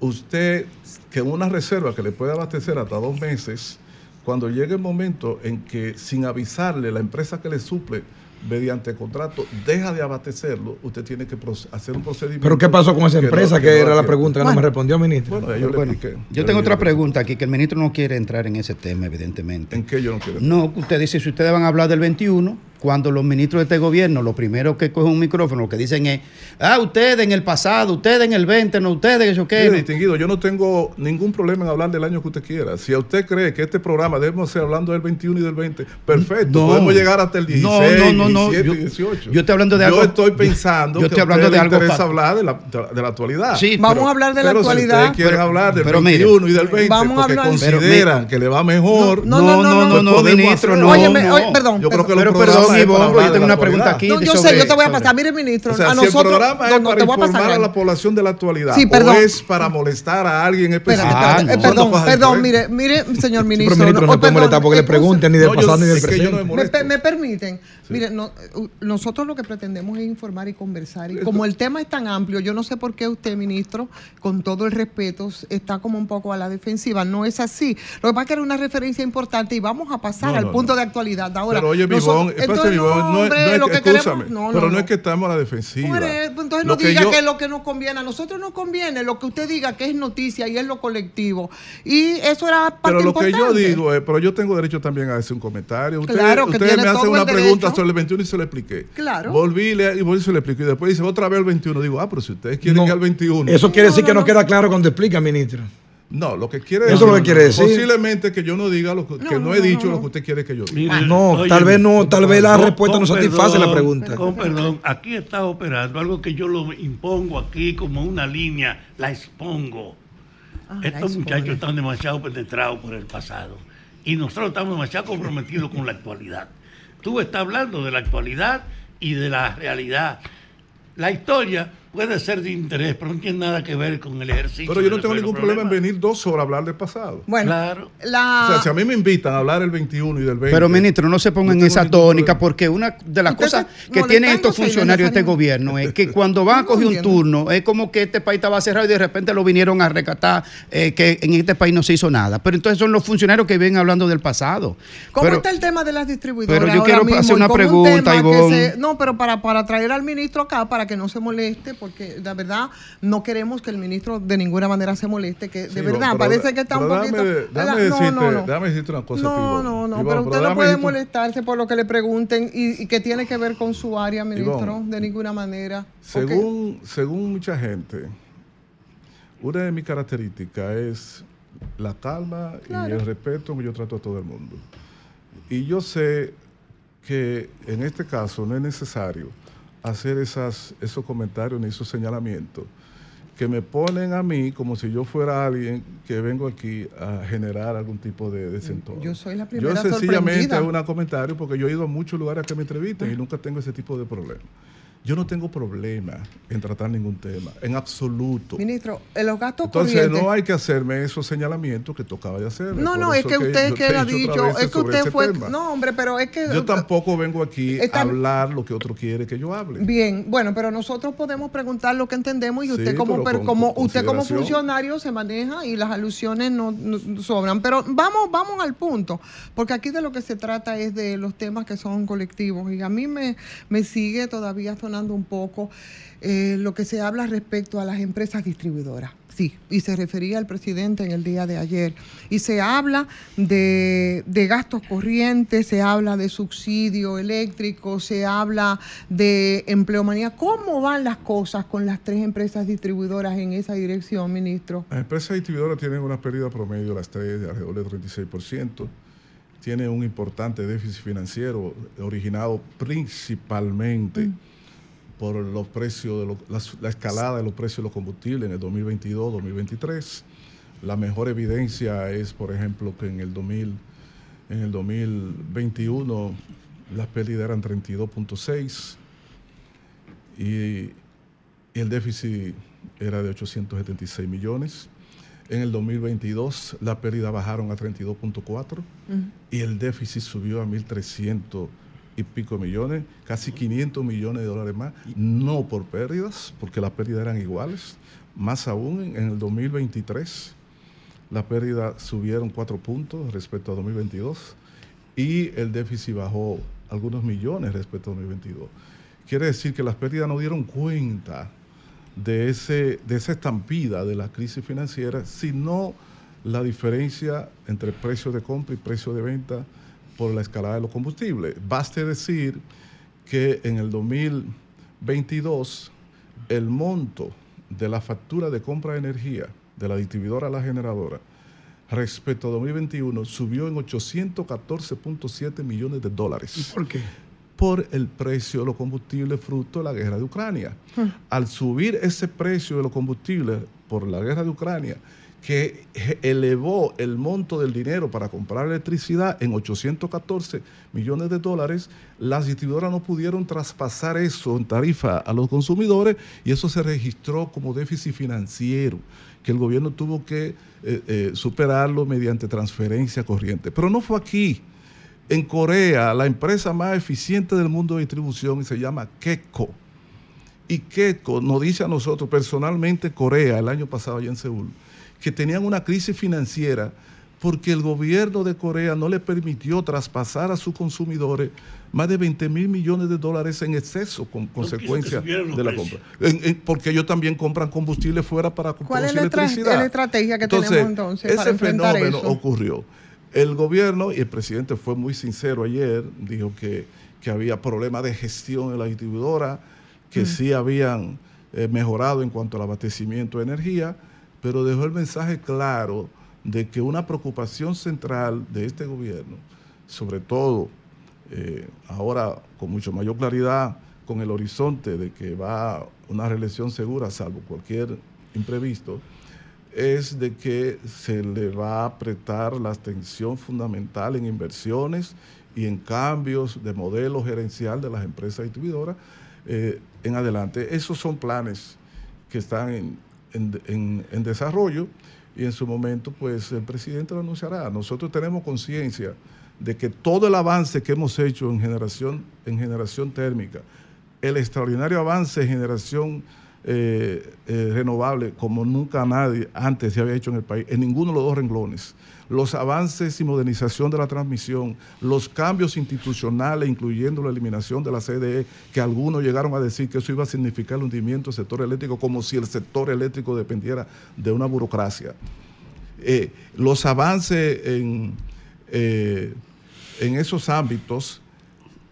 S: usted que una reserva que le puede abastecer hasta dos meses, cuando llegue el momento en que sin avisarle la empresa que le suple mediante contrato deja de abastecerlo, usted tiene que hacer un procedimiento.
D: ¿Pero qué pasó con esa
S: que no-
D: empresa?
S: que no
D: era la pregunta que no me respondió, ministro.
S: Bueno, yo le
R: Bueno,
S: expliqué.
R: yo tengo otra pregunta aquí, que el ministro no quiere entrar en ese tema, evidentemente.
S: ¿En qué yo no quiero
R: No, usted dice, si ustedes van a hablar del 21, cuando los ministros de este gobierno, lo primero que cogen un micrófono, lo que dicen es, ah, ustedes en el pasado, ustedes en el 20, no ustedes, eso qué.
S: Mire,
R: no".
S: distinguido, yo no tengo ningún problema en hablar del año que usted quiera. Si a usted cree que este programa debemos ser hablando del 21 y del 20, perfecto.
R: No.
S: Podemos llegar hasta el 16,
R: No, no, no, no.
S: 17
R: Yo-
S: y 18.
R: yo estoy hablando de
S: yo
R: algo-
S: estoy pensando
R: yo
S: que
R: estoy hablando
S: a usted
R: de
S: le
R: algo
S: interesa hablar de la, de la actualidad.
R: Sí,
A: Vamos
R: pero-
A: a hablar de la
S: pero
A: actualidad.
S: Si ustedes quieren
R: Pero-
S: hablar del
R: pero mire,
S: 21 y del 20
A: vamos a
S: porque
A: hablar-
S: consideran que le va mejor.
A: No, no, no, no,
S: pues
R: no,
S: podemos
R: ministro, no,
A: Óyeme,
R: no.
A: oye, perdón,
S: Yo creo que
R: Pero yo tengo una pregunta aquí.
A: No, yo sé,
R: sobre-
A: yo te voy a
R: sobre-
A: pasar. Mire, ministro,
S: O sea,
A: a
S: si el
A: nosotros.
S: programa
A: no,
S: es
A: no,
S: para
A: te voy a pasar
S: a la población de la actualidad
A: Sí,
S: o
A: perdón.
S: es para molestar a alguien específico.
A: Espérate, eh, perdón, perdón, mire, mire, señor
D: Sí,
A: ministro.
D: pero ministro no,
A: oh,
D: puede
A: perdón,
D: molestar porque le pregunten ni del
S: No,
D: pasado ni del
S: no
D: presente.
S: me
A: Me, Mire, no, uh, nosotros lo que pretendemos es informar y conversar. Y como el tema es tan amplio, yo no sé por qué usted, ministro, con todo el respeto, está como un poco a la defensiva. No es así. Lo que pasa es que era una referencia importante y vamos a pasar
S: No,
A: al punto de actualidad. Ahora,
S: Pero oye, Bibón,
A: no,
S: pero no, es que estamos a la defensiva.
A: Hombre, pues entonces no
S: que
A: diga
S: yo-
A: que es lo que nos conviene. A nosotros nos conviene lo que usted diga que es noticia y es lo colectivo. Y eso era parte
S: Pero lo que yo
A: importante.
S: digo es, pero yo tengo derecho también a hacer un comentario. Ustedes,
A: Claro, que
S: ustedes me hacen una pregunta
A: derecho.
S: sobre el 21 y se lo expliqué.
A: Claro.
S: Volví y le- y volví y se lo expliqué. Y después dice otra vez el 21. Digo, ah, pero si ustedes quieren
D: No,
S: ir al 21.
D: Eso quiere decir que no queda claro cuando explica, ministro.
S: No, lo que quiere
D: Eso es lo que quiere decir.
S: Posiblemente que yo no diga lo que, que no, he dicho lo que usted quiere que yo diga.
F: Mire,
D: No,
F: oye,
D: tal vez no, tal vez la
F: con-
D: respuesta no satisface la pregunta.
F: Con perdón, aquí está operando algo que yo lo impongo aquí como una línea, la expongo.
A: Ah, la
F: Estos muchachos están demasiado penetrados por el pasado y nosotros estamos demasiado comprometidos con la actualidad. Tú estás hablando de la actualidad y de la realidad. La historia puede ser de interés, pero no tiene nada que ver con el ejercicio.
S: Pero yo no tengo ningún problema en venir dos horas a hablar del pasado.
A: Bueno,
F: Claro.
A: la...
S: O sea, si a mí me invitan a hablar el 21 y del 20.
R: Pero, ministro, no se ponga en esa tónica, porque una de las cosas que tienen estos funcionarios de este gobierno es que cuando van a coger un turno, es como que este país estaba cerrado y de repente lo vinieron a recatar, eh, que en este país no se hizo nada. Pero entonces son los funcionarios que vienen hablando del pasado.
A: ¿Cómo
R: Pero-
A: está el tema de las distribuidoras?
R: pero yo
A: ahora
R: quiero
A: mismo?
R: hacer una
A: un
R: pregunta, Ivonne.
A: se- no, pero para, para traer al ministro acá, para que no se moleste, porque la verdad no queremos que el ministro de ninguna manera se moleste, que de
S: Sí,
A: verdad
S: pero-
A: parece que está un poquito...
S: Déjame
A: no,
S: decirte,
A: no, no.
S: decirte una cosa.
A: No, no, no, pero usted no puede
S: decirte-
A: molestarse por lo que le pregunten y, y que tiene que ver con su área, ministro, de ninguna manera.
S: Según, según mucha gente, una de mis características es la calma y el respeto que yo trato a todo el mundo. Y yo sé que en este caso no es necesario hacer esas, esos comentarios ni esos señalamientos que me ponen a mí como si yo fuera alguien que vengo aquí a generar algún tipo de desentorno.
A: Yo soy la
S: Yo
A: primera
S: sencillamente
A: sorprendida.
S: hago un comentario porque yo he ido a muchos lugares a que me entrevisten y nunca tengo ese tipo de problema. Yo no tengo problema en tratar ningún tema, en absoluto.
A: Ministro, en los gastos
S: Entonces
A: corrientes...
S: no hay que hacerme esos señalamientos que tocaba de hacer.
A: No, no, es que usted que ha dicho, es que usted fue, no, hombre, pero es que
S: Yo tampoco vengo aquí
A: Está-
S: a hablar lo que otro quiere que yo hable.
A: Bien, bueno, pero nosotros podemos preguntar lo que entendemos y usted
S: Sí,
A: como
S: pero
A: como usted como funcionario se maneja y las alusiones no, no sobran. Pero vamos vamos al punto, porque aquí de lo que se trata es de los temas que son colectivos y a mí me me sigue todavía sonando un poco eh, lo que se habla respecto a las empresas distribuidoras. Sí, y se refería al presidente en el día de ayer. Y se habla de, de gastos corrientes, se habla de subsidio eléctrico, se habla de empleomanía. ¿Cómo van las cosas con las tres empresas distribuidoras en esa dirección, ministro?
S: Las empresas distribuidoras tienen una pérdida promedio, las tres, de alrededor del 36%. Tienen un importante déficit financiero originado principalmente por los precios, de la, la escalada de los precios de los combustibles en el 2022-2023. La mejor evidencia es, por ejemplo, que en el, 2000, en el 2021 las pérdidas eran 32.6 y, y el déficit era de 876 millones. En el 2022 las pérdidas bajaron a 32.4 y el déficit subió a 1.300 y pico millones, casi 500 millones de dólares más, no por pérdidas, porque las pérdidas eran iguales. Más aún, en el 2023 las pérdidas subieron 4 puntos respecto a 2022 y el déficit bajó algunos millones respecto a 2022. Quiere decir que las pérdidas no dieron cuenta de, ese, de esa estampida de la crisis financiera, sino la diferencia entre precio de compra y precio de venta por la escalada de los combustibles. Baste decir que en el 2022 el monto de la factura de compra de energía de la distribuidora a la generadora respecto a 2021 subió en 814.7 millones de dólares.
D: ¿Por qué?
S: Por el precio de los combustibles fruto de la guerra de Ucrania. Al subir ese precio de los combustibles por la guerra de Ucrania, que elevó el monto del dinero para comprar electricidad en 814 millones de dólares, las distribuidoras no pudieron traspasar eso en tarifa a los consumidores y eso se registró como déficit financiero, que el gobierno tuvo que eh, eh, superarlo mediante transferencia corriente. Pero no fue aquí. En Corea, la empresa más eficiente del mundo de distribución se llama KECO. Y KECO nos dice a nosotros personalmente, Corea, el año pasado allá en Seúl, que tenían una crisis financiera porque el gobierno de Corea no le permitió traspasar a sus consumidores más de 20 mil millones de dólares en exceso con consecuencia de la compra. En- en- porque ellos también compran combustible fuera para
A: ¿Cuál es
S: producir
A: la,
S: electricidad.
A: la estrategia que tenemos entonces
S: ese
A: para
S: fenómeno
A: eso?
S: ocurrió. El gobierno, y el presidente fue muy sincero ayer, dijo que, que había problemas de gestión en la distribuidora, que
A: Mm.
S: sí habían eh, mejorado en cuanto al abastecimiento de energía, pero dejó el mensaje claro de que una preocupación central de este gobierno, sobre todo eh, ahora con mucho mayor claridad, con el horizonte de que va una reelección segura, salvo cualquier imprevisto, es de que se le va a apretar la atención fundamental en inversiones y en cambios de modelo gerencial de las empresas distribuidoras eh, en adelante. Esos son planes que están en, en- desarrollo y en su momento pues el presidente lo anunciará. Nosotros tenemos conciencia de que todo el avance que hemos hecho en generación, en generación térmica, el extraordinario avance en generación eh, eh, renovable como nunca nadie antes se había hecho en el país, en ninguno de los dos renglones. Los avances y modernización de la transmisión, los cambios institucionales, incluyendo la eliminación de la CDE, que algunos llegaron a decir que eso iba a significar el hundimiento del sector eléctrico, como si el sector eléctrico dependiera de una burocracia. Eh, los avances en, eh, en esos ámbitos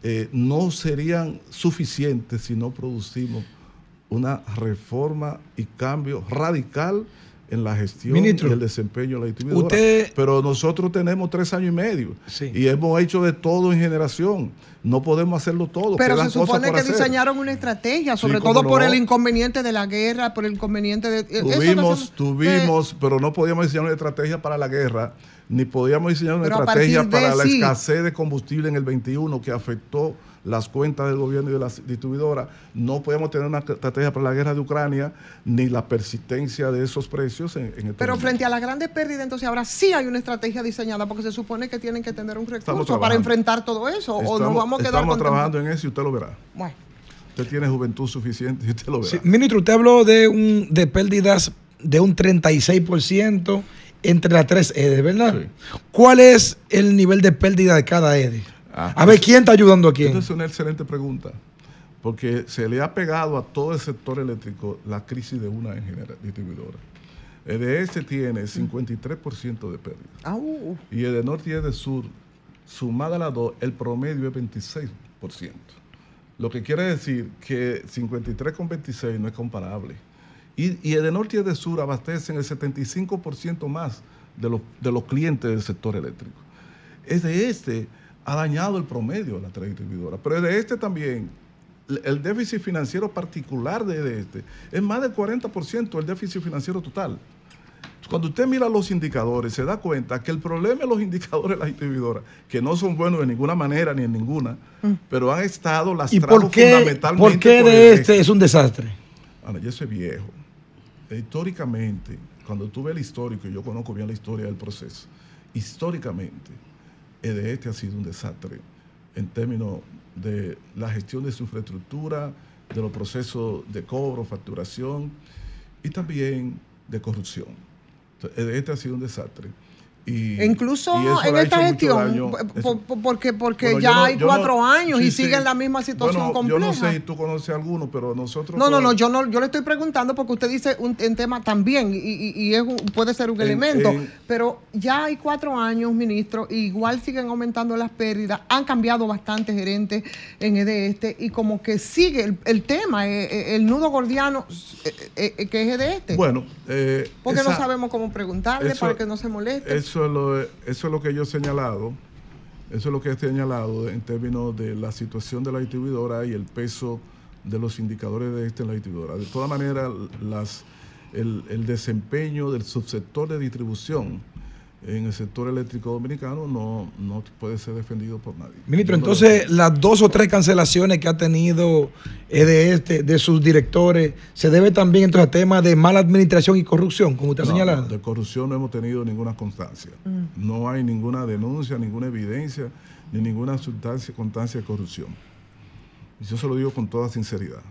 S: eh, no serían suficientes si no producimos una reforma y cambio radical en la gestión
D: Ministro,
S: y el desempeño de la distribuidora.
D: usted-
S: Pero nosotros tenemos tres años y medio y hemos hecho de todo en generación. No podemos hacerlo todo.
A: Pero se supone que
S: hacer.
A: diseñaron una estrategia, sobre todo por
S: no.
A: el inconveniente de la guerra, por el inconveniente de... eso está
S: Tuvimos,
A: haciendo-
S: tuvimos, pero no podíamos diseñar una estrategia para la guerra, ni podíamos diseñar una
A: Pero
S: estrategia para la escasez de combustible en el 21 que afectó las cuentas del gobierno y de las distribuidoras. No podíamos tener una estrategia para la guerra de Ucrania, ni la persistencia de esos precios en, en este
A: Pero
S: momento.
A: frente a las grandes pérdidas, entonces ahora sí hay una estrategia diseñada, porque se supone que tienen que tener un recurso para enfrentar todo eso, o nos vamos a quedar
S: estamos trabajando en eso y usted lo verá.
A: Bueno.
S: Usted tiene juventud suficiente y usted lo verá.
D: Sí, ministro, usted habló de, un, de pérdidas de un 36% entre las tres EDE, ¿verdad? ¿Cuál es el nivel de pérdida de cada EDE? A ver, ¿quién está ayudando a quién?
S: Esa es una excelente pregunta, porque se le ha pegado a todo el sector eléctrico la crisis de una en general, distribuidora. EDS tiene 53% de pérdida.
A: Au.
S: Y el de norte y el de sur, sumada a las dos, el promedio es 26%. Lo que quiere decir que 53 con 26 no es comparable. Y, y el de norte y el de sur abastecen el 75% más de los, de los clientes del sector eléctrico. Es de este ha dañado el promedio de las tres distribuidoras. Pero de este también, el- déficit financiero particular de este es más del 40% el déficit financiero total. Cuando usted mira los indicadores, se da cuenta que el problema de los indicadores de las distribuidoras, que no son buenos de ninguna manera ni en ninguna, pero han estado
D: ¿Y
S: lastrados
D: por qué,
S: fundamentalmente
D: por qué
S: por
D: de este es un desastre?
S: Ahora, yo soy viejo. E históricamente, cuando tuve el histórico, y yo conozco bien la historia del proceso, históricamente, de este ha sido un desastre en términos de la gestión de su infraestructura, de los procesos de cobro, facturación y también de corrupción. Entonces, este ha sido un desastre. Y,
A: E incluso
S: y
A: en esta gestión, porque, porque
S: Bueno,
A: ya
S: no-
A: hay
S: no-
A: cuatro años
S: sí,
A: y
S: sí.
A: sigue en la misma situación
S: Bueno,
A: compleja.
S: Yo no sé si tú conoces alguno, pero nosotros...
A: No, no, no, yo no, yo le estoy preguntando porque usted dice un, un tema también y, y- y es un- puede ser un
S: En-
A: elemento,
S: en-
A: pero ya hay cuatro años, ministro, y igual siguen aumentando las pérdidas, han cambiado bastante gerentes en EDE este y como que sigue el, el tema, eh, eh, el nudo gordiano eh, eh, que es EDE este.
S: Bueno, eh,
A: porque no sabemos cómo preguntarle
S: eso-
A: para que no se moleste.
S: Eso es, lo, eso es lo que yo he señalado. Eso es lo que he señalado en términos de la situación de la distribuidora y el peso de los indicadores de este en la distribuidora. De todas maneras, el desempeño del subsector de distribución en el sector eléctrico dominicano no, no puede ser defendido por nadie.
D: Ministro,
S: no
D: entonces las dos o tres cancelaciones que ha tenido eh, de este, de sus directores, se debe también entonces a temas de mala administración y corrupción, como usted ha
S: No,
D: señalado.
S: no, de corrupción no hemos tenido ninguna constancia. No hay ninguna denuncia, ninguna evidencia, ni ninguna sustancia, constancia de corrupción. Y yo se lo digo con toda sinceridad.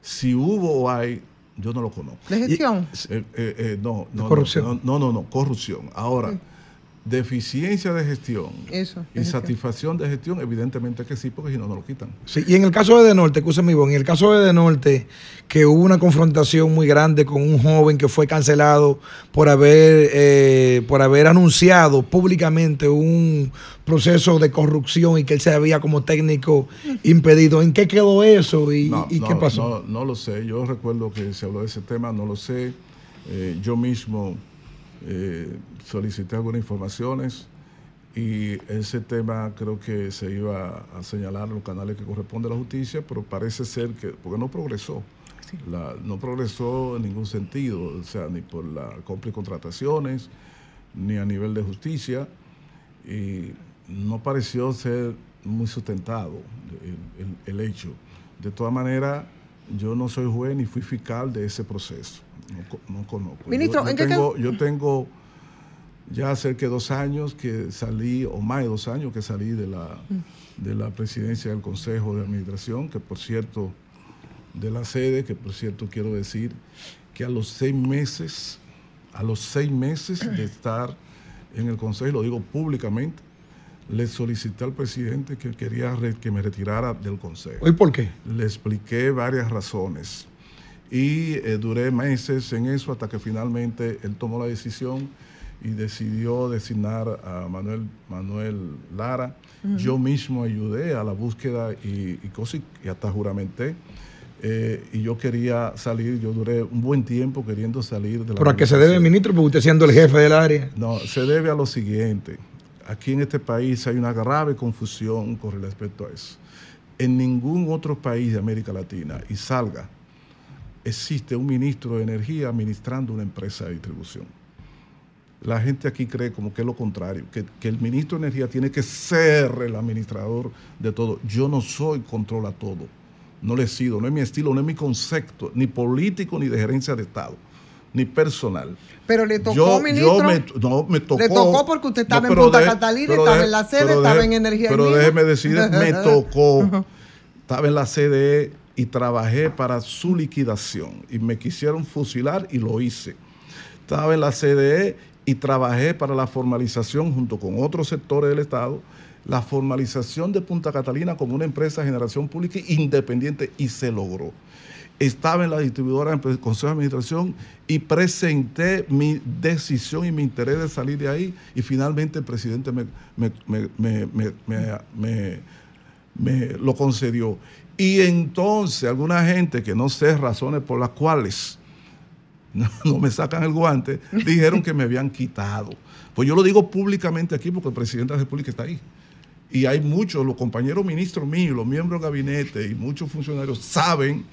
S: Si hubo o hay, yo no lo conozco.
A: ¿De gestión?
S: Eh, eh, eh, no, no, no,
D: corrupción.
S: No, no, no, corrupción. Ahora, deficiencia de gestión
A: Eso.
S: y satisfacción de gestión, evidentemente que sí, porque si no, no lo quitan.
D: Sí, y en el caso de De Norte, escúchame, Ivonne, en el caso de De Norte, que hubo una confrontación muy grande con un joven que fue cancelado por haber, eh, por haber anunciado públicamente un proceso de corrupción y que él se había como técnico impedido. ¿En qué quedó eso y,
S: No,
D: y
S: no,
D: qué pasó?
S: No, no lo sé. Yo recuerdo que se habló de ese tema, no lo sé. Eh, yo mismo eh, solicité algunas informaciones y ese tema creo que se iba a señalar en los canales que corresponde a la justicia, pero parece ser que, porque no progresó. La- no progresó en ningún sentido, o sea, ni por la compra y contrataciones, ni a nivel de justicia, y no pareció ser muy sustentado el, el- el hecho. De todas maneras, yo no soy juez ni fui fiscal de ese proceso, no, co- no conozco.
A: Ministro,
S: yo, yo
A: ¿en qué
S: tengo, yo tengo ya cerca de dos años que salí, o más de dos años que salí de la, de la presidencia del Consejo de Administración, que por cierto, de la sede, que por cierto quiero decir que a los seis meses, a los seis meses de estar en el Consejo, lo digo públicamente, le solicité al presidente que quería re- que me retirara del Consejo.
D: ¿Y por qué?
S: Le expliqué varias razones y eh, duré meses en eso hasta que finalmente él tomó la decisión y decidió designar a Manuel, Manuel Lara. Yo mismo ayudé a la búsqueda y, y cosas y hasta juramenté. Eh, y yo quería salir, yo duré un buen tiempo queriendo salir de la
D: ¿Pero a qué se debe, ministro? Porque usted siendo el jefe del área.
S: No, se debe a lo siguiente. Aquí en este país hay una grave confusión con respecto a eso. En ningún otro país de América Latina, y salga, existe un ministro de energía administrando una empresa de distribución. La gente aquí cree como que es lo contrario, que, que el ministro de energía tiene que ser el administrador de todo. Yo no soy controla todo. No le he sido, no es mi estilo, no es mi concepto, ni político, ni de gerencia de Estado, ni personal.
A: Pero le tocó,
S: Yo- yo
A: ministro.
S: me- no, me tocó.
A: Le tocó porque usted estaba
S: No,
A: en
S: pero
A: Punta Catalina,
S: pero
A: estaba en la sede,
S: pero
A: estaba en Energía
S: Pero
A: Viva.
S: déjeme decir, me tocó. Estaba en la CDE y trabajé para su liquidación. Y me quisieron fusilar y lo hice. Estaba en la CDE y trabajé para la formalización junto con otros sectores del Estado, la formalización de Punta Catalina como una empresa de generación pública independiente y se logró. Estaba en la distribuidora en el Consejo de Administración y presenté mi decisión y mi interés de salir de ahí y finalmente el presidente me- me- me- me lo concedió. Y entonces alguna gente que no sé razones por las cuales no, no me sacan el guante, dijeron que me habían quitado. Pues yo lo digo públicamente aquí porque el presidente de la República está ahí. Y hay muchos, los compañeros ministros míos, los miembros del gabinete y muchos funcionarios saben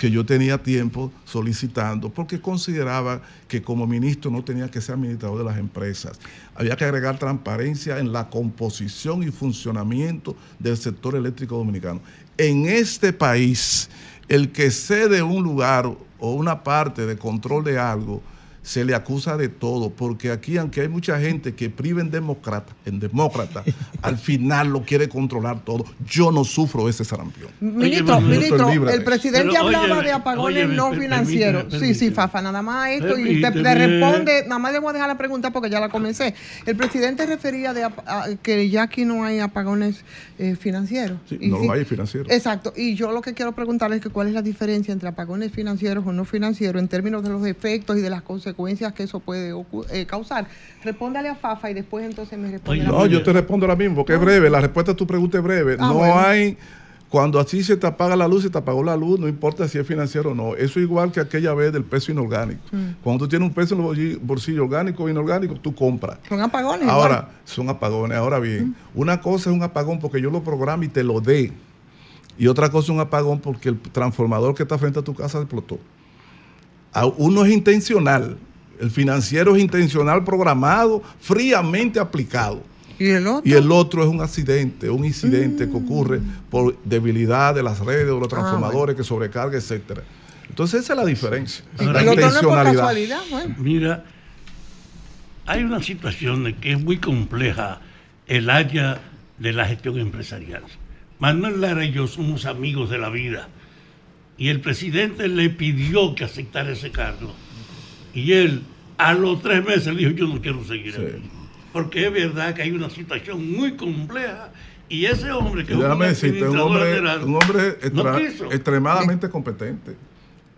S: que yo tenía tiempo solicitando porque consideraba que como ministro no tenía que ser administrador de las empresas. Había que agregar transparencia en la composición y funcionamiento del sector eléctrico dominicano. En este país, el que cede un lugar o una parte de control de algo, se le acusa de todo, porque aquí, aunque hay mucha gente que priva en demócrata, en demócrata, al final lo quiere controlar todo. Yo no sufro ese sarampión.
A: Ministro,
S: Oye,
A: ministro, el
S: de
A: presidente.
S: Pero,
A: hablaba de apagones no
S: per-
A: financieros.
S: permíteme,
A: Sí, sí, Fafa, nada más esto y usted le responde, nada más le voy a dejar la pregunta porque ya la comencé. El presidente refería de ap- a- que ya aquí no hay apagones eh, financieros.
S: Sí,
A: Y
S: no
A: sí-
S: lo hay financiero.
A: Exacto, y yo lo que quiero preguntarle es que cuál es la diferencia entre apagones financieros o no financieros en términos de los efectos y de las consecuencias que eso puede eh, causar. Respóndale a Fafa y después entonces me responde.
S: No, yo te respondo ahora mismo, porque es breve. La respuesta a tu pregunta es breve.
A: Ah,
S: no
A: bueno.
S: hay. Cuando así se te apaga la luz, se te apagó la luz, no importa si es financiero o no. Eso es igual que aquella vez del peso inorgánico.
A: Mm.
S: Cuando tú tienes un peso en los bolsillos bolsillo orgánico o inorgánico, tú compras.
A: Son apagones.
S: Ahora,
A: igual.
S: son apagones. Ahora bien, una cosa es un apagón porque yo lo programo y te lo dé. Y otra cosa es un apagón porque el transformador que está frente a tu casa explotó. Uno es intencional. El financiero es intencional, programado, fríamente aplicado.
A: ¿Y el otro?
S: Y el otro es un accidente, un incidente que ocurre por debilidad de las redes o los
A: Ah,
S: transformadores que sobrecarga, etcétera. Entonces esa es la diferencia.
F: Ahora,
S: la
F: el otro no es por
S: intencionalidad.
A: casualidad, bueno.
F: Mira, hay una situación de que es muy compleja el área de la gestión empresarial. Manuel Lara y yo somos amigos de la vida y el presidente le pidió que aceptara ese cargo y él a los tres meses dijo yo no quiero seguir aquí porque es verdad que hay una situación muy compleja y ese hombre que
S: Y
F: es un
S: decirte, hombre,
F: general,
S: un hombre
F: no
S: extra-
F: quiso.
S: extremadamente competente.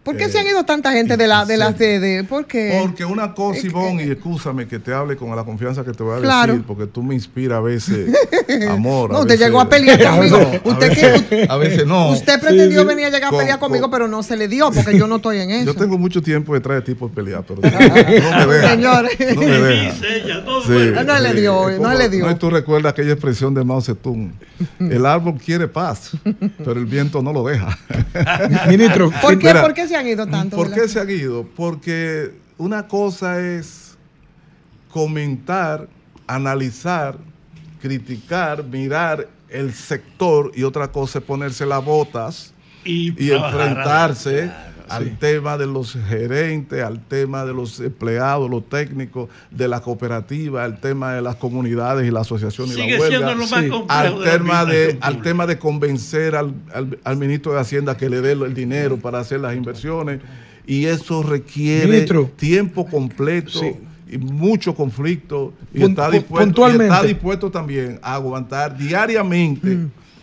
A: ¿Por qué
S: Eh,
A: se han ido tanta gente de la, de la sede? ¿Por qué?
S: Porque una cosa, Ivonne, y escúchame que te hable con la confianza que te voy a
A: Claro.
S: decir, porque tú me inspiras a veces amor.
A: No,
S: a
A: usted llegó a pelear conmigo.
S: No, a
A: Usted
S: veces-
A: que-
S: a veces no.
A: Usted pretendió
S: Sí, sí.
A: venir a llegar a
S: Con-
A: pelear conmigo, pero no se le dio porque yo no estoy en eso.
S: Yo tengo mucho tiempo detrás de ti por pelear, pero no me deja.
A: Señores.
S: No me deja. Sí,
A: No le dio, no
S: como-
A: le dio.
S: No, y tú recuerdas aquella expresión de Mao Zedong. El árbol quiere paz, pero el viento no lo deja.
D: Ministro,
A: ¿Por qué, ¿Por qué se se han ido tanto?
S: ¿Por qué se han ido? Porque una cosa es comentar, analizar, criticar, mirar el sector y otra cosa es ponerse las botas
F: y,
S: enfrentarse al tema de los gerentes, al tema de los empleados, los técnicos de la cooperativa, al tema de las comunidades y la asociación y
F: Sigue
S: la huelga,
F: siendo lo más complejo
S: al
F: de
S: tema de al tema de convencer al, al- al ministro de Hacienda que le dé el dinero para hacer las inversiones. Y eso requiere
D: Ministro.
S: tiempo completo y mucho conflicto. Y
D: Pun-
S: está
D: pu-
S: dispuesto y
D: puntualmente.
S: está dispuesto también a aguantar diariamente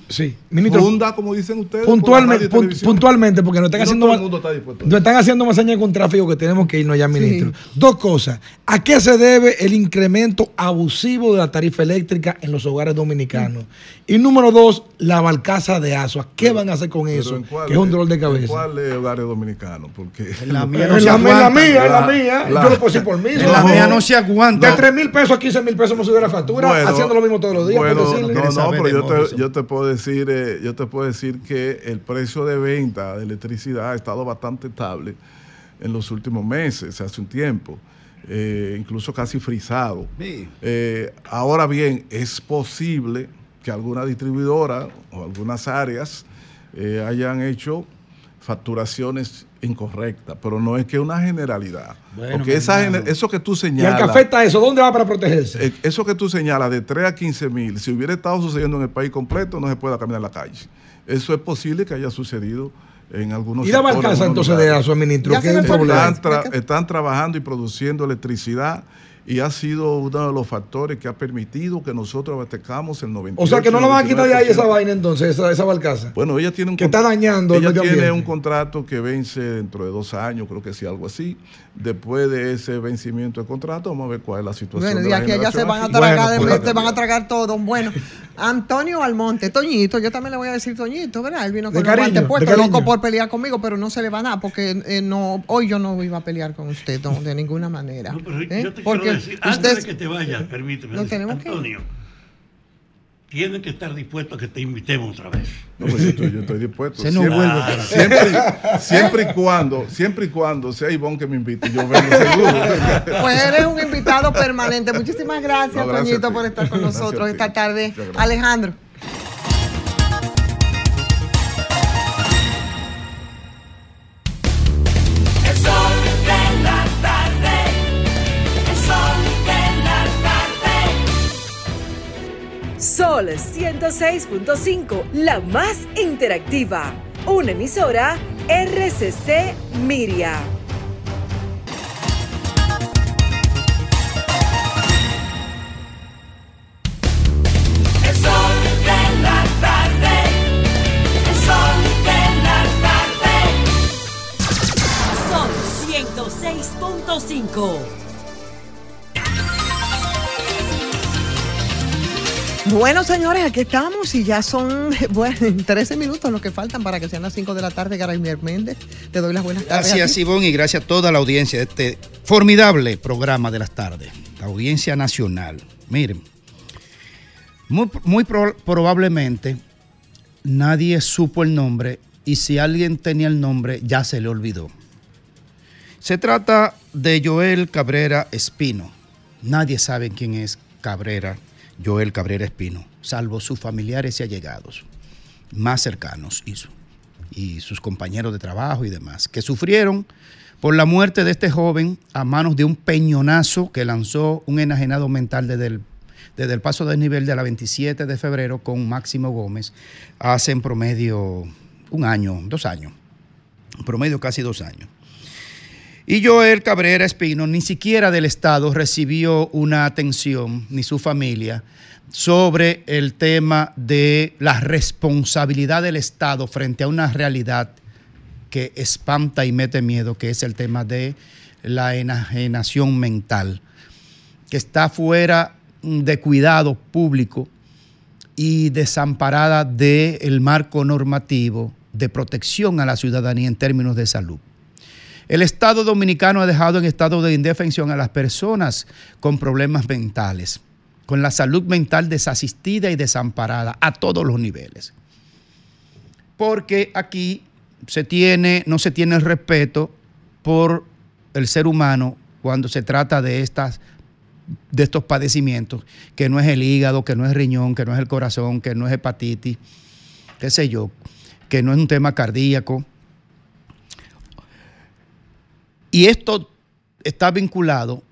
D: Sí, ministro.
S: funda como dicen ustedes
D: Puntualmente, puntualmente, porque nos están
S: no
D: haciendo
S: todo el
D: más-
S: mundo está dispuesto.
D: nos están haciendo más señas con tráfico que tenemos que irnos ya, ministro. Dos cosas. ¿A qué se debe el incremento abusivo de la tarifa eléctrica en los hogares dominicanos? Y número dos, la barcaza de ASUA. ¿Qué van a hacer con eso?
S: ¿en cuál
D: Que es un dolor de
S: en
D: cabeza.
S: ¿Cuál es hogares dominicanos? Porque
D: En la mía no se aguanta. En la mía, en la mía. Yo lo puedo decir por mí.
R: En la mía no se aguanta.
D: De 3 mil pesos a 15 mil pesos me sube la factura,
S: Bueno,
D: haciendo lo mismo todos los días.
S: Bueno, no, no, pero yo te, yo te puedo decir, eh, yo te puedo decir que el precio de venta de electricidad ha estado bastante estable en los últimos meses, hace un tiempo, eh, incluso casi frisado. Eh, ahora bien, es posible que alguna distribuidora o algunas áreas hayan hecho facturaciones incorrectas, pero no es que una generalidad.
D: Bueno,
S: Porque esa eso que tú
D: ¿Y el
S: señalas...
D: que afecta eso? ¿Dónde va para protegerse?
S: Eh, Eso que tú señalas de 3 a 15 mil, si hubiera estado sucediendo en el país completo, no se puede caminar en la calle. Eso es posible que haya sucedido en algunos
D: ¿Y la
S: sectores,
D: entonces de. ASUA, ministro? ¿Qué es el problema?
S: Están, tra- están trabajando y produciendo electricidad y ha sido uno de los factores que ha permitido que nosotros abastezcamos el 98.
D: O sea que no la van a quitar de ahí esa
S: 99%.
D: vaina entonces, esa, esa barcaza.
S: Bueno, ella tiene un
D: Que está dañando el
S: Ella
D: medio
S: tiene un contrato que vence dentro de dos años, creo que sí, algo así. Después de ese vencimiento de contrato, vamos a ver cuál es la situación.
A: Bueno,
S: de la
A: aquí a allá se van a tragar,
S: Bueno,
A: de-
S: pues,
A: te van a tragar todo. Bueno, Antonio Almonte, Toñito, yo también le voy a decir Toñito, ¿verdad? Él vino con
D: de
A: puestos,
D: cariño.
A: loco por pelear conmigo, pero no se le va a dar porque eh, no, hoy yo no iba a pelear con usted, no, de ninguna manera.
F: Pero
A: ¿eh?
F: yo te
A: Porque
F: decir, antes de que te vayas, permíteme,
A: No
F: decir,
A: tenemos que-
F: Antonio, tienes que estar dispuesto a que te invitemos otra vez.
S: No, pues yo estoy, yo estoy dispuesto.
F: Se
S: siempre,
F: para-
S: siempre, siempre y cuando, siempre y cuando sea Ivonne que me invite, yo vengo seguro.
A: Pues eres un invitado permanente. Muchísimas gracias,
S: No, gracias
A: Toñito, por estar con nosotros esta tarde. Alejandro.
Q: Sol
E: 106.5, la más interactiva. Una emisora RCC Miria.
Q: El sol de la tarde. El sol de la tarde.
T: Sol 106.5.
A: Bueno, señores, aquí estamos y ya son bueno, 13 minutos los que faltan para que sean las 5 de la tarde. Garaymier Méndez, te doy las buenas tardes.
R: Gracias. Ivonne, y gracias a toda la audiencia de este formidable programa de las tardes, la audiencia nacional. Miren, muy, muy pro- probablemente nadie supo el nombre y si alguien tenía el nombre ya se le olvidó. Se trata de Joel Cabrera Espino. Nadie sabe quién es Cabrera, Joel Cabrera Espino, salvo sus familiares y allegados más cercanos y, su- y sus compañeros de trabajo y demás, que sufrieron por la muerte de este joven a manos de un peñonazo que lanzó un enajenado mental desde el, desde el paso del nivel de la 27 de febrero con Máximo Gómez hace en promedio un año, dos años, en promedio casi dos años. Y Joel Cabrera Espino ni siquiera del Estado recibió una atención, ni su familia, sobre el tema de la responsabilidad del Estado frente a una realidad que espanta y mete miedo, que es el tema de la enajenación mental, que está fuera de cuidado público y desamparada del marco normativo de protección a la ciudadanía en términos de salud. El Estado dominicano ha dejado en estado de indefensión a las personas con problemas mentales, con la salud mental desasistida y desamparada a todos los niveles. Porque aquí se tiene, no se tiene el respeto por el ser humano cuando se trata de estas de estos padecimientos, que no es el hígado, que no es riñón, que no es el corazón, que no es hepatitis, qué sé yo, que no es un tema cardíaco. Y esto está vinculado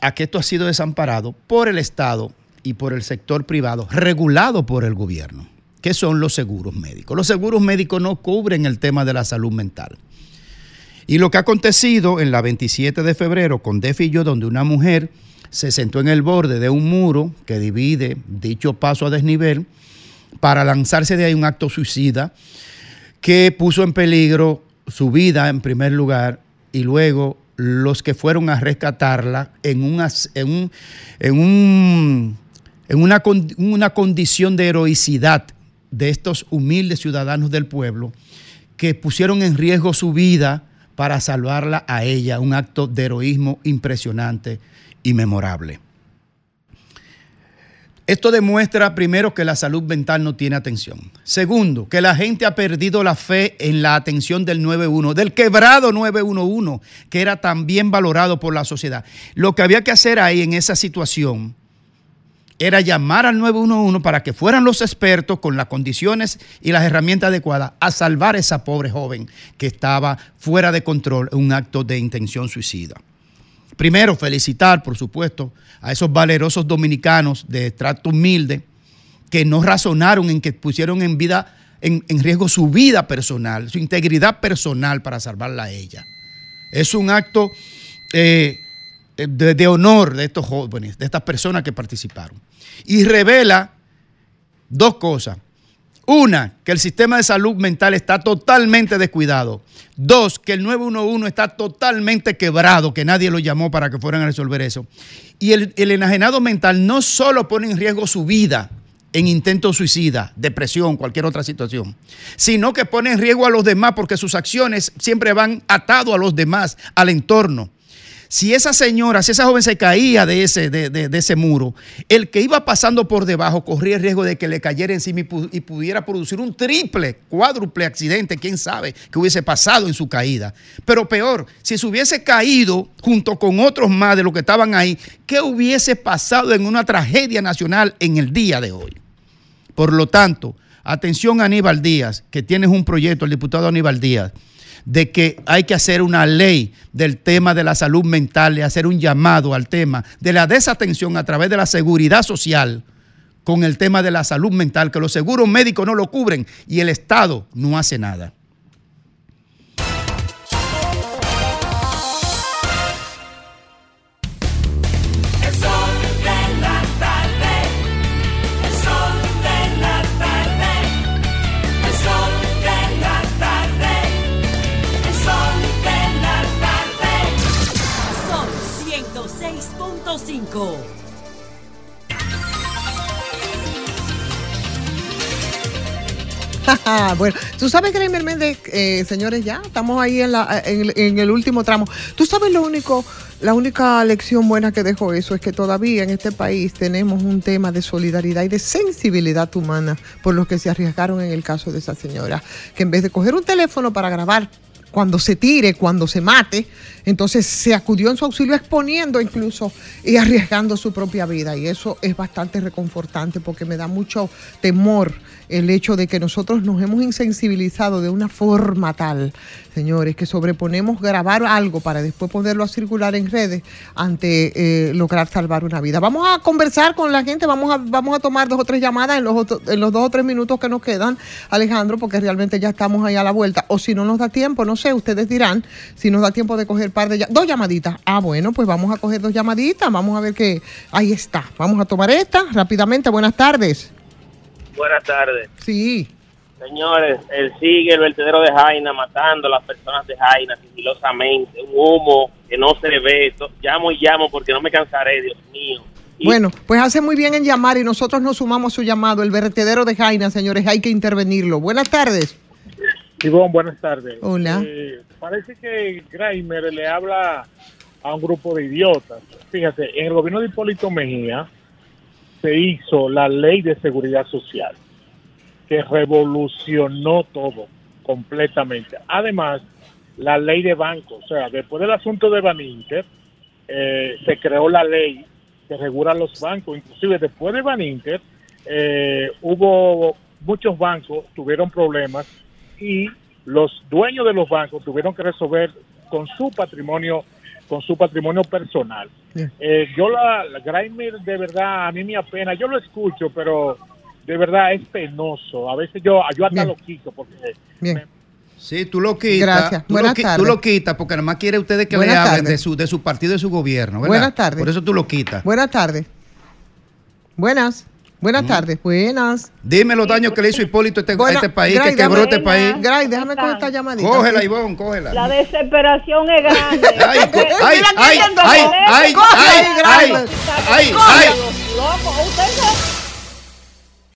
R: a que esto ha sido desamparado por el Estado y por el sector privado, regulado por el gobierno, que son los seguros médicos. Los seguros médicos no cubren el tema de la salud mental. Y lo que ha acontecido en la 27 de febrero con Defi y yo, donde una mujer se sentó en el borde de un muro que divide dicho paso a desnivel para lanzarse de ahí un acto suicida que puso en peligro su vida en primer lugar y luego los que fueron a rescatarla en, un, as- en, un- en, un- en una, una condición de heroicidad de estos humildes ciudadanos del pueblo que pusieron en riesgo su vida para salvarla a ella, un acto de heroísmo impresionante y memorable. Esto demuestra primero que la salud mental no tiene atención. Segundo, que la gente ha perdido la fe en la atención del 911, del quebrado 911, que era tan bien valorado por la sociedad. Lo que había que hacer ahí en esa situación era llamar al 911 para que fueran los expertos con las condiciones y las herramientas adecuadas a salvar a esa pobre joven que estaba fuera de control en un acto de intención suicida. Primero, felicitar, por supuesto, a esos valerosos dominicanos de trato humilde que no razonaron en que pusieron en vida, en, en riesgo su vida personal, su integridad personal para salvarla a ella. Es un acto eh, de, de honor de estos jóvenes, de estas personas que participaron. Y revela dos cosas. Una, que el sistema de salud mental está totalmente descuidado. Dos, que el 911 está totalmente quebrado, que nadie lo llamó para que fueran a resolver eso. Y el, el enajenado mental no solo pone en riesgo su vida en intento suicida, depresión, cualquier otra situación, sino que pone en riesgo a los demás porque sus acciones siempre van atado a los demás, al entorno. Si esa señora, si esa joven se caía de ese, de, de- de ese muro, el que iba pasando por debajo corría el riesgo de que le cayera encima y, pu- y pudiera producir un triple, cuádruple accidente, quién sabe, que hubiese pasado en su caída. Pero peor, si se hubiese caído junto con otros más de los que estaban ahí, ¿qué hubiese pasado en una tragedia nacional en el día de hoy? Por lo tanto, atención Aníbal Díaz, que tienes un proyecto, el diputado Aníbal Díaz, de que hay que hacer una ley del tema de la salud mental y hacer un llamado al tema de la desatención a través de la seguridad social con el tema de la salud mental, que los seguros médicos no lo cubren y el Estado no hace nada.
A: bueno, tú sabes, Kramer Méndez, eh, señores, ya estamos ahí en, la, en, en el último tramo. Tú sabes lo único, la única lección buena que dejó eso es que todavía en este país tenemos un tema de solidaridad y de sensibilidad humana por los que se arriesgaron en el caso de esa señora, que en vez de coger un teléfono para grabar cuando se tire, cuando se mate, entonces se acudió en su auxilio exponiendo incluso y arriesgando su propia vida. Y eso es bastante reconfortante porque me da mucho temor el hecho de que nosotros nos hemos insensibilizado de una forma tal, señores, que sobreponemos grabar algo para después ponerlo a circular en redes ante eh, lograr salvar una vida. Vamos a conversar con la gente, vamos a, vamos a tomar dos o tres llamadas en los, otro- en los dos o tres minutos que nos quedan, Alejandro, porque realmente ya estamos ahí a la vuelta. O si no nos da tiempo, no sé, ustedes dirán si nos da tiempo de coger par de ll- dos llamaditas. Ah, bueno, pues vamos a coger dos llamaditas, vamos a ver que ahí está. Vamos a tomar esta rápidamente. Buenas tardes.
U: Buenas tardes.
A: Sí.
U: Señores, él sigue el vertedero de Jaina matando a las personas de Jaina sigilosamente. Un humo que no se ve. To- Llamo y llamo porque no me cansaré, Dios mío.
A: Bueno, pues hace muy bien en llamar y nosotros nos sumamos a su llamado. El vertedero de Jaina, señores, hay que intervenirlo. Buenas tardes.
N: Ivonne, buenas tardes.
A: Hola.
N: Eh, parece que Grimer le habla a un grupo de idiotas. Fíjate, en el gobierno de Hipólito Mejía se hizo la ley de seguridad social, que revolucionó todo.
V: completamente. Además, la ley de bancos, o sea, después del asunto de Baninter, eh, se creó la ley que regula los bancos, inclusive después de Baninter, eh, hubo muchos bancos tuvieron problemas y los dueños de los bancos tuvieron que resolver con su patrimonio con su patrimonio personal. Eh, yo la, la de verdad a mí me apena, yo lo escucho, pero de verdad es penoso. A veces yo, yo hasta
A: Bien.
V: lo quito porque
A: Bien.
R: Sí, tú lo quitas.
A: Gracias.
R: Tú, lo,
A: Buenas
R: qui- tú
A: tardes.
R: lo quitas porque nada más quiere ustedes que
A: Buenas
R: le hablen
A: tardes.
R: de su, de su partido y de su gobierno. ¿verdad?
A: Buenas tardes.
R: Por eso tú lo quitas.
A: Buenas tardes. Buenas. Buenas tardes. Buenas.
R: Dime los daños que le hizo Hipólito a este, a este país,
A: Gray,
R: que quebró
A: déjame-
R: este país.
A: Gray, déjame con esta llamadita.
R: Cógela,
A: Sí.
R: Ivonne, cógela.
W: La desesperación es grande.
R: Ay, co-
W: Porque-
R: ay,
W: Mira,
R: ay,
W: que
R: ay,
W: ella
R: ay,
W: no
R: ay,
W: puede.
R: ay,
W: Está
R: ay,
W: con
R: ay.
W: los locos. Usted no-